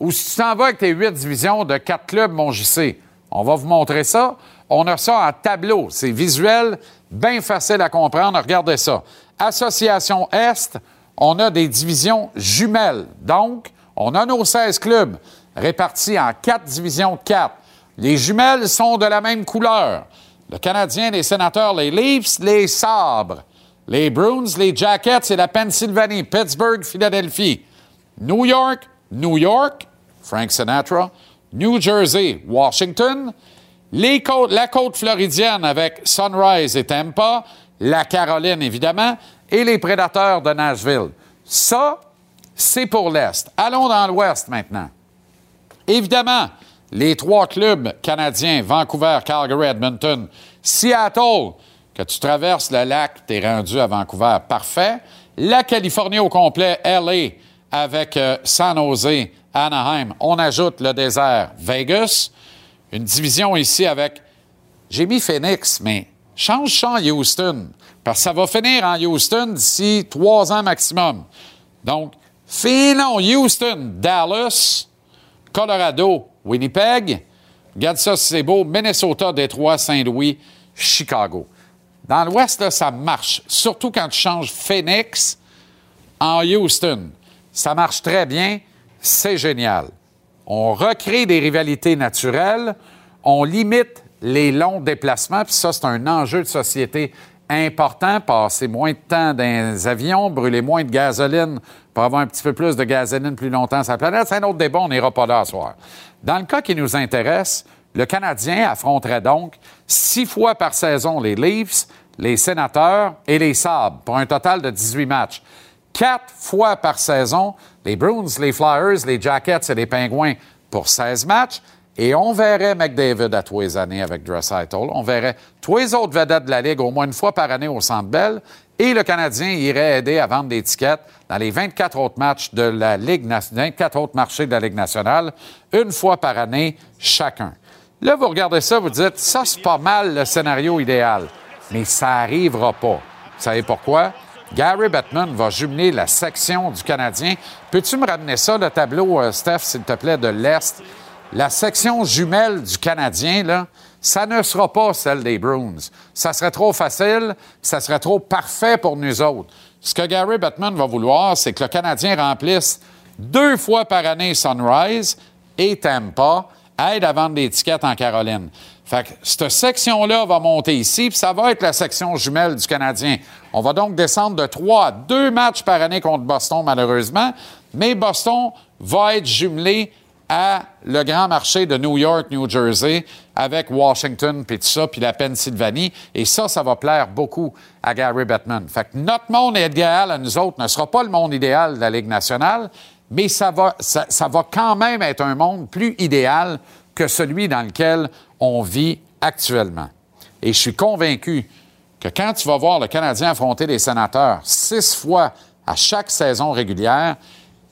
où tu t'en vas avec tes huit divisions de quatre clubs, mon JC, on va vous montrer ça. On a ça en tableau. C'est visuel, bien facile à comprendre. Regardez ça. Association Est, on a des divisions jumelles. Donc, on a nos 16 clubs répartis en quatre divisions de quatre. Les jumelles sont de la même couleur. Le Canadien, les Sénateurs, les Leafs, les Sabres. Les Bruins, les Jackets et la Pennsylvanie, Pittsburgh, Philadelphie. New York, New York, Frank Sinatra. New Jersey, Washington, la côte floridienne avec Sunrise et Tampa, la Caroline évidemment, et les prédateurs de Nashville. Ça, c'est pour l'Est. Allons dans l'Ouest maintenant. Évidemment, les trois clubs canadiens, Vancouver, Calgary, Edmonton, Seattle, que tu traverses le lac, tu es rendu à Vancouver, parfait. La Californie au complet, LA, avec euh, San Jose Anaheim. On ajoute le désert Vegas. une division ici avec. J'ai mis Phoenix, mais change ça en Houston. Parce que ça va finir en Houston d'ici trois ans maximum. Donc, finons Houston, Dallas, Colorado, Winnipeg. Regarde ça, c'est beau. Minnesota, Détroit, Saint-Louis, Chicago. Dans l'Ouest, ça marche. Surtout quand tu changes Phoenix en Houston. Ça marche très bien. C'est génial. On recrée des rivalités naturelles. On limite les longs déplacements. Puis ça, c'est un enjeu de société important. Passer moins de temps dans les avions, brûler moins de gasoline pour avoir un petit peu plus de gasoline plus longtemps sur la planète. C'est un autre débat. On n'ira pas là ce soir. Dans le cas qui nous intéresse, le Canadien affronterait donc six fois par saison les Leafs, les Sénateurs et les Sabres pour un total de 18 matchs. Quatre fois par saison, les Bruins, les Flyers, les Jackets et les Pingouins pour 16 matchs. Et on verrait McDavid à tous les années avec Dressitel. On verrait tous les autres vedettes de la Ligue au moins une fois par année au Centre Bell. Et le Canadien irait aider à vendre des tickets dans les 24 autres matchs de la Ligue 24 autres marchés de la Ligue nationale, une fois par année chacun. Là, vous regardez ça, vous dites, ça, c'est pas mal le scénario idéal. Mais ça n'arrivera pas. Vous savez pourquoi? Gary Bettman va jumeler la section du Canadien. Peux-tu me ramener ça, le tableau, euh, Steph, s'il te plaît, de l'Est? La section jumelle du Canadien, là, ça ne sera pas celle des Bruins. Ça serait trop facile, ça serait trop parfait pour nous autres. Ce que Gary Bettman va vouloir, c'est que le Canadien remplisse deux fois par année Sunrise et Tampa, aide à vendre des tickets en Caroline. Fait que cette section-là va monter ici, puis ça va être la section jumelle du Canadien. On va donc descendre de trois à deux matchs par année contre Boston, malheureusement, mais Boston va être jumelé à le grand marché de New York, New Jersey, avec Washington, puis tout ça, puis la Pennsylvanie. Et ça, ça va plaire beaucoup à Gary Bettman. Fait que notre monde idéal à nous autres ne sera pas le monde idéal de la Ligue nationale, mais ça va, ça va quand même être un monde plus idéal que celui dans lequel on vit actuellement. Et je suis convaincu que quand tu vas voir le Canadien affronter les sénateurs six fois à chaque saison régulière,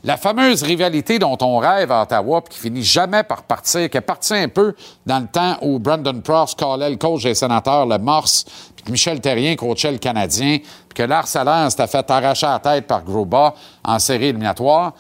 la fameuse rivalité dont on rêve à Ottawa, puis qui finit jamais par partir, qui est partie un peu dans le temps où Brandon Pross callait le coach des sénateurs, le Morse, puis que Michel Terrien coachait le Canadien, puis que Lars Allard s'était fait arracher la tête par Groba en série éliminatoire,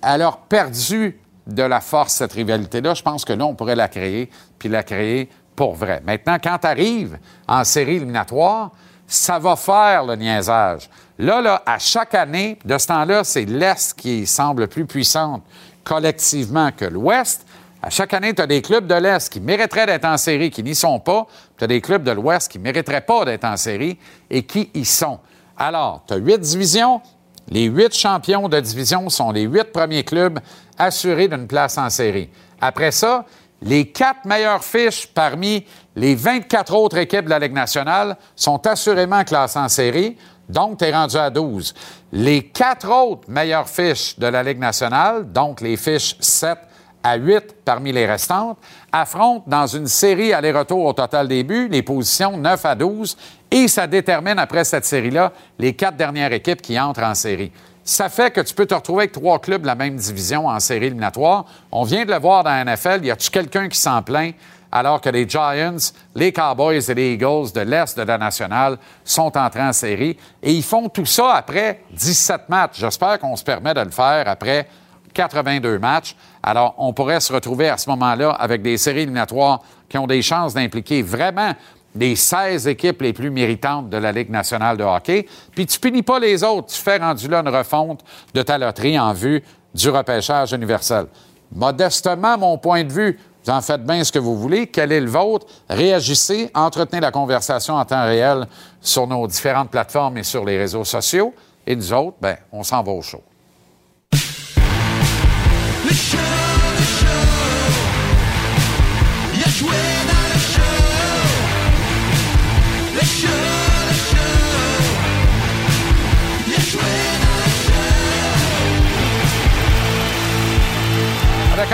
elle a perdu de la force, cette rivalité-là. Je pense que là, on pourrait la créer, puis la créer pour vrai. Maintenant, quand tu arrives en série éliminatoire, ça va faire le niaisage. Là, là, à chaque année, de ce temps-là, c'est l'Est qui semble plus puissante collectivement que l'Ouest. À chaque année, tu as des clubs de l'Est qui mériteraient d'être en série, qui n'y sont pas. Tu as des clubs de l'Ouest qui mériteraient pas d'être en série et qui y sont. Alors, tu as huit divisions. Les huit champions de division sont les huit premiers clubs assurés d'une place en série. Après ça, les quatre meilleures fiches parmi les 24 autres équipes de la Ligue nationale sont assurément classées en série, donc tu es rendu à 12. Les quatre autres meilleures fiches de la Ligue nationale, donc les fiches 7 à 8 parmi les restantes, affrontent dans une série aller-retour au total des buts les positions 9 à 12 et ça détermine après cette série-là les quatre dernières équipes qui entrent en série. Ça fait que tu peux te retrouver avec trois clubs de la même division en série éliminatoire. On vient de le voir dans la NFL. Y a-tu quelqu'un qui s'en plaint alors que les Giants, les Cowboys et les Eagles de l'Est de la nationale sont entrés en série? Et ils font tout ça après 17 matchs. J'espère qu'on se permet de le faire après 82 matchs. Alors, on pourrait se retrouver à ce moment-là avec des séries éliminatoires qui ont des chances d'impliquer vraiment les 16 équipes les plus méritantes de la Ligue nationale de hockey. Puis tu punis pas les autres. Tu fais rendu là une refonte de ta loterie en vue du repêchage universel. Modestement, mon point de vue, vous en faites bien ce que vous voulez. Quel est le vôtre? Réagissez, entretenez la conversation en temps réel sur nos différentes plateformes et sur les réseaux sociaux. Et nous autres, ben, on s'en va au show.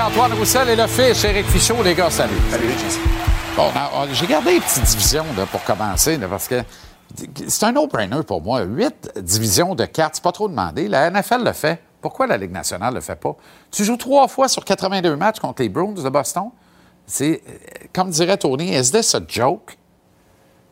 Antoine Roussel et le fiche, Éric Fichaud, les gars, salut. Salut, Bon, j'ai gardé une petite division là, pour commencer, là, parce que c'est un no-brainer pour moi. Huit divisions de cartes, c'est pas trop demandé. La NFL le fait. Pourquoi la Ligue nationale le fait pas? Tu joues trois fois sur 82 matchs contre les Bruins de Boston. C'est, euh, comme dirait Tony, is this a joke?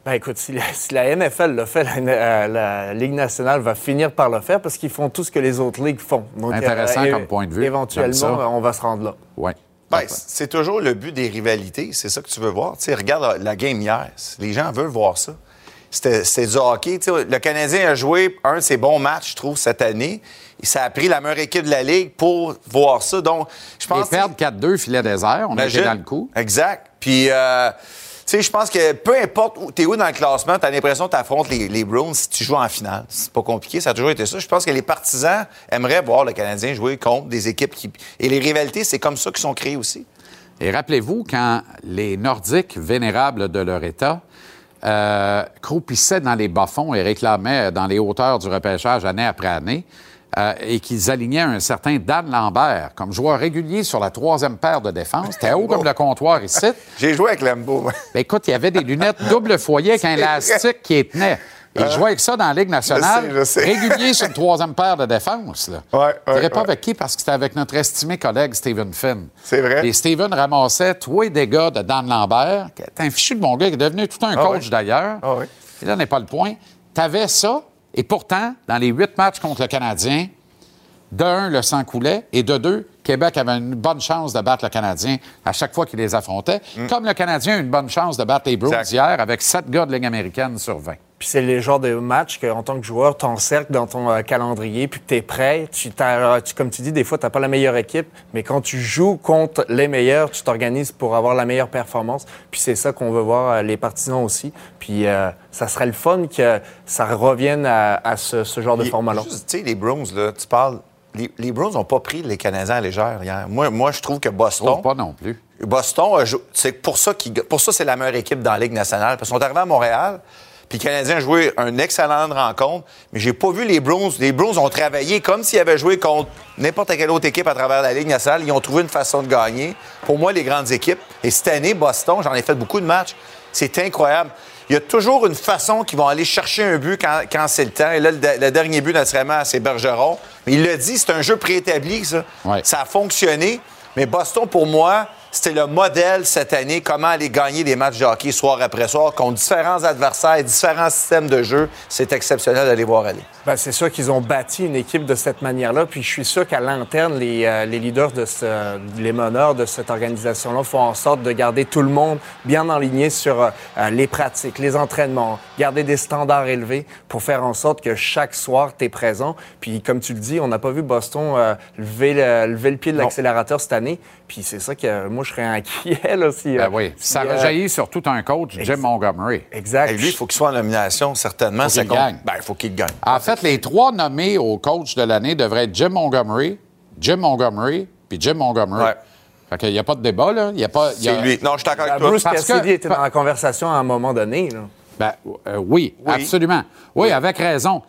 Ben écoute, si la, si la NFL le fait, la, euh, la Ligue nationale va finir par le faire parce qu'ils font tout ce que les autres ligues font. Donc, Intéressant euh, comme point de vue. Éventuellement, on va se rendre là. Oui. Ben, c'est toujours le but des rivalités. C'est ça que tu veux voir. Tu sais, regarde la game hier. Les gens veulent voir ça. C'était du hockey. Tu sais, le Canadien a joué un de ses bons matchs, je trouve, cette année. Et ça a pris la meilleure équipe de la Ligue pour voir ça. Donc, je Ils pense... perdent 4-2, filet désert. On a été dans le coup. Exact. Puis, euh, sais, je pense que peu importe où t'es où dans le classement, t'as l'impression que t'affrontes les, les Browns si tu joues en finale. C'est pas compliqué, ça a toujours été ça. Je pense que les partisans aimeraient voir le Canadien jouer contre des équipes qui... Et les rivalités, c'est comme ça qu'ils sont créées aussi. Et rappelez-vous, quand les Nordiques vénérables de leur État euh, croupissaient dans les bas-fonds et réclamaient dans les hauteurs du repêchage année après année, euh, et qu'ils alignaient un certain Dan Lambert comme joueur régulier sur la troisième paire de défense. C'était haut comme le comptoir ici? *laughs* J'ai joué avec Lambeau. *laughs* Ben, écoute, il y avait des lunettes double foyer avec un élastique qui les tenait. Il Euh, jouait avec ça dans la Ligue nationale, je sais, je sais. régulier sur une troisième paire de défense. Là. Ouais, Je dirais ouais, pas avec qui, parce que c'était avec notre estimé collègue Stephen Finn. C'est vrai. Et Stephen ramassait tous les dégâts de Dan Lambert, qui est un fichu de bon gars, qui est devenu tout un Ah coach d'ailleurs. Ah ouais. Et là n'est pas le point. Tu avais ça, et pourtant, dans les huit matchs contre le Canadien, de un, le sang coulait, et de deux, Québec avait une bonne chance de battre le Canadien à chaque fois qu'il les affrontait, comme le Canadien a une bonne chance de battre les Bruins Mm. Exact. hier avec sept gars de Ligue américaine sur 20. Puis c'est les genres de matchs qu'en tant que joueur, t'encercles dans ton euh, calendrier, puis que t'es prêt. Tu, t'as- tu- comme tu dis, des fois, t'as pas la meilleure équipe, mais quand tu joues contre les meilleurs, tu t'organises pour avoir la meilleure performance. Puis c'est ça qu'on veut voir euh, les partisans aussi. Puis euh, ça serait le fun que ça revienne à, à ce, ce genre de format-là. Tu sais, les Browns, là, tu parles. Les, les Browns n'ont pas pris les Canadiens à légère hier. Moi, moi je trouve que Boston. trouve pas non plus. Boston, c'est pour ça qu'ils- pour ça c'est la meilleure équipe dans la Ligue nationale. Parce qu'ils sont arrivés à Montréal, puis les Canadiens ont joué une excellente rencontre, mais j'ai pas vu les Browns. Les Browns ont travaillé comme s'ils avaient joué contre n'importe quelle autre équipe à travers la Ligue nationale. Ils ont trouvé une façon de gagner. Pour moi, les grandes équipes. Et cette année, Boston, j'en ai fait beaucoup de matchs. C'est incroyable. Il y a toujours une façon qu'ils vont aller chercher un but quand, quand c'est le temps. Et là, le, de- le dernier but, naturellement, c'est Bergeron. Mais il l'a dit, c'est un jeu préétabli, ça. Ouais. Ça a fonctionné. Mais Boston, pour moi, c'était le modèle cette année, comment aller gagner des matchs de hockey soir après soir contre différents adversaires, différents systèmes de jeu. C'est exceptionnel d'aller voir aller. Ben, c'est sûr qu'ils ont bâti une équipe de cette manière-là. Puis je suis sûr qu'à l'interne, les, euh, les leaders, de ce, les meneurs de cette organisation-là font en sorte de garder tout le monde bien aligné sur euh, les pratiques, les entraînements, garder des standards élevés pour faire en sorte que chaque soir, tu es présent. Puis comme tu le dis, on n'a pas vu Boston euh, lever, le, lever le pied de l'accélérateur cette année. Puis c'est ça que moi, je serais inquiet *laughs* là, si... Ben euh, oui. si, Ça euh, rejaillit sur tout un coach, Jim Montgomery. Exact. Et lui, il faut qu'il soit en nomination, certainement. Faut Ça compte. gagne. Ben, il faut qu'il gagne. En fait, les trois nommés au coach de l'année devraient être Jim Montgomery, Jim Montgomery, puis Jim Montgomery. Ouais. Fait qu'il n'y a pas de débat, là. Il y a pas, il y a- C'est lui. Non, je suis d'accord avec toi. Bruce Parce que- Cassidy était dans la conversation à un moment donné. Là. Ben, euh, oui, Oui. absolument. Oui, avec raison.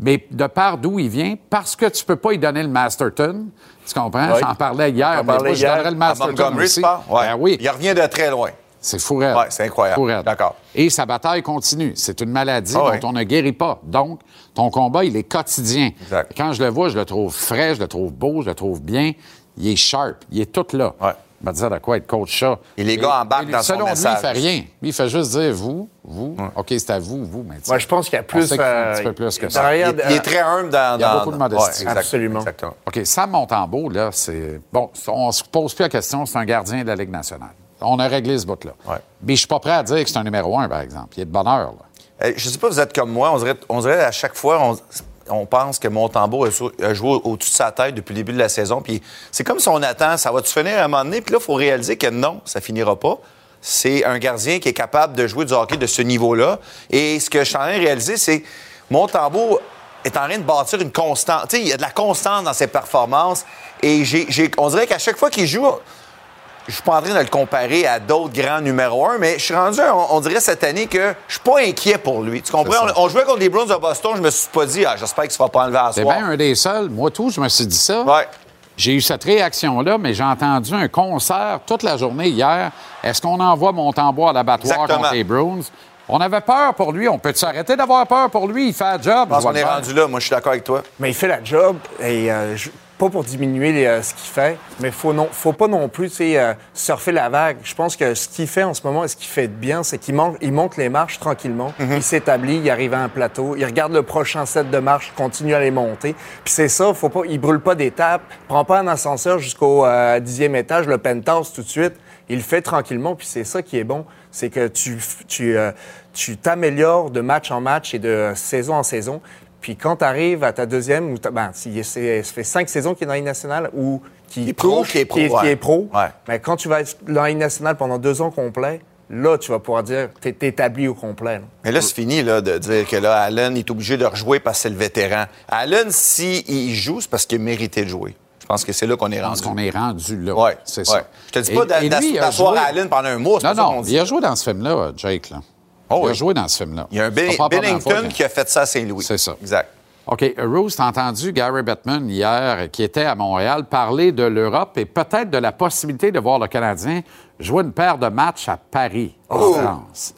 Mais de part d'où il vient, parce que tu peux pas lui donner le Masterton. Tu comprends? Oui. J'en parlais hier, mais je donnerais le À Masterton Montgomery, aussi. Ouais. Ben oui, Il revient de très loin. c'est fou raide. Ouais, c'est incroyable. D'accord. Et sa bataille continue. C'est une maladie Ah dont on ne guérit pas. Donc, ton combat, il est quotidien. Exact. Quand je le vois, je le trouve frais, je le trouve beau, je le trouve bien. Il est sharp. Il est tout là. Ouais. Il va dire de quoi être coach ça. Et les gars embarquent dans son selon message. lui, il fait rien. Lui, il fait juste dire vous, vous. OK, c'est à vous, vous. Mais Ouais, je pense qu'il y a plus. un euh, petit peu plus que ça. derrière- Il, est- il est très humble dans. Il y a dans- beaucoup de modestie. Ouais, exact- Absolument. Exactement. OK, Sam Montembeau, là, c'est. Bon, on se pose plus la question, c'est un gardien de la Ligue nationale. On a réglé ce bout-là. Ouais. Mais je suis pas prêt à dire que c'est un numéro un, par exemple. Il est de bonne heure, là. Euh, Je sais pas, vous êtes comme moi. On dirait, on dirait à chaque fois, on, on pense que Montembeau a, joué au-dessus de sa tête depuis le début de la saison. Puis c'est comme si on attend, ça va-tu finir à un moment donné? Puis là, il faut réaliser que non, ça finira pas. C'est un gardien qui est capable de jouer du hockey de ce niveau-là. Et ce que je suis en train de réaliser, c'est que Montembeau est en train de bâtir une constante. Il y a de la constance dans ses performances. Et on dirait qu'à chaque fois qu'il joue, je suis pas en train de le comparer à d'autres grands numéro un, mais je suis rendu, on, on dirait cette année que je suis pas inquiet pour lui. Tu comprends? On, on jouait contre les Browns de Boston, je me suis pas dit, ah, j'espère qu'il se va pas enlever à C'est bien un des seuls. Moi, tout, je me suis dit ça. Ouais. J'ai eu cette réaction-là, mais j'ai entendu un concert toute la journée hier. Est-ce qu'on envoie Montembois à l'abattoir Exactement. contre les Bruins? On avait peur pour lui. On peut s'arrêter d'avoir peur pour lui? Il fait un job. Je pense qu'on est rendu là. Moi, je suis d'accord avec toi. Mais il fait la job et euh, je- pas pour diminuer les, euh, ce qu'il fait, mais faut non, faut pas non plus euh, surfer la vague. Je pense que ce qu'il fait en ce moment et ce qu'il fait de bien, c'est qu'il monte, il monte les marches tranquillement. Il s'établit, il arrive à un plateau, il regarde le prochain set de marches, continue à les monter. Puis c'est ça, faut pas, il brûle pas d'étapes, prend pas un ascenseur jusqu'au euh, dixième étage, le penthouse tout de suite. Il le fait tranquillement, puis c'est ça qui est bon, c'est que tu tu euh, tu t'améliores de match en match et de saison en saison. Puis quand tu arrives à ta deuxième, ou ben, si- c'est- ça fait cinq saisons qu'il est dans la Ligue nationale ou qui, pro, touche, qui est pro, qui, ouais. est pro, Ouais. mais quand tu vas être dans la Ligue nationale pendant deux ans complets, là, tu vas pouvoir dire que tu es établi au complet. là. Mais là, c'est fini là, de dire que là, Allen est obligé de rejouer parce que c'est le vétéran. Allen, s'il joue, c'est parce qu'il mérité de jouer. Je pense que c'est là qu'on est rendu. qu'on est rendu là. Ouais, c'est ouais. ça. Je te dis pas d'asseoir joué- à Allen pendant un mois, Non, pas ça qu'on non, dit. il a joué dans ce film-là, Jake. Là. Oh il a oui. joué dans ce film-là. Il y a un Bill- fois Billington qui a fait ça à Saint-Louis. C'est ça. Exact. OK. Rose, t'as entendu Gary Bettman hier, qui était à Montréal, parler de l'Europe et peut-être de la possibilité de voir le Canadien jouer une paire de matchs à Paris, en Oh! France.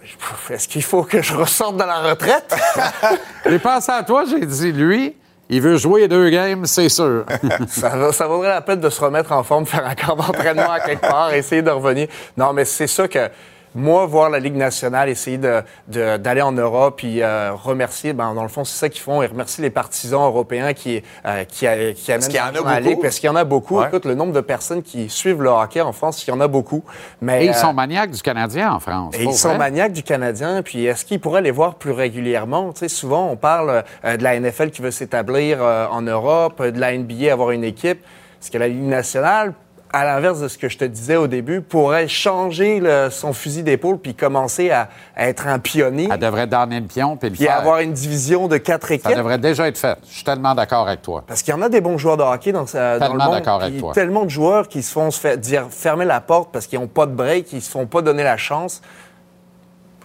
Est-ce qu'il faut que je ressorte de la retraite? *laughs* J'ai pensé à toi, j'ai dit, lui, il veut jouer deux games, c'est sûr. *laughs* ça, ça vaudrait la peine de se remettre en forme, faire un camp d'entraînement à quelque part, essayer de revenir. Non, mais c'est ça que moi, voir la Ligue nationale, essayer de- de- d'aller en Europe, puis euh, remercier, ben, dans le fond, c'est ça qu'ils font. Ils remercient les partisans européens qui, euh, qui, a- qui amènent qu'il y en a beaucoup. Ligue, parce qu'il y en a beaucoup. Ouais. Écoute, le nombre de personnes qui suivent le hockey en France, il y en a beaucoup. Mais, Et ils euh, sont maniaques du Canadien en France. et ils sont maniaques du Canadien, puis est-ce qu'ils pourraient les voir plus régulièrement? Tu sais, souvent, on parle euh, de la NFL qui veut s'établir euh, en Europe, euh, de la NBA avoir une équipe. Est-ce que la Ligue nationale, à l'inverse de ce que je te disais au début, pourrait changer le- son fusil d'épaule puis commencer à, à être un pionnier, Elle devrait donner le pion puis le puis faire. avoir une division de quatre Ça équipes? devrait déjà être fait. Je suis tellement d'accord avec toi. Parce qu'il y en a des bons joueurs de hockey dans, sa- dans le Tellement monde. d'accord avec toi. Tellement de joueurs qui se font se faire dire fermer la porte parce qu'ils n'ont pas de break, qui se font pas donner la chance.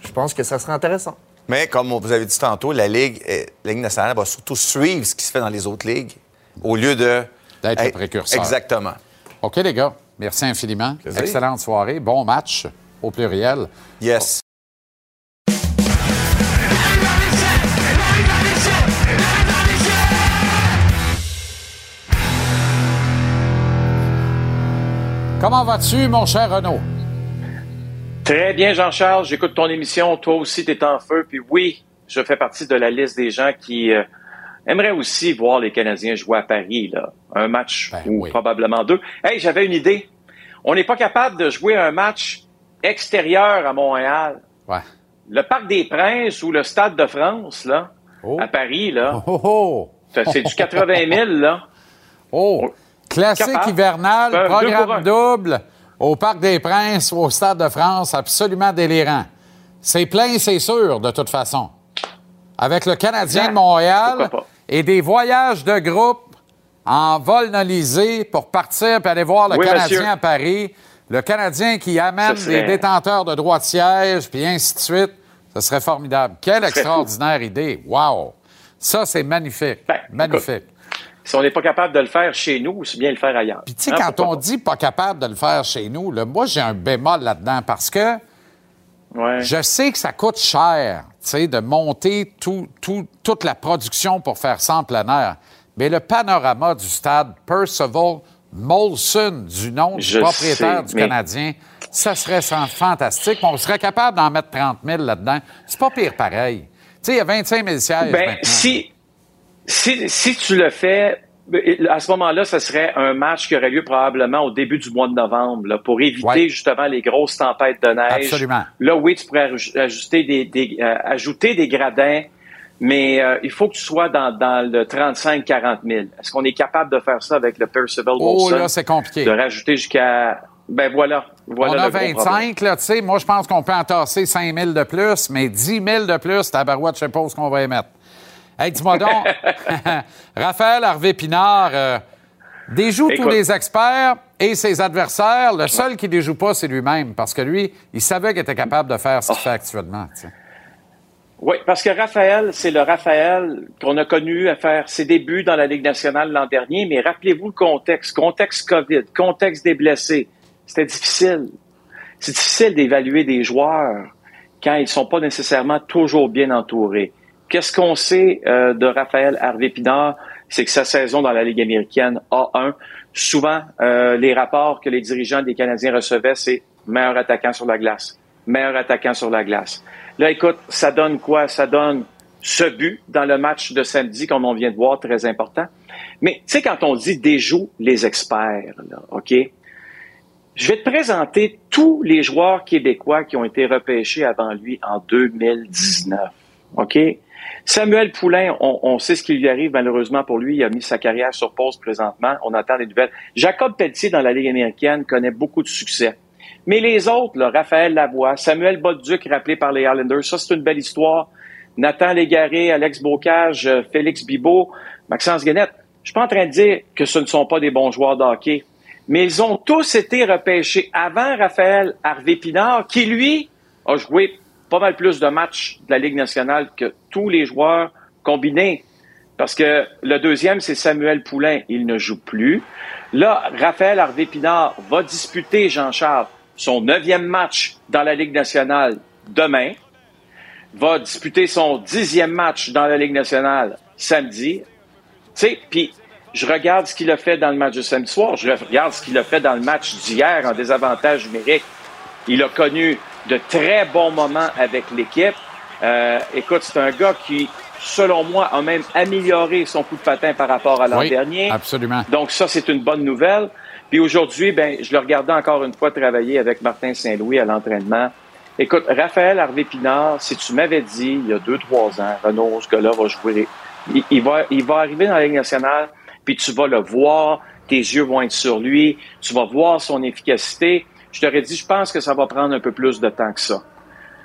Je pense que ça serait intéressant. Mais comme vous avez dit tantôt, la Ligue, euh, la Ligue nationale va surtout suivre ce qui se fait dans les autres ligues au lieu de... D'être le précurseur. Exactement. OK, les gars. Merci infiniment. Plaisir. Excellente soirée. Bon match au pluriel. Yes. Comment vas-tu, mon cher Renaud? Très bien, Jean-Charles. J'écoute ton émission. Toi aussi, tu es en feu. Puis oui, je fais partie de la liste des gens qui euh, aimeraient aussi voir les Canadiens jouer à Paris. Là. Un match Ben ou oui. probablement deux. Hey, j'avais une idée. On n'est pas capable de jouer un match extérieur à Montréal. Ouais. Le Parc des Princes ou le Stade de France, là, Oh. à Paris, là, Oh, oh, ça, c'est du 80 000, là. oh. Classique Capable. hivernal, Euh, programme double au Parc des Princes ou au Stade de France, absolument délirant. C'est plein, c'est sûr, de toute façon. Avec le Canadien Exact. de Montréal? Et des voyages de groupe en vol nolisé pour partir et aller voir le Oui, Canadien monsieur. à Paris. Le Canadien qui amène serait- des détenteurs de droits de siège, puis ainsi de suite. Ce serait formidable. Quelle extraordinaire idée. Wow! Ça, c'est magnifique. Ben, magnifique. Si on n'est pas capable de le faire chez nous, c'est bien le faire ailleurs. Puis, tu sais, Hein, quand on dit pas capable de le faire chez nous, là, moi, j'ai un bémol là-dedans parce que Ouais. je sais que ça coûte cher, de monter tout, tout- toute la production pour faire ça en plein air. Mais le panorama du stade Percival Molson, du nom du Je propriétaire sais, du mais- Canadien, ça serait fantastique. On serait capable d'en mettre 30 000 là-dedans. C'est pas pire pareil. Tu sais, il y a 25 000 sièges Ben, si, si, si tu le fais, à ce moment-là, ce serait un match qui aurait lieu probablement au début du mois de novembre, là, pour éviter Ouais. justement les grosses tempêtes de neige. Absolument. Là, oui, tu pourrais aj- ajuster des, des, euh, ajouter des gradins, mais euh, il faut que tu sois dans, dans le 35-40 000. Est-ce qu'on est capable de faire ça avec le Percival Oh, Wilson? là, c'est compliqué. De rajouter jusqu'à... Ben voilà. voilà on a le gros problème. 25, là, tu sais. Moi, je pense qu'on peut entasser 5 000 de plus, mais 10 000 de plus, tabarouette, je sais pas où qu'on va y mettre. Hey, dis-moi donc, *laughs* Raphaël Harvey-Pinard euh, déjoue tous les experts et ses adversaires. Le seul qui déjoue pas, c'est lui-même, parce que lui, il savait qu'il était capable de faire ce Oh. qu'il fait actuellement. Oui, parce que Raphaël, c'est le Raphaël qu'on a connu à faire ses débuts dans la Ligue nationale l'an dernier, mais rappelez-vous le contexte, contexte COVID, contexte des blessés. C'était difficile. C'est difficile d'évaluer des joueurs quand ils sont pas nécessairement toujours bien entourés. Qu'est-ce qu'on sait euh, de Raphaël Harvey-Pinard? c'est que sa saison dans la Ligue américaine A1, souvent, euh, les rapports que les dirigeants des Canadiens recevaient, c'est meilleur attaquant sur la glace, meilleur attaquant sur la glace. Là, écoute, ça donne quoi? Ça donne ce but dans le match de samedi, comme on vient de voir, très important. Mais tu sais, quand on dit déjoue les experts, là, OK? Je vais te présenter tous les joueurs québécois qui ont été repêchés avant lui en 2019. OK? Samuel Poulain, on, sait ce qui lui arrive malheureusement pour lui. Il a mis sa carrière sur pause présentement. On attend des nouvelles. Jacob Pelletier dans la Ligue américaine connaît beaucoup de succès. Mais les autres, Raphaël Lavoie, Samuel Bolduc, rappelé par les Islanders, ça c'est une belle histoire. Nathan Légaré, Alex Bocage, euh, Félix Bibot, Maxence Guenette. Je suis pas en train de dire que ce ne sont pas des bons joueurs de hockey, mais ils ont tous été repêchés avant Raphaël Harvey-Pinard, qui lui a joué pas mal plus de matchs de la Ligue nationale que tous les joueurs combinés. Parce que le deuxième, c'est Samuel Poulain. Il ne joue plus. Là, Raphaël Harvey-Pinard va disputer, Jean-Charles, son neuvième match dans la Ligue nationale demain. Va disputer son dixième match dans la Ligue nationale samedi. Tu sais, puis je regarde ce qu'il a fait dans le match de samedi soir. Je regarde ce qu'il a fait dans le match d'hier en désavantage numérique. Il a connu de très bons moments avec l'équipe. Euh, écoute, c'est un gars qui, selon moi, a même amélioré son coup de patin par rapport à l'an oui, dernier. Absolument. Donc ça, c'est une bonne nouvelle. Puis aujourd'hui, ben, je le regardais encore une fois travailler avec Martin Saint-Louis à l'entraînement. Écoute, Raphaël Harvey-Pinard, si tu m'avais dit il y a deux, trois ans, Renaud, ce gars-là va jouer, il, va, il va arriver dans la Ligue nationale, puis tu vas le voir, tes yeux vont être sur lui, tu vas voir son efficacité. Je t'aurais dit, je pense que ça va prendre un peu plus de temps que ça.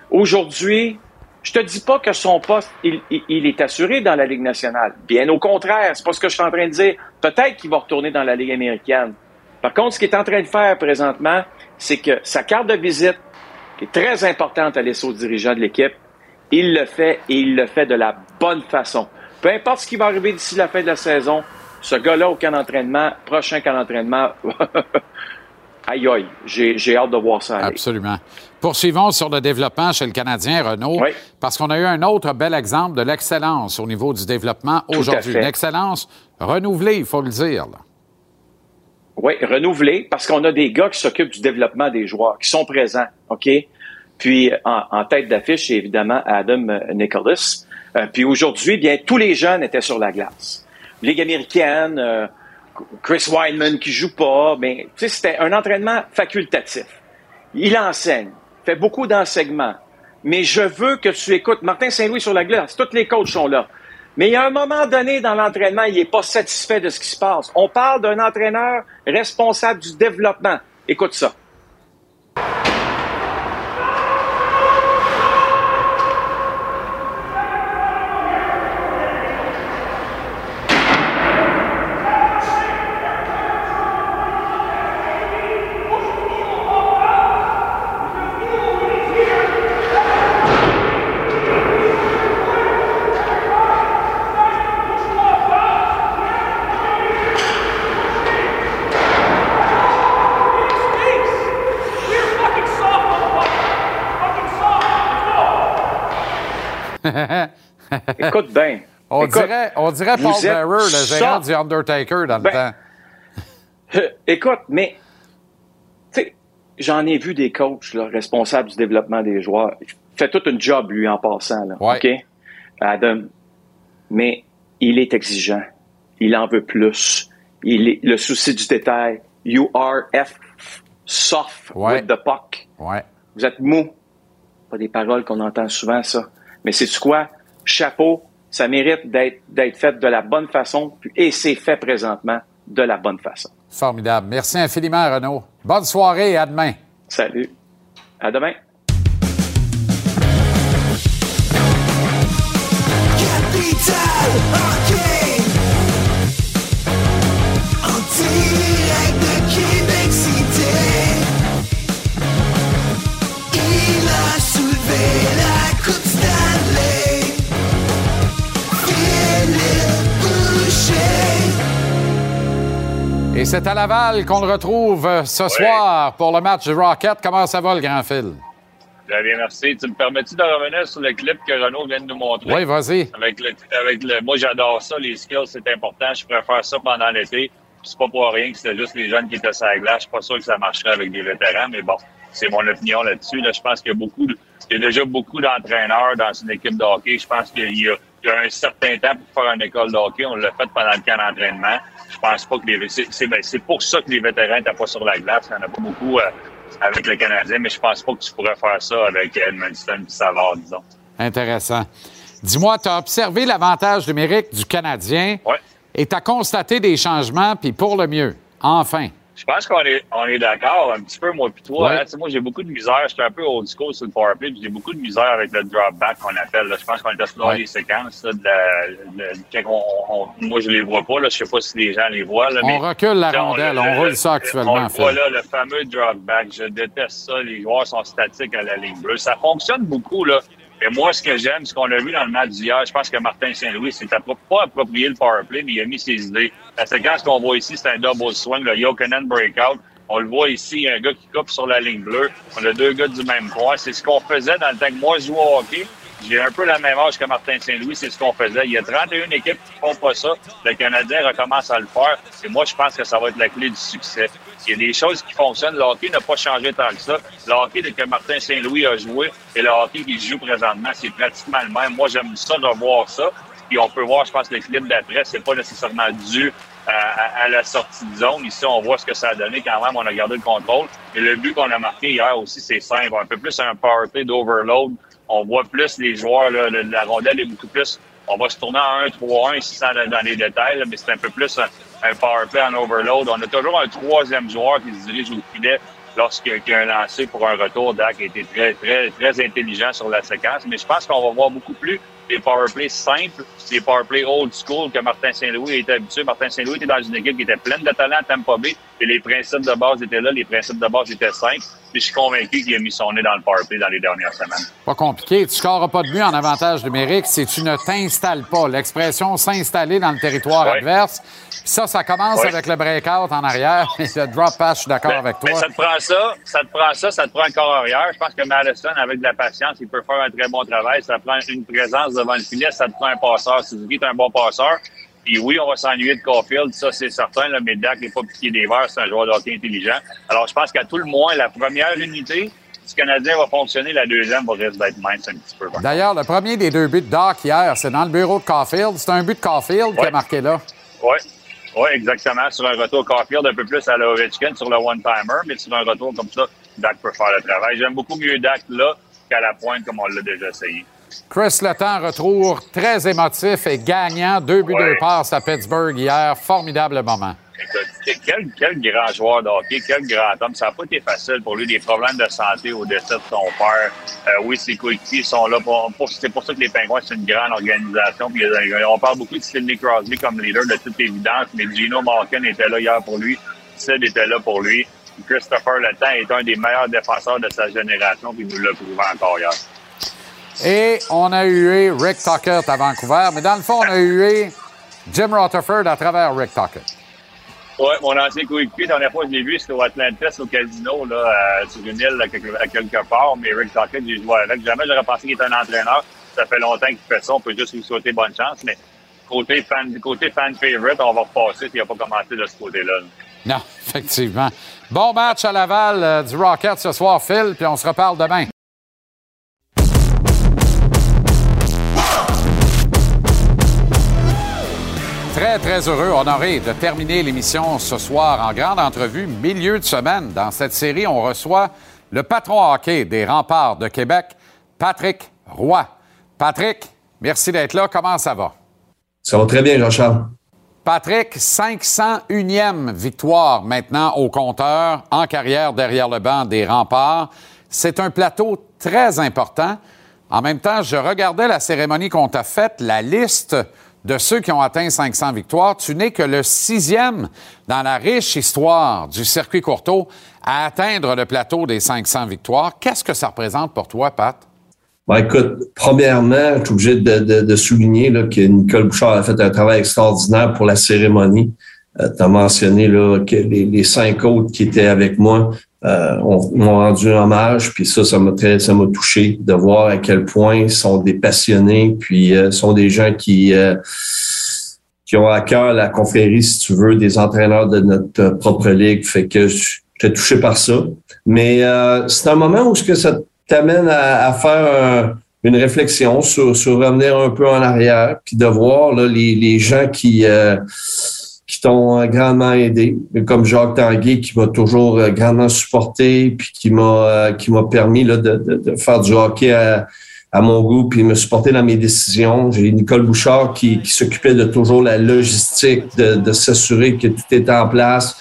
Aujourd'hui, je te dis pas que son poste, il, est assuré dans la Ligue nationale. Bien au contraire, c'est pas ce que je suis en train de dire. Peut-être qu'il va retourner dans la Ligue américaine. Par contre, ce qu'il est en train de faire présentement, c'est que sa carte de visite, qui est très importante à laisser aux dirigeants de l'équipe, il le fait et il le fait de la bonne façon. Peu importe ce qui va arriver d'ici la fin de la saison, ce gars-là au camp d'entraînement, prochain camp d'entraînement, *laughs* aïe aïe, j'ai hâte de voir ça. Aller. Absolument. Poursuivons sur le développement chez le Canadien, Renault, parce qu'on a eu un autre bel exemple de l'excellence au niveau du développement aujourd'hui. Une excellence renouvelée, il faut le dire. Là. Oui, renouvelée, parce qu'on a des gars qui s'occupent du développement des joueurs, qui sont présents, OK? Puis en, en tête d'affiche, évidemment, Adam Nicholas. Euh, puis aujourd'hui, bien, tous les jeunes étaient sur la glace. Ligue américaine, euh, Chris Wildman qui joue pas, mais c'était un entraînement facultatif. Il enseigne, fait beaucoup d'enseignements. Mais je veux que tu écoutes Martin Saint-Louis sur la glace. Tous les coachs sont là. Mais il y a un moment donné dans l'entraînement, il n'est pas satisfait de ce qui se passe. On parle d'un entraîneur responsable du développement. Écoute ça. Écoute bien. On, dirait, on dirait Paul Bearer, le gérant du Undertaker dans le ben, temps. écoute, mais j'en ai vu des coachs là, responsables du développement des joueurs. Il fait tout un job, lui, en passant. Là, OK? Adam. Mais il est exigeant. Il en veut plus. Il est, le souci du détail. You are F soft with the puck. Ouais. Vous êtes mou. Pas des paroles qu'on entend souvent, ça. Mais c'est quoi? Chapeau, ça mérite d'être fait de la bonne façon et c'est fait présentement de la bonne façon. Formidable. Merci infiniment, Renaud. Bonne soirée et à demain. Salut. À demain. Et c'est à Laval qu'on le retrouve ce soir pour le match du Rocket. Comment ça va, le grand fil? Très bien, merci. Tu me permets-tu de revenir sur le clip que Renaud vient de nous montrer? Oui, vas-y. Avec le, avec le, moi, j'adore ça. Les skills, c'est important. Je préfère ça pendant l'été. C'est pas pour rien que c'était juste les jeunes qui étaient sur la glace. Je suis pas sûr que ça marcherait avec des vétérans, mais bon, c'est mon opinion là-dessus. Là, je pense qu'il y a beaucoup, il y a déjà beaucoup d'entraîneurs dans une équipe de hockey. Je pense qu'il y y a un certain temps pour faire une école de hockey. On l'a fait pendant le camp d'entraînement. Je pense pas que les, c'est, ben, c'est pour ça que les vétérans n'étaient pas sur la glace. Il n'y en a pas beaucoup euh, avec le Canadien, mais je pense pas que tu pourrais faire ça avec Edmondson et Savard, disons. Intéressant. Dis-moi, tu as observé l'avantage numérique du Canadien ouais. et tu as constaté des changements, puis pour le mieux. Enfin. Je pense qu'on est, on est d'accord un petit peu, moi puis toi. Ouais. Hein. Moi, j'ai beaucoup de misère. J'étais un peu old school sur le powerplay, puis j'ai beaucoup de misère avec le drop back qu'on appelle. Là. Je pense qu'on est Ouais. les séquences. Là, de la, de- on, on- moi, je les vois pas. Là. Je sais pas si les gens les voient. Là, On mais recule la rondelle, le- on le- roule ça actuellement, le Phil. voit là, le fameux drop back. Je déteste ça. Les joueurs sont statiques à la ligne bleue. Ça fonctionne beaucoup, là. Mais moi, ce que j'aime, ce qu'on a vu dans le match d'hier, je pense que Martin Saint-Louis s'est appro- pas approprié le power play, mais il a mis ses idées. La séquence qu'on voit ici, c'est un double swing, le Yokanen breakout. On le voit ici, un gars qui coupe sur la ligne bleue. On a deux gars du même coin. C'est ce qu'on faisait dans le temps que moi, je jouais au hockey. J'ai un peu la même âge que Martin Saint-Louis, c'est ce qu'on faisait. Il y a 31 équipes qui font pas ça. Le Canadien recommence à le faire. Et moi, je pense que ça va être la clé du succès. Il y a des choses qui fonctionnent. Le hockey n'a pas changé tant que ça. Le hockey que Martin Saint-Louis a joué et le hockey qu'il joue présentement, c'est pratiquement le même. Moi, j'aime ça de voir ça. Puis on peut voir, je pense, clip d'après, c'est pas nécessairement dû à, la sortie de zone. Ici, on voit ce que ça a donné quand même. On a gardé le contrôle. Et le but qu'on a marqué hier aussi, c'est simple. Un peu plus un play d'overload. On voit plus les joueurs, là, la rondelle est beaucoup plus. On va se tourner en 1-3-1 ici sans dans, les détails, là, mais c'est un peu plus un, un power play en overload. On a toujours un troisième joueur qui se dirige au filet lorsqu'il y a un lancé pour un retour. Dak a été très, très, très intelligent sur la séquence. Mais je pense qu'on va voir beaucoup plus des powerplays simples, des powerplays old school que Martin Saint-Louis était habitué. Martin Saint-Louis était dans une équipe qui était pleine de talent à Tampa Bay et les principes de base étaient là, les principes de base étaient simples. Puis je suis convaincu qu'il a mis son nez dans le powerplay dans les dernières semaines. Pas compliqué. Tu scoreras pas de but en avantage numérique si tu ne t'installes pas. L'expression s'installer dans le territoire Ouais. adverse. Puis ça, ça commence avec le breakout en arrière. Et *laughs* le drop pass, je suis d'accord avec Ben, toi. ça te prend ça, ça te prend ça, ça te prend un corps arrière. Je pense que Madison, avec de la patience, il peut faire un très bon travail. Ça prend une présence devant le filet, ça te prend un passeur. Suzuki est un bon passeur. Puis oui, on va s'ennuyer de Caulfield, ça c'est certain, là, mais Dak n'est pas piqué des verres, c'est un joueur de hockey intelligent. Alors je pense qu'à tout le moins, la première unité du Canadien va fonctionner, la deuxième va risque d'être mince un petit peu. D'ailleurs, le premier des deux buts de Doc hier, c'est dans le bureau de Caulfield. C'est un but de Caulfield qui a Ouais. marqué là. Oui, ouais, exactement. Sur un retour Caulfield, un peu plus à la Ovechkin sur le one-timer, mais sur un retour comme ça, Dak peut faire le travail. J'aime beaucoup mieux Dak là qu'à la pointe comme on l'a déjà essayé. Chris Letang, retour très émotif et gagnant. Deux buts, Ouais. deux passes à Pittsburgh hier. Formidable moment. Écoute, quel, quel grand joueur de hockey, quel grand homme. Ça n'a pas été facile pour lui. Des problèmes de santé au décès de son père. Euh, oui, ses coéquipiers sont là. Pour, pour- c'est pour ça que les Pingouins, c'est une grande organisation. Puis, euh, on parle beaucoup de Sidney Crosby comme leader de toute évidence, mais Gino Malkin était là hier pour lui. Sid était là pour lui. Christopher Letang est un des meilleurs défenseurs de sa génération, puis il nous l'a prouvé encore hier. Et on a eu Rick Tuckett à Vancouver, mais dans le fond, on a eu Jim Rutherford à travers Rick Tuckett. Ouais, mon ancien coéquipier, la dernière fois que je l'ai vu, c'était au Atlantis, au casino, là, euh, sur une île à quelque, à quelque part. Mais Rick Tuckett, j'ai joué avec. Jamais j'aurais pensé qu'il était un entraîneur. Ça fait longtemps qu'il fait ça. On peut juste lui souhaiter bonne chance. Mais côté fan, côté fan favorite, on va repasser s'il n'a pas commencé de ce côté-là. Non, *laughs* effectivement. Bon match à Laval euh, du Rocket ce soir, Phil, puis on se reparle demain. Très, très heureux, honoré de terminer l'émission ce soir en grande entrevue, milieu de semaine. Dans cette série, on reçoit le patron hockey des remparts de Québec, Patrick Roy. Patrick, merci d'être là. Comment ça va? Ça va très bien, Jean-Charles. Patrick, 501e victoire maintenant au compteur en carrière derrière le banc des remparts. C'est un plateau très important. En même temps, je regardais la cérémonie qu'on t'a faite, la liste de ceux qui ont atteint 500 victoires. Tu n'es que le sixième dans la riche histoire du circuit courteau à atteindre le plateau des 500 victoires. Qu'est-ce que ça représente pour toi, Pat? Bon, écoute, premièrement, je suis obligé de, souligner que Nicole Bouchard a fait un travail extraordinaire pour la cérémonie. tu as mentionné les cinq autres qui étaient avec moi euh, rendu hommage, puis ça, ça m'a ça m'a touché de voir à quel point ils sont des passionnés, puis euh, sont des gens qui euh, qui ont à cœur la confrérie, si tu veux, des entraîneurs de notre propre ligue. Fait que j'étais touché par ça. Mais euh, c'est un moment où ce que ça t'amène à, à faire une réflexion sur, sur revenir un peu en arrière, puis de voir là, les, les gens qui t'ont grandement aidé, comme Jacques Tanguay qui m'a toujours euh, grandement supporté, puis qui m'a euh, qui m'a permis là, de, de, faire du hockey à, à, mon goût, puis me supporter dans mes décisions. J'ai Nicole Bouchard qui, qui s'occupait de toujours la logistique, de, de s'assurer que tout était en place.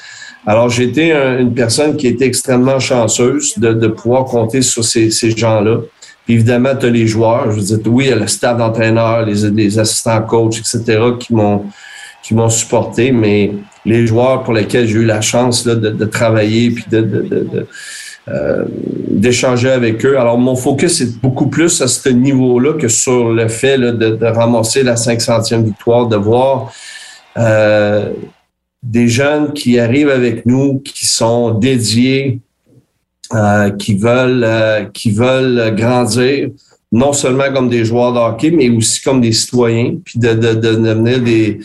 Alors, j'ai été une personne qui était extrêmement chanceuse de, de pouvoir compter sur ces, ces gens-là. Puis évidemment, tu as les joueurs. Je veux dire, oui, il y a le staff d'entraîneurs, les, les assistants coachs, etc., qui m'ont qui m'ont supporté, mais les joueurs pour lesquels j'ai eu la chance de, de, travailler puis de, euh, d'échanger avec eux. Alors, mon focus est beaucoup plus à ce niveau-là que sur le fait là, de, ramasser la 500e victoire, de voir euh, des jeunes qui arrivent avec nous, qui sont dédiés, euh, qui veulent qui veulent grandir, non seulement comme des joueurs de hockey, mais aussi comme des citoyens, puis de, de, de devenir des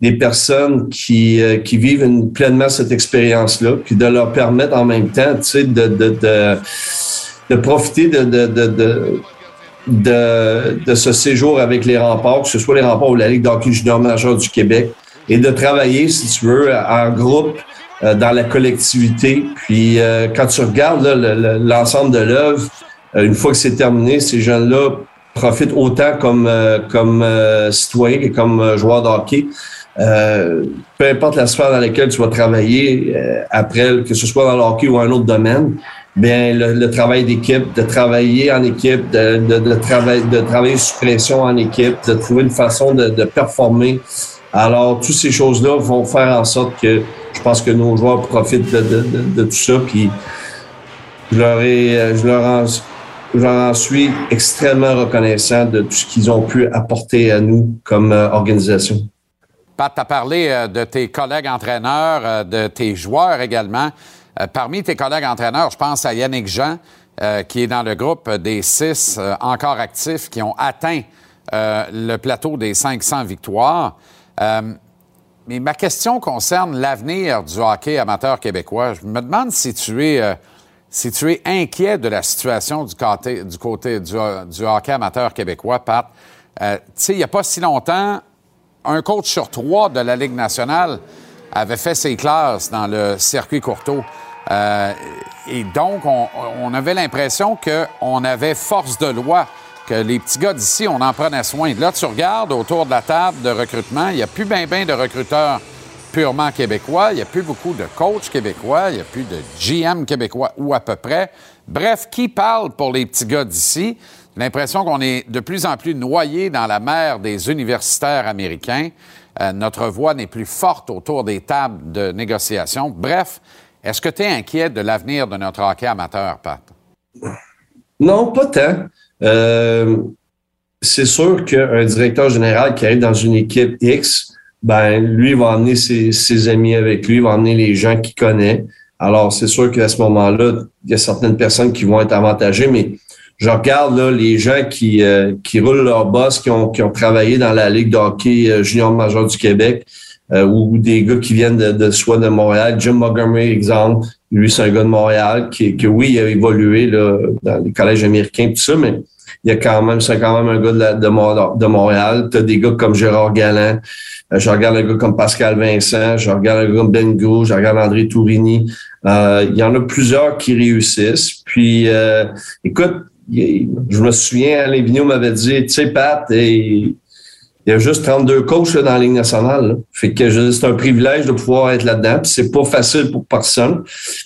des personnes qui, euh, qui vivent pleinement cette expérience-là, puis de leur permettre en même temps, tu sais, de, de, de, de profiter de, de, de, de, de, ce séjour avec les remparts, que ce soit les remparts ou la Ligue d'hockey junior majeur du Québec, et de travailler, si tu veux, en groupe, euh, dans la collectivité. Puis euh, quand tu regardes l'ensemble de l'œuvre, une fois que c'est terminé, ces jeunes-là profitent autant comme, comme citoyens que comme joueurs de hockey. Euh, peu importe la sphère dans laquelle tu vas travailler euh, après, que ce soit dans le hockey ou un autre domaine, bien le, travail d'équipe, de travailler en équipe, de, de, de, travailler, de travailler sous pression en équipe, de trouver une façon de, de performer. Alors, toutes ces choses-là vont faire en sorte que je pense que nos joueurs profitent de, de tout ça. Puis, je leur, ai, je leur en, je leur en suis extrêmement reconnaissant de tout ce qu'ils ont pu apporter à nous comme euh, organisation. Pat, tu as parlé euh, de tes collègues entraîneurs, euh, de tes joueurs également. Euh, parmi tes collègues entraîneurs, je pense à Yannick Jean, qui est dans le groupe des six encore actifs qui ont atteint le plateau des 500 victoires. mais ma question concerne l'avenir du hockey amateur québécois. Je me demande si tu es, si tu es inquiet de la situation du côté du hockey amateur québécois, Pat. tu sais, il n'y a pas si longtemps, un coach sur trois de la Ligue nationale avait fait ses classes dans le circuit courteau. Euh, et donc, on, avait l'impression qu'on avait force de loi, que les petits gars d'ici, on en prenait soin. Là, tu regardes autour de la table de recrutement, il n'y a plus bien ben de recruteurs purement québécois, il n'y a plus beaucoup de coachs québécois, il n'y a plus de GM québécois ou à peu près. Bref, qui parle pour les petits gars d'ici? L'impression qu'on est de plus en plus noyé dans la mer des universitaires américains. Euh, notre voix n'est plus forte autour des tables de négociation. Bref, est-ce que tu es inquiet de l'avenir de notre hockey amateur, Pat? Non, pas tant. Euh, c'est sûr qu'un directeur général qui arrive dans une équipe X, ben lui va emmener ses, amis avec lui, va emmener les gens qu'il connaît. Alors, c'est sûr qu'à ce moment-là, il y a certaines personnes qui vont être avantagées, mais je regarde là, les gens qui, euh, qui roulent leur boss, qui ont, qui ont travaillé dans la Ligue de hockey euh, junior majeur du Québec, euh, ou des gars qui viennent de, de soit de Montréal. Jim Montgomery, exemple, lui, c'est un gars de Montréal qui, que oui, a évolué là, dans les collèges américains, tout ça, mais il y a quand même, c'est quand même un gars de, de, de Montréal. Tu des gars comme Gérard Galland. je regarde un gars comme Pascal Vincent. Je regarde un gars comme Ben Gou. Je regarde André Tourini. il y en a plusieurs qui réussissent. Puis, écoute, je me souviens, Alain Vigneault m'avait dit, tu sais, Pat, il y a juste 32 coachs dans la Ligue nationale. Fait que c'est un privilège de pouvoir être là-dedans. C'est pas facile pour personne.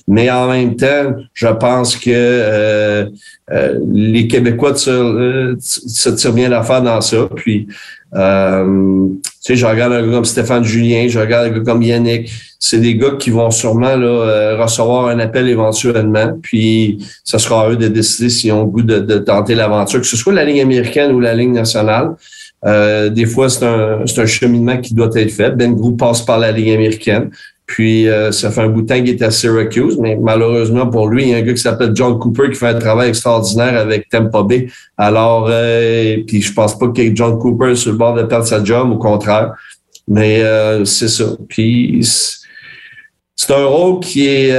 Mais en même temps, je pense que euh, euh, les Québécois se, se tirent bien l'affaire dans ça. Puis euh, sais, je regarde un gars comme Stéphane Julien, je regarde un gars comme Yannick. C'est des gars qui vont sûrement là, euh, recevoir un appel éventuellement. Puis, ça sera à eux de décider s'ils ont le goût de, tenter l'aventure, que ce soit la ligne américaine ou la ligne nationale. Euh, des fois, c'est un, un cheminement qui doit être fait. Ben Group passe par la ligne américaine. Puis euh, ça fait un bout de temps qu'il est à Syracuse, mais malheureusement pour lui, il y a un gars qui s'appelle John Cooper qui fait un travail extraordinaire avec Tampa Bay. Alors, euh, puis je pense pas que John Cooper est sur le bord de perdre sa job, au contraire. Mais euh, c'est ça. Puis c'est un rôle qui est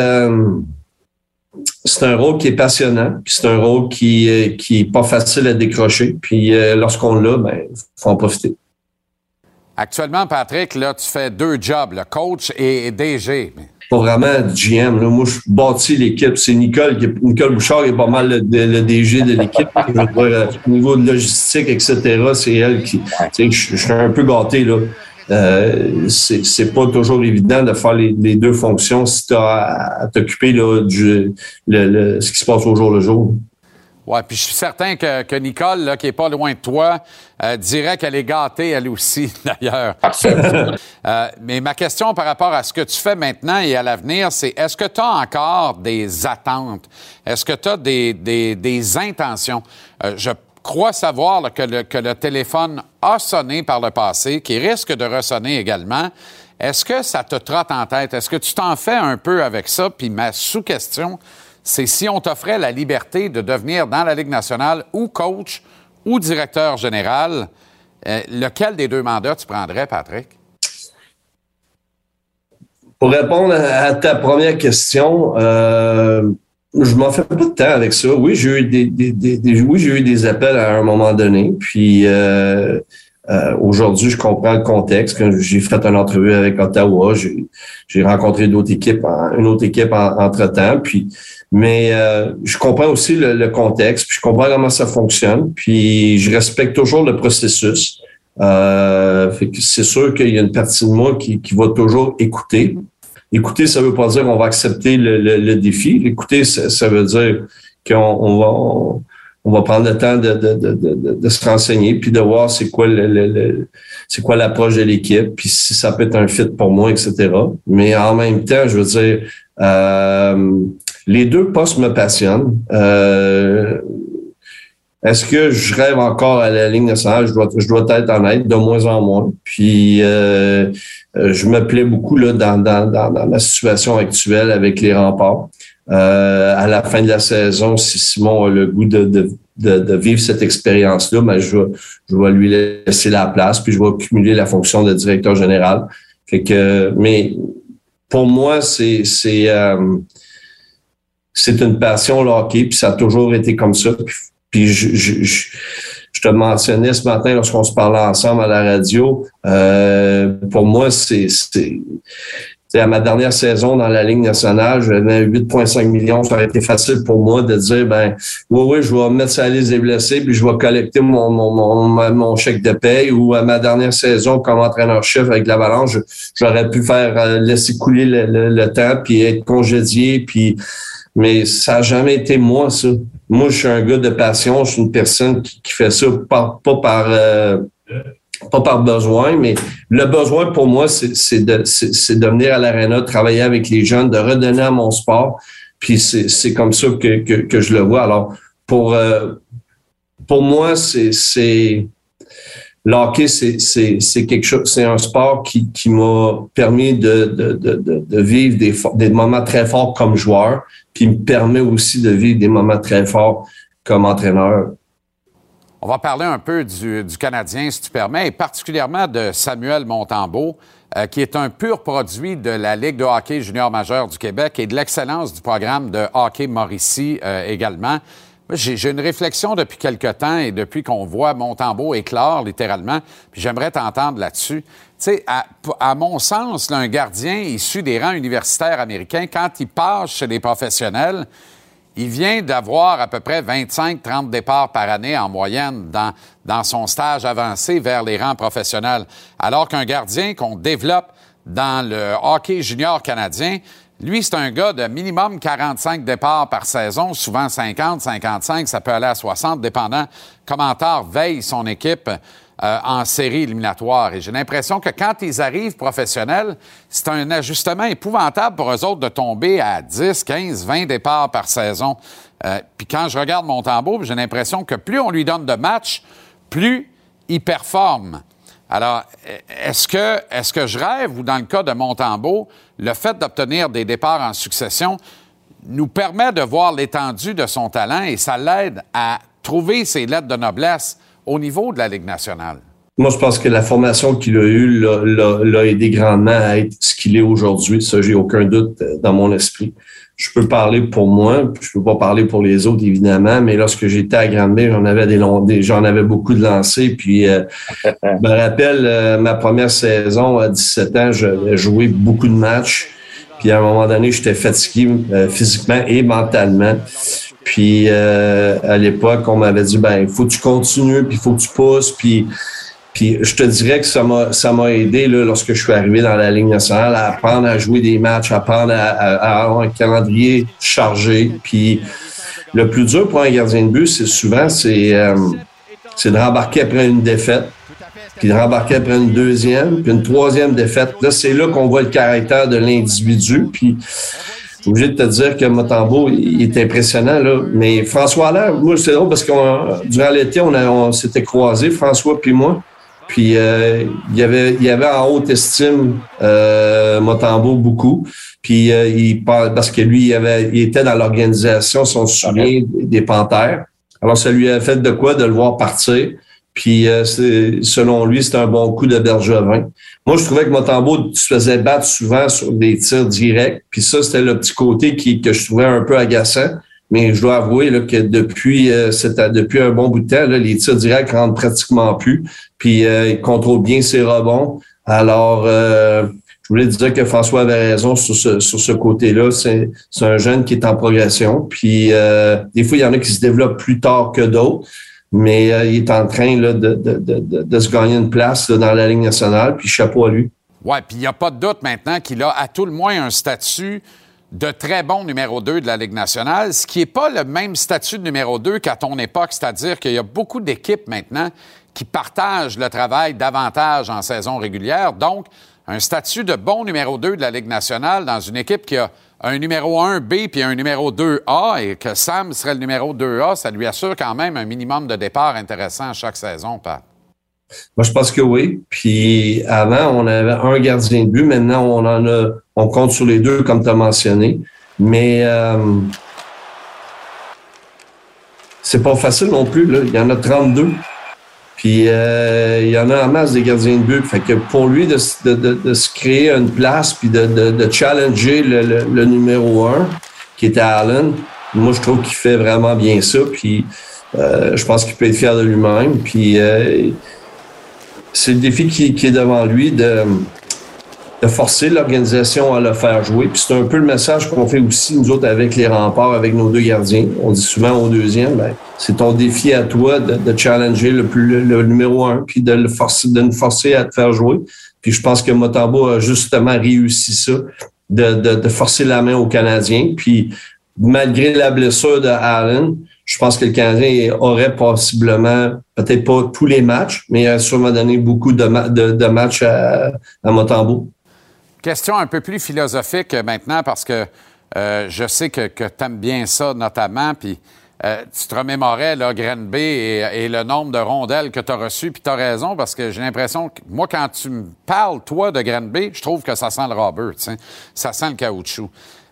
c'est un rôle qui est passionnant, puis c'est un rôle qui qui est pas facile à décrocher. Puis lorsqu'on l'a, ben faut en profiter. Actuellement, Patrick, là, tu fais deux jobs, le coach et DG. Pas vraiment GM. Moi, je bâtis l'équipe. C'est Nicole, qui, Nicole Bouchard est pas mal le, DG de l'équipe. Au niveau de logistique, etc., c'est elle qui. Je, je suis un peu gâté. là. Euh, c'est pas toujours évident de faire les, deux fonctions si tu as à, t'occuper du le, ce qui se passe au jour le jour. Oui, puis je suis certain que, Nicole, là, qui n'est pas loin de toi, euh, dirait qu'elle est gâtée, elle aussi, *laughs* d'ailleurs. euh, mais ma question par rapport à ce que tu fais maintenant et à l'avenir, c'est est-ce que tu as encore des attentes? Est-ce que tu as des, des, intentions? Euh, je crois savoir que, le, que le téléphone a sonné par le passé, qui risque de ressonner également. Est-ce que ça te trotte en tête? Est-ce que tu t'en fais un peu avec ça? Puis ma sous-question, c'est si on t'offrait la liberté de devenir dans la Ligue nationale ou coach ou directeur général, euh, lequel des deux mandats tu prendrais, Patrick? Pour répondre à ta première question, euh, je m'en fais pas de temps avec ça. Oui, j'ai eu des, oui, j'ai eu des appels à un moment donné. Puis euh, euh, aujourd'hui, je comprends le contexte. J'ai fait une entrevue avec Ottawa, j'ai rencontré d'autres équipes, une autre équipe entre temps. Puis mais euh, je comprends aussi le, contexte, puis je comprends comment ça fonctionne, puis je respecte toujours le processus. Euh, c'est sûr qu'il y a une partie de moi qui, qui va toujours écouter. Écouter, ça veut pas dire qu'on va accepter le, le, défi. Écouter, ça, veut dire qu'on on va va prendre le temps de, de, de, de, se renseigner puis de voir c'est quoi le, c'est quoi l'approche de l'équipe, puis si ça peut être un fit pour moi, etc. Mais en même temps, je veux dire, euh, les deux postes me passionnent. Euh, est-ce que je rêve encore à la ligne nationale? Je dois, je dois être honnête, de moins en moins. Puis euh, je me plais beaucoup là, dans, dans, dans, ma situation actuelle avec les remparts. À la fin de la saison, si Simon a le goût de, de, de, vivre cette expérience-là, ben, je, vais, je vais lui laisser la place, puis je vais accumuler la fonction de directeur général. Fait que, mais pour moi, c'est c'est c'est une passion le puis ça a toujours été comme ça. Puis, je, je, je, te mentionnais ce matin lorsqu'on se parlait ensemble à la radio. Euh, pour moi, c'est à ma dernière saison dans la Ligue nationale, j'avais 8,5 millions. Ça aurait été facile pour moi de dire, ben, oui, oui, je vais mettre ça à liste des blessés, puis je vais collecter mon, mon, mon, mon chèque de paye. Ou à ma dernière saison comme entraîneur-chef avec l'Avalanche, j'aurais pu faire euh, laisser couler le, le, temps, puis être congédié, puis mais ça n'a jamais été moi, ça. Moi, je suis un gars de passion. Je suis une personne qui, fait ça pas, pas par euh, pas par besoin, mais le besoin pour moi, c'est de, de venir à l'aréna, travailler avec les jeunes, de redonner à mon sport. Puis c'est comme ça que, que, que, je le vois. Alors, pour, euh, pour moi, c'est L'hockey, c'est quelque chose, c'est un sport qui, qui m'a permis de, de, de, de, vivre des, des moments très forts comme joueur, puis me permet aussi de vivre des moments très forts comme entraîneur. On va parler un peu du, du Canadien, si tu permets, et particulièrement de Samuel Montembeau, euh, qui est un pur produit de la Ligue de hockey junior majeur du Québec et de l'excellence du programme de hockey Mauricie euh, également. J'ai une réflexion depuis quelque temps et depuis qu'on voit Montembeau éclore littéralement, j'aimerais t'entendre là-dessus. Tu sais, à, mon sens, un gardien issu des rangs universitaires américains, quand il passe chez les professionnels, il vient d'avoir à peu près 25-30 départs par année en moyenne dans, dans son stage avancé vers les rangs professionnels. Alors qu'un gardien qu'on développe dans le hockey junior canadien, lui, c'est un gars de minimum 45 départs par saison, souvent 50, 55, ça peut aller à 60, dépendant comment tard veille son équipe euh, en série éliminatoire. Et j'ai l'impression que quand ils arrivent professionnels, c'est un ajustement épouvantable pour eux autres de tomber à 10, 15, 20 départs par saison. Euh, puis quand je regarde mon tambour, j'ai l'impression que plus on lui donne de matchs, plus il performe. Alors, est-ce que, est-ce que je rêve ou dans le cas de Montembeau, le fait d'obtenir des départs en succession nous permet de voir l'étendue de son talent et ça l'aide à trouver ses lettres de noblesse au niveau de la Ligue nationale? Moi, je pense que la formation qu'il a eue l'a aidé grandement à être ce qu'il est aujourd'hui. Ça, j'ai aucun doute dans mon esprit. Je peux parler pour moi, je peux pas parler pour les autres, évidemment, mais lorsque j'étais à Granby, j'en avais des longs, j'en avais beaucoup de lancers. Puis, euh, *laughs* je me rappelle, euh, ma première saison à 17 ans, j'avais joué beaucoup de matchs. Puis, à un moment donné, j'étais fatigué euh, physiquement et mentalement. Puis euh, à l'époque, on m'avait dit ben faut que tu continues, puis faut que tu pousses, puis puis je te dirais que ça m'a ça m'a aidé là, lorsque je suis arrivé dans la Ligue nationale à apprendre à jouer des matchs, à apprendre à, avoir un calendrier chargé. Puis le plus dur pour un gardien de but, c'est souvent c'est euh, c'est de rembarquer après une défaite, puis de rembarquer après une deuxième, puis une troisième défaite. Là, c'est là qu'on voit le caractère de l'individu. Puis suis obligé de te dire que Motambo, il est impressionnant, là. Mais François Allaire, moi, c'est drôle parce que durant l'été, on, on s'était croisés, François puis moi. Puis euh, il, y avait, il y avait en haute estime euh, Motambo beaucoup. Puis euh, il parce que lui, il, avait, il était dans l'organisation, si on se souvient, des Panthères. Alors, ça lui a fait de quoi de le voir partir. Puis, euh, selon lui, c'était un bon coup de Bergevin. Moi, je trouvais que Motambo se faisait battre souvent sur des tirs directs. Puis ça, c'était le petit côté qui, que je trouvais un peu agaçant. Mais je dois avouer là, que depuis, euh, depuis un bon bout de temps, là, les tirs directs rentrent pratiquement plus. Puis euh, il contrôle bien ses rebonds. Alors, euh, je voulais dire que François avait raison sur ce, sur ce côté-là. C'est un jeune qui est en progression. Puis des fois, il y en a qui se développent plus tard que d'autres mais euh, il est en train de, de, de, de, se gagner une place dans la Ligue nationale, puis chapeau à lui. Oui, puis il n'y a pas de doute maintenant qu'il a à tout le moins un statut de très bon numéro 2 de la Ligue nationale, ce qui n'est pas le même statut de numéro 2 qu'à ton époque, c'est-à-dire qu'il y a beaucoup d'équipes maintenant qui partagent le travail davantage en saison régulière. Donc, un statut de bon numéro 2 de la Ligue nationale dans une équipe qui a un numéro 1B puis un numéro 2A et que Sam serait le numéro 2A, ça lui assure quand même un minimum de départ intéressant à chaque saison, Pat. Moi, je pense que oui. Puis avant, on avait un gardien de but. Maintenant, on en a, on compte sur les deux, comme tu as mentionné. Mais euh, c'est pas facile non plus. Là. Il y en a 32. Puis euh, il y en a en masse des gardiens de but. Fait que pour lui de, se créer une place puis de, challenger le, numéro un, qui était Allen, moi je trouve qu'il fait vraiment bien ça. Puis euh, je pense qu'il peut être fier de lui-même. Puis euh, c'est le défi qui, qui, est devant lui de de forcer l'organisation à le faire jouer. Puis c'est un peu le message qu'on fait aussi, nous autres, avec les remparts, avec nos deux gardiens. On dit souvent au deuxième, ben, c'est ton défi à toi de, challenger le, plus, le, numéro un, puis de, le forcer, de nous forcer à te faire jouer. Puis je pense que Motambo a justement réussi ça, de, de, de forcer la main aux Canadiens. Puis malgré la blessure de Allen, je pense que le Canadien aurait possiblement, peut-être pas tous les matchs, mais il a sûrement donné beaucoup de, de, de matchs à, à Motambo. Question un peu plus philosophique maintenant parce que euh, je sais que, tu aimes bien ça notamment, puis euh, tu te remémorais là, Grenby et, et, le nombre de rondelles que tu as reçues, puis tu as raison parce que j'ai l'impression que moi, quand tu me parles, toi, de Grenby, je trouve que ça sent le Robert, ça sent le caoutchouc.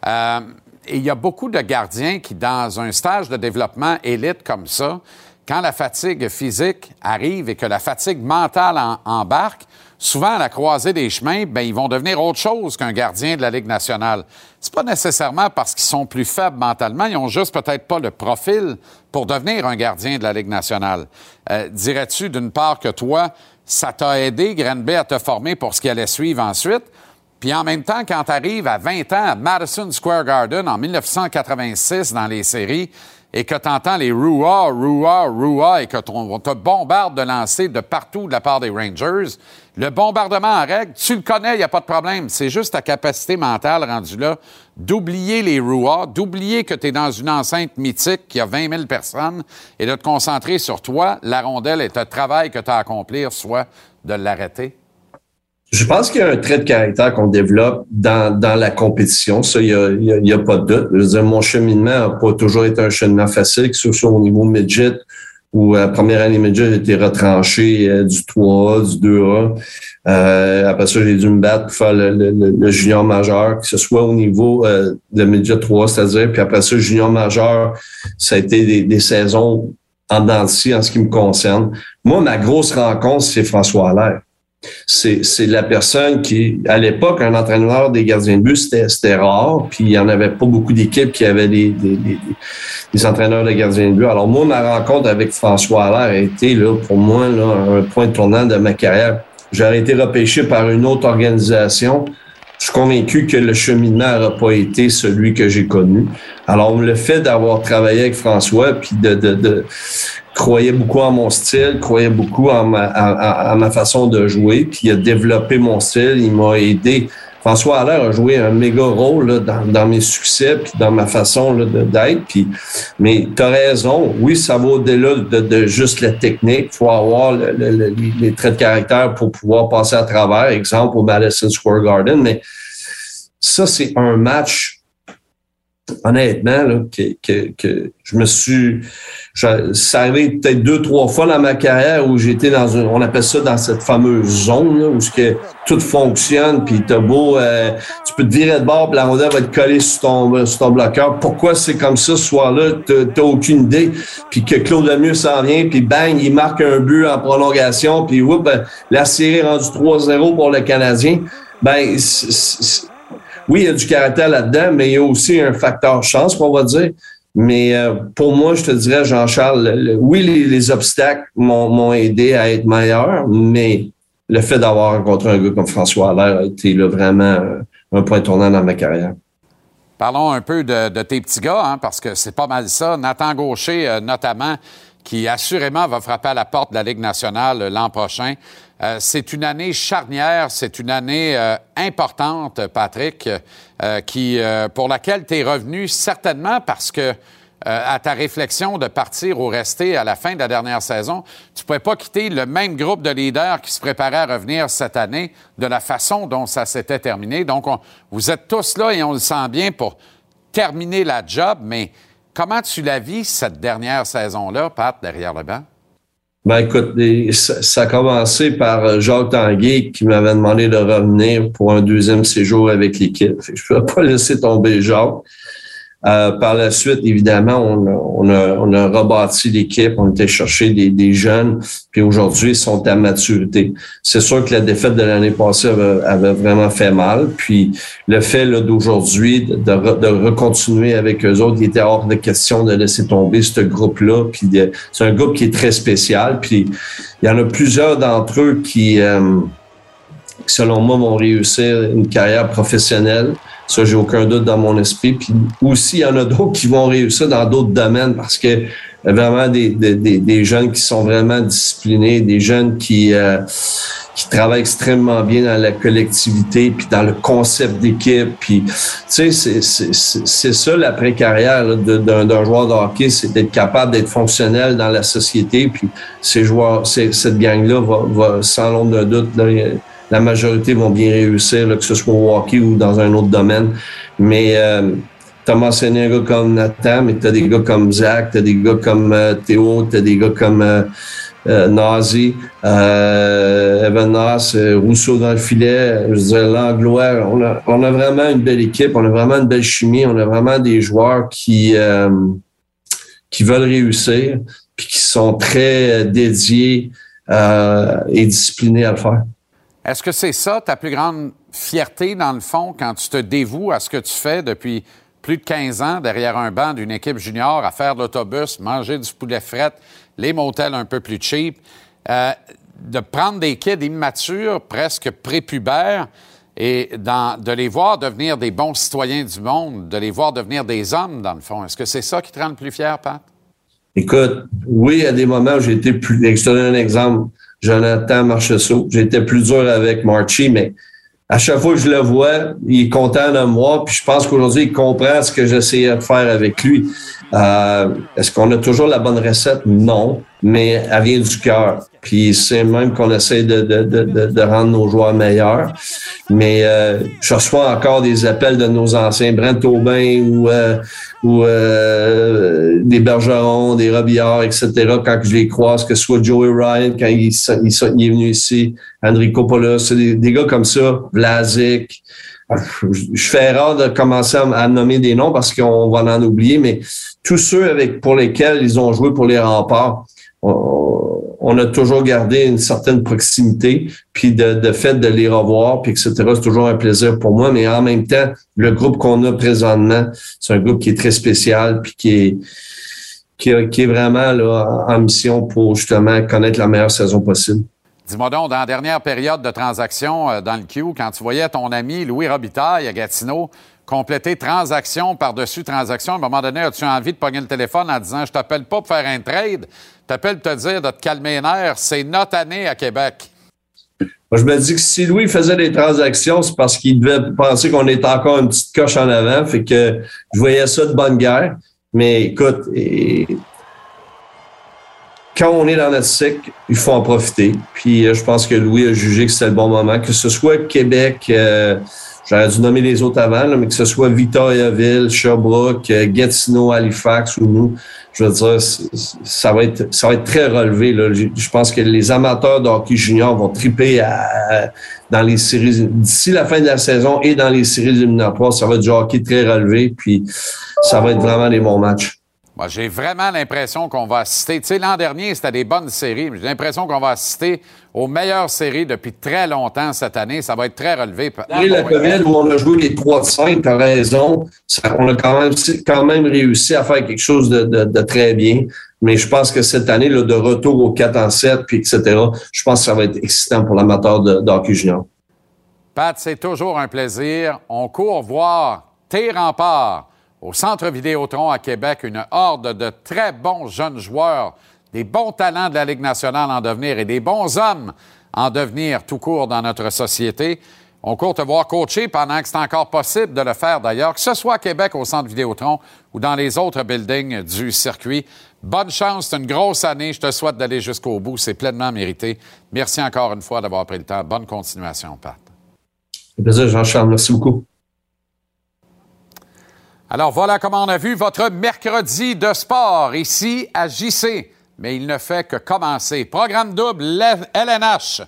Euh, il y a beaucoup de gardiens qui, dans un stage de développement élite comme ça, quand la fatigue physique arrive et que la fatigue mentale embarque, souvent à la croisée des chemins, ben, ils vont devenir autre chose qu'un gardien de la Ligue nationale. C'est pas nécessairement parce qu'ils sont plus faibles mentalement, ils ont juste peut-être pas le profil pour devenir un gardien de la Ligue nationale. Euh, dirais-tu d'une part que toi, ça t'a aidé, Granby, à te former pour ce qui allait suivre ensuite? Puis en même temps, quand tu arrives à 20 ans à Madison Square Garden en 1986 dans les séries, et que tu entends les Rua, Rua, Rua, et que on te bombarde de lancer de partout de la part des Rangers, le bombardement en règle, tu le connais, il n'y a pas de problème. C'est juste ta capacité mentale rendue là d'oublier les Rua, d'oublier que tu es dans une enceinte mythique qui a 20 000 personnes et de te concentrer sur toi, la rondelle et le travail que tu as à accomplir, soit de l'arrêter. Je pense qu'il y a un trait de caractère qu'on développe dans, dans la compétition. Ça, il n'y a, y a, pas de doute. Je veux dire, mon cheminement n'a pas toujours été un cheminement facile, que ce soit au niveau midget où la première année média, j'ai été retranché euh, du 3A, du 2A. Euh, après ça, j'ai dû me battre pour faire le, le, le, junior majeur, que ce soit au niveau euh, de média 3, c'est-à-dire, puis après ça, junior majeur, ça a été des, des saisons en dents en ce qui me concerne. Moi, ma grosse rencontre, c'est François Allaire c'est la personne qui, à l'époque, un entraîneur des gardiens de but, c'était rare, puis il n'y en avait pas beaucoup d'équipes qui avaient des, des, des, entraîneurs de gardiens de but. Alors moi, ma rencontre avec François Allaire a été, là, pour moi, un point tournant de ma carrière. J'aurais été repêché par une autre organisation. Je suis convaincu que le cheminement n'aurait pas été celui que j'ai connu. Alors, le fait d'avoir travaillé avec François, puis de croyait beaucoup en mon style, croyait beaucoup en ma, à, ma façon de jouer, puis il a développé mon style, il m'a aidé. François Allaire a joué un méga rôle là, dans, mes succès puis dans ma façon d'être. Mais tu as raison, oui, ça va au-delà de, de, juste la technique. Il faut avoir le, le, les traits de caractère pour pouvoir passer à travers, exemple au Madison Square Garden. Mais ça, c'est un match honnêtement, là, que, que, que, je me suis. ça arrivé peut-être deux, trois fois dans ma carrière où j'étais dans une. On appelle ça dans cette fameuse zone là, où ce que tout fonctionne, puis t'as beau. Euh, tu peux te virer de bord, puis la rondelle va te coller sur ton, sur ton bloqueur. Pourquoi c'est comme ça ce soir-là? T'as aucune idée. Puis que Claude Lemieux s'en vient, puis bang, il marque un but en prolongation, puis whoop, ben, la série est rendue 3-0 pour le Canadien. Ben, oui, il y a du caractère là-dedans, mais il y a aussi un facteur chance, on va dire. Mais euh, pour moi, je te dirais, Jean-Charles, oui, les, obstacles m'ont aidé à être meilleur, mais le fait d'avoir rencontré un gars comme François Allaire a été vraiment un point tournant dans ma carrière. Parlons un peu de, tes petits gars, hein, parce que c'est pas mal ça. Nathan Gaucher, euh, notamment, qui assurément va frapper à la porte de la Ligue nationale euh, l'an prochain. Euh, c'est une année charnière, c'est une année euh, importante, Patrick, qui, pour laquelle tu es revenu certainement parce que à ta réflexion de partir ou rester à la fin de la dernière saison, tu ne pouvais pas quitter le même groupe de leaders qui se préparait à revenir cette année de la façon dont ça s'était terminé. Donc, vous êtes tous là et on le sent bien pour terminer la job, mais Comment tu la vis, cette dernière saison-là, Pat, derrière le banc? Ben écoute, ça, a commencé par Jacques Tanguay qui m'avait demandé de revenir pour un deuxième séjour avec l'équipe. Je ne peux pas *laughs* laisser tomber Jacques. Euh, par la suite, évidemment, on a, on a, on a rebâti l'équipe, on était chercher des, des jeunes, puis aujourd'hui, ils sont à maturité. C'est sûr que la défaite de l'année passée avait, vraiment fait mal, puis le fait d'aujourd'hui de, de, recontinuer avec eux autres, il était hors de question de laisser tomber ce groupe-là, puis c'est un groupe qui est très spécial, puis il y en a plusieurs d'entre eux qui, euh, selon moi, vont réussir une carrière professionnelle. Ça, j'ai aucun doute dans mon esprit. Puis aussi, il y en a d'autres qui vont réussir dans d'autres domaines parce que vraiment des, des, des, jeunes qui sont vraiment disciplinés, des jeunes qui, euh, qui travaillent extrêmement bien dans la collectivité, puis dans le concept d'équipe. Puis, tu sais, c'est ça l'après-carrière d'un joueur de hockey, c'est d'être capable d'être fonctionnel dans la société. Puis ces joueurs, cette gang-là va, va, sans l'ombre d'un doute, là, la majorité vont bien réussir, que ce soit au hockey ou dans un autre domaine. Mais euh, tu as mentionné un gars comme Nathan, mais tu as des gars comme Zach, tu as des gars comme euh, Théo, tu as des gars comme euh, euh Nazi, Evan Nass, Rousseau dans le filet, je dirais Langlois. On a, on a vraiment une belle équipe, on a vraiment une belle chimie, on a vraiment des joueurs qui, qui veulent réussir puis qui sont très dédiés et disciplinés à le faire. Est-ce que c'est ça ta plus grande fierté, dans le fond, quand tu te dévoues à ce que tu fais depuis plus de 15 ans derrière un banc d'une équipe junior, à faire de l'autobus, manger du poulet fret, les motels un peu plus cheap, euh, de prendre des kids immatures, presque prépubères, et de les voir devenir des bons citoyens du monde, de les voir devenir des hommes, dans le fond. Est-ce que c'est ça qui te rend le plus fier, Pat? Écoute, oui, à des moments j'ai été plus. Je te donne un exemple. Jonathan Marcheseau. J'étais plus dur avec Marchi, mais à chaque fois que je le vois, il est content de moi. Puis je pense qu'aujourd'hui, il comprend ce que j'essayais de faire avec lui. Euh, Est-ce qu'on a toujours la bonne recette? Non, mais elle vient du cœur. Puis c'est même qu'on essaie de, de, de, de, rendre nos joueurs meilleurs. Mais euh, je reçois encore des appels de nos anciens, Brent Aubin ou, euh, ou euh, des Bergerons, des Robillard, etc., quand je les croise, que ce soit Joey Ryan, quand il, est venu ici, Enrico Polos, des, des, gars comme ça, Vlasic. Je fais erreur de commencer à, nommer des noms parce qu'on va en oublier, mais tous ceux avec pour lesquels ils ont joué pour les remparts, a toujours gardé une certaine proximité, puis de, fait de les revoir, puis etc. C'est toujours un plaisir pour moi, mais en même temps, le groupe qu'on a présentement, c'est un groupe qui est très spécial, puis qui est vraiment en mission pour justement connaître la meilleure saison possible. Dis-moi donc, dans la dernière période de transaction euh, dans le Q, quand tu voyais ton ami Louis Robitaille à Gatineau compléter transaction par-dessus transaction, à un moment donné, as-tu envie de pogner le téléphone en disant Je t'appelle pas pour faire un trade, t'appelle te dire de te calmer les nerfs, c'est notre année à Québec. Je me dis que si Louis faisait des transactions, c'est parce qu'il devait penser qu'on était encore une petite coche en avant. Fait que je voyais ça de bonne guerre. Mais écoute, quand on est dans notre cycle, il faut en profiter. Puis euh, je pense que Louis a jugé que c'était le bon moment, que ce soit Québec, euh, j'aurais dû nommer les autres avant, mais que ce soit Victoriaville, Sherbrooke, euh, Gatineau, Halifax ou nous, je veux dire, ça va être, ça va être très relevé. Là. Je, pense que les amateurs de hockey junior vont triper dans les séries d'ici la fin de la saison et dans les séries éliminatoires. Ça va être du hockey très relevé, puis ça va être vraiment des bons matchs. Moi, j'ai vraiment l'impression qu'on va assister. Tu sais, l'an dernier, c'était des bonnes séries. J'ai l'impression qu'on va assister aux meilleures séries depuis très longtemps cette année. Ça va être très relevé. Après la COVID, où on a joué les 3 de 5, tu as raison. on a quand même, quand même réussi à faire quelque chose de, très bien. Mais je pense que cette année, là, de retour au 4 en 7, puis etc., je pense que ça va être excitant pour l'amateur de junior. Pat, c'est toujours un plaisir. On court voir tes remparts au Centre Vidéotron à Québec, une horde de très bons jeunes joueurs, des bons talents de la Ligue nationale en devenir et des bons hommes en devenir tout court dans notre société. On court te voir coacher pendant que c'est encore possible de le faire d'ailleurs, que ce soit à Québec au Centre Vidéotron ou dans les autres buildings du circuit. Bonne chance, c'est une grosse année. Je te souhaite d'aller jusqu'au bout. C'est pleinement mérité. Merci encore une fois d'avoir pris le temps. Bonne continuation, Pat. plaisir, Jean-Charles. Merci beaucoup. Alors voilà comment on a vu votre mercredi de sport ici à JC. Mais il ne fait que commencer. Programme double LNH.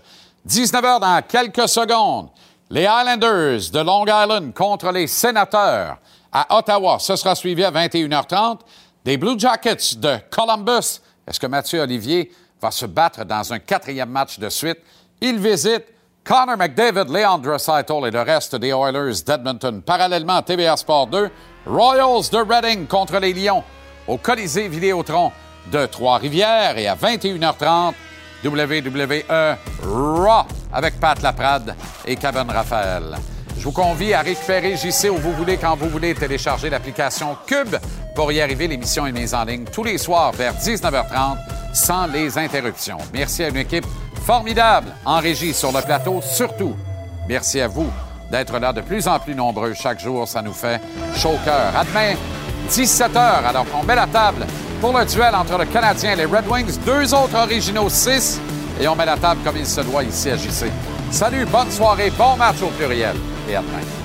19h dans quelques secondes. Les Islanders de Long Island contre les Sénateurs à Ottawa. Ce sera suivi à 21h30. Des Blue Jackets de Columbus. Est-ce que Mathieu Olivier va se battre dans un quatrième match de suite? Il visite Connor McDavid, Leon Draisaitl et le reste des Oilers d'Edmonton. Parallèlement à TVA Sport 2, Royals de Reading contre les Lions au Colisée Vidéotron de Trois-Rivières et à 21h30, WWE Raw avec Pat Laprade et Kevin Raphaël. Je vous convie à récupérer JC où vous voulez, quand vous voulez, télécharger l'application Cube pour y arriver. L'émission est mise en ligne tous les soirs vers 19h30 sans les interruptions. Merci à une équipe formidable en régie sur le plateau, surtout. Merci à vous d'être là de plus en plus nombreux chaque jour. Ça nous fait chaud au cœur. À demain, 17 h, alors qu'on met la table pour le duel entre le Canadien et les Red Wings. Deux autres originaux, 6. Et on met la table comme il se doit ici à JC. Salut, bonne soirée, bon match au pluriel et à demain.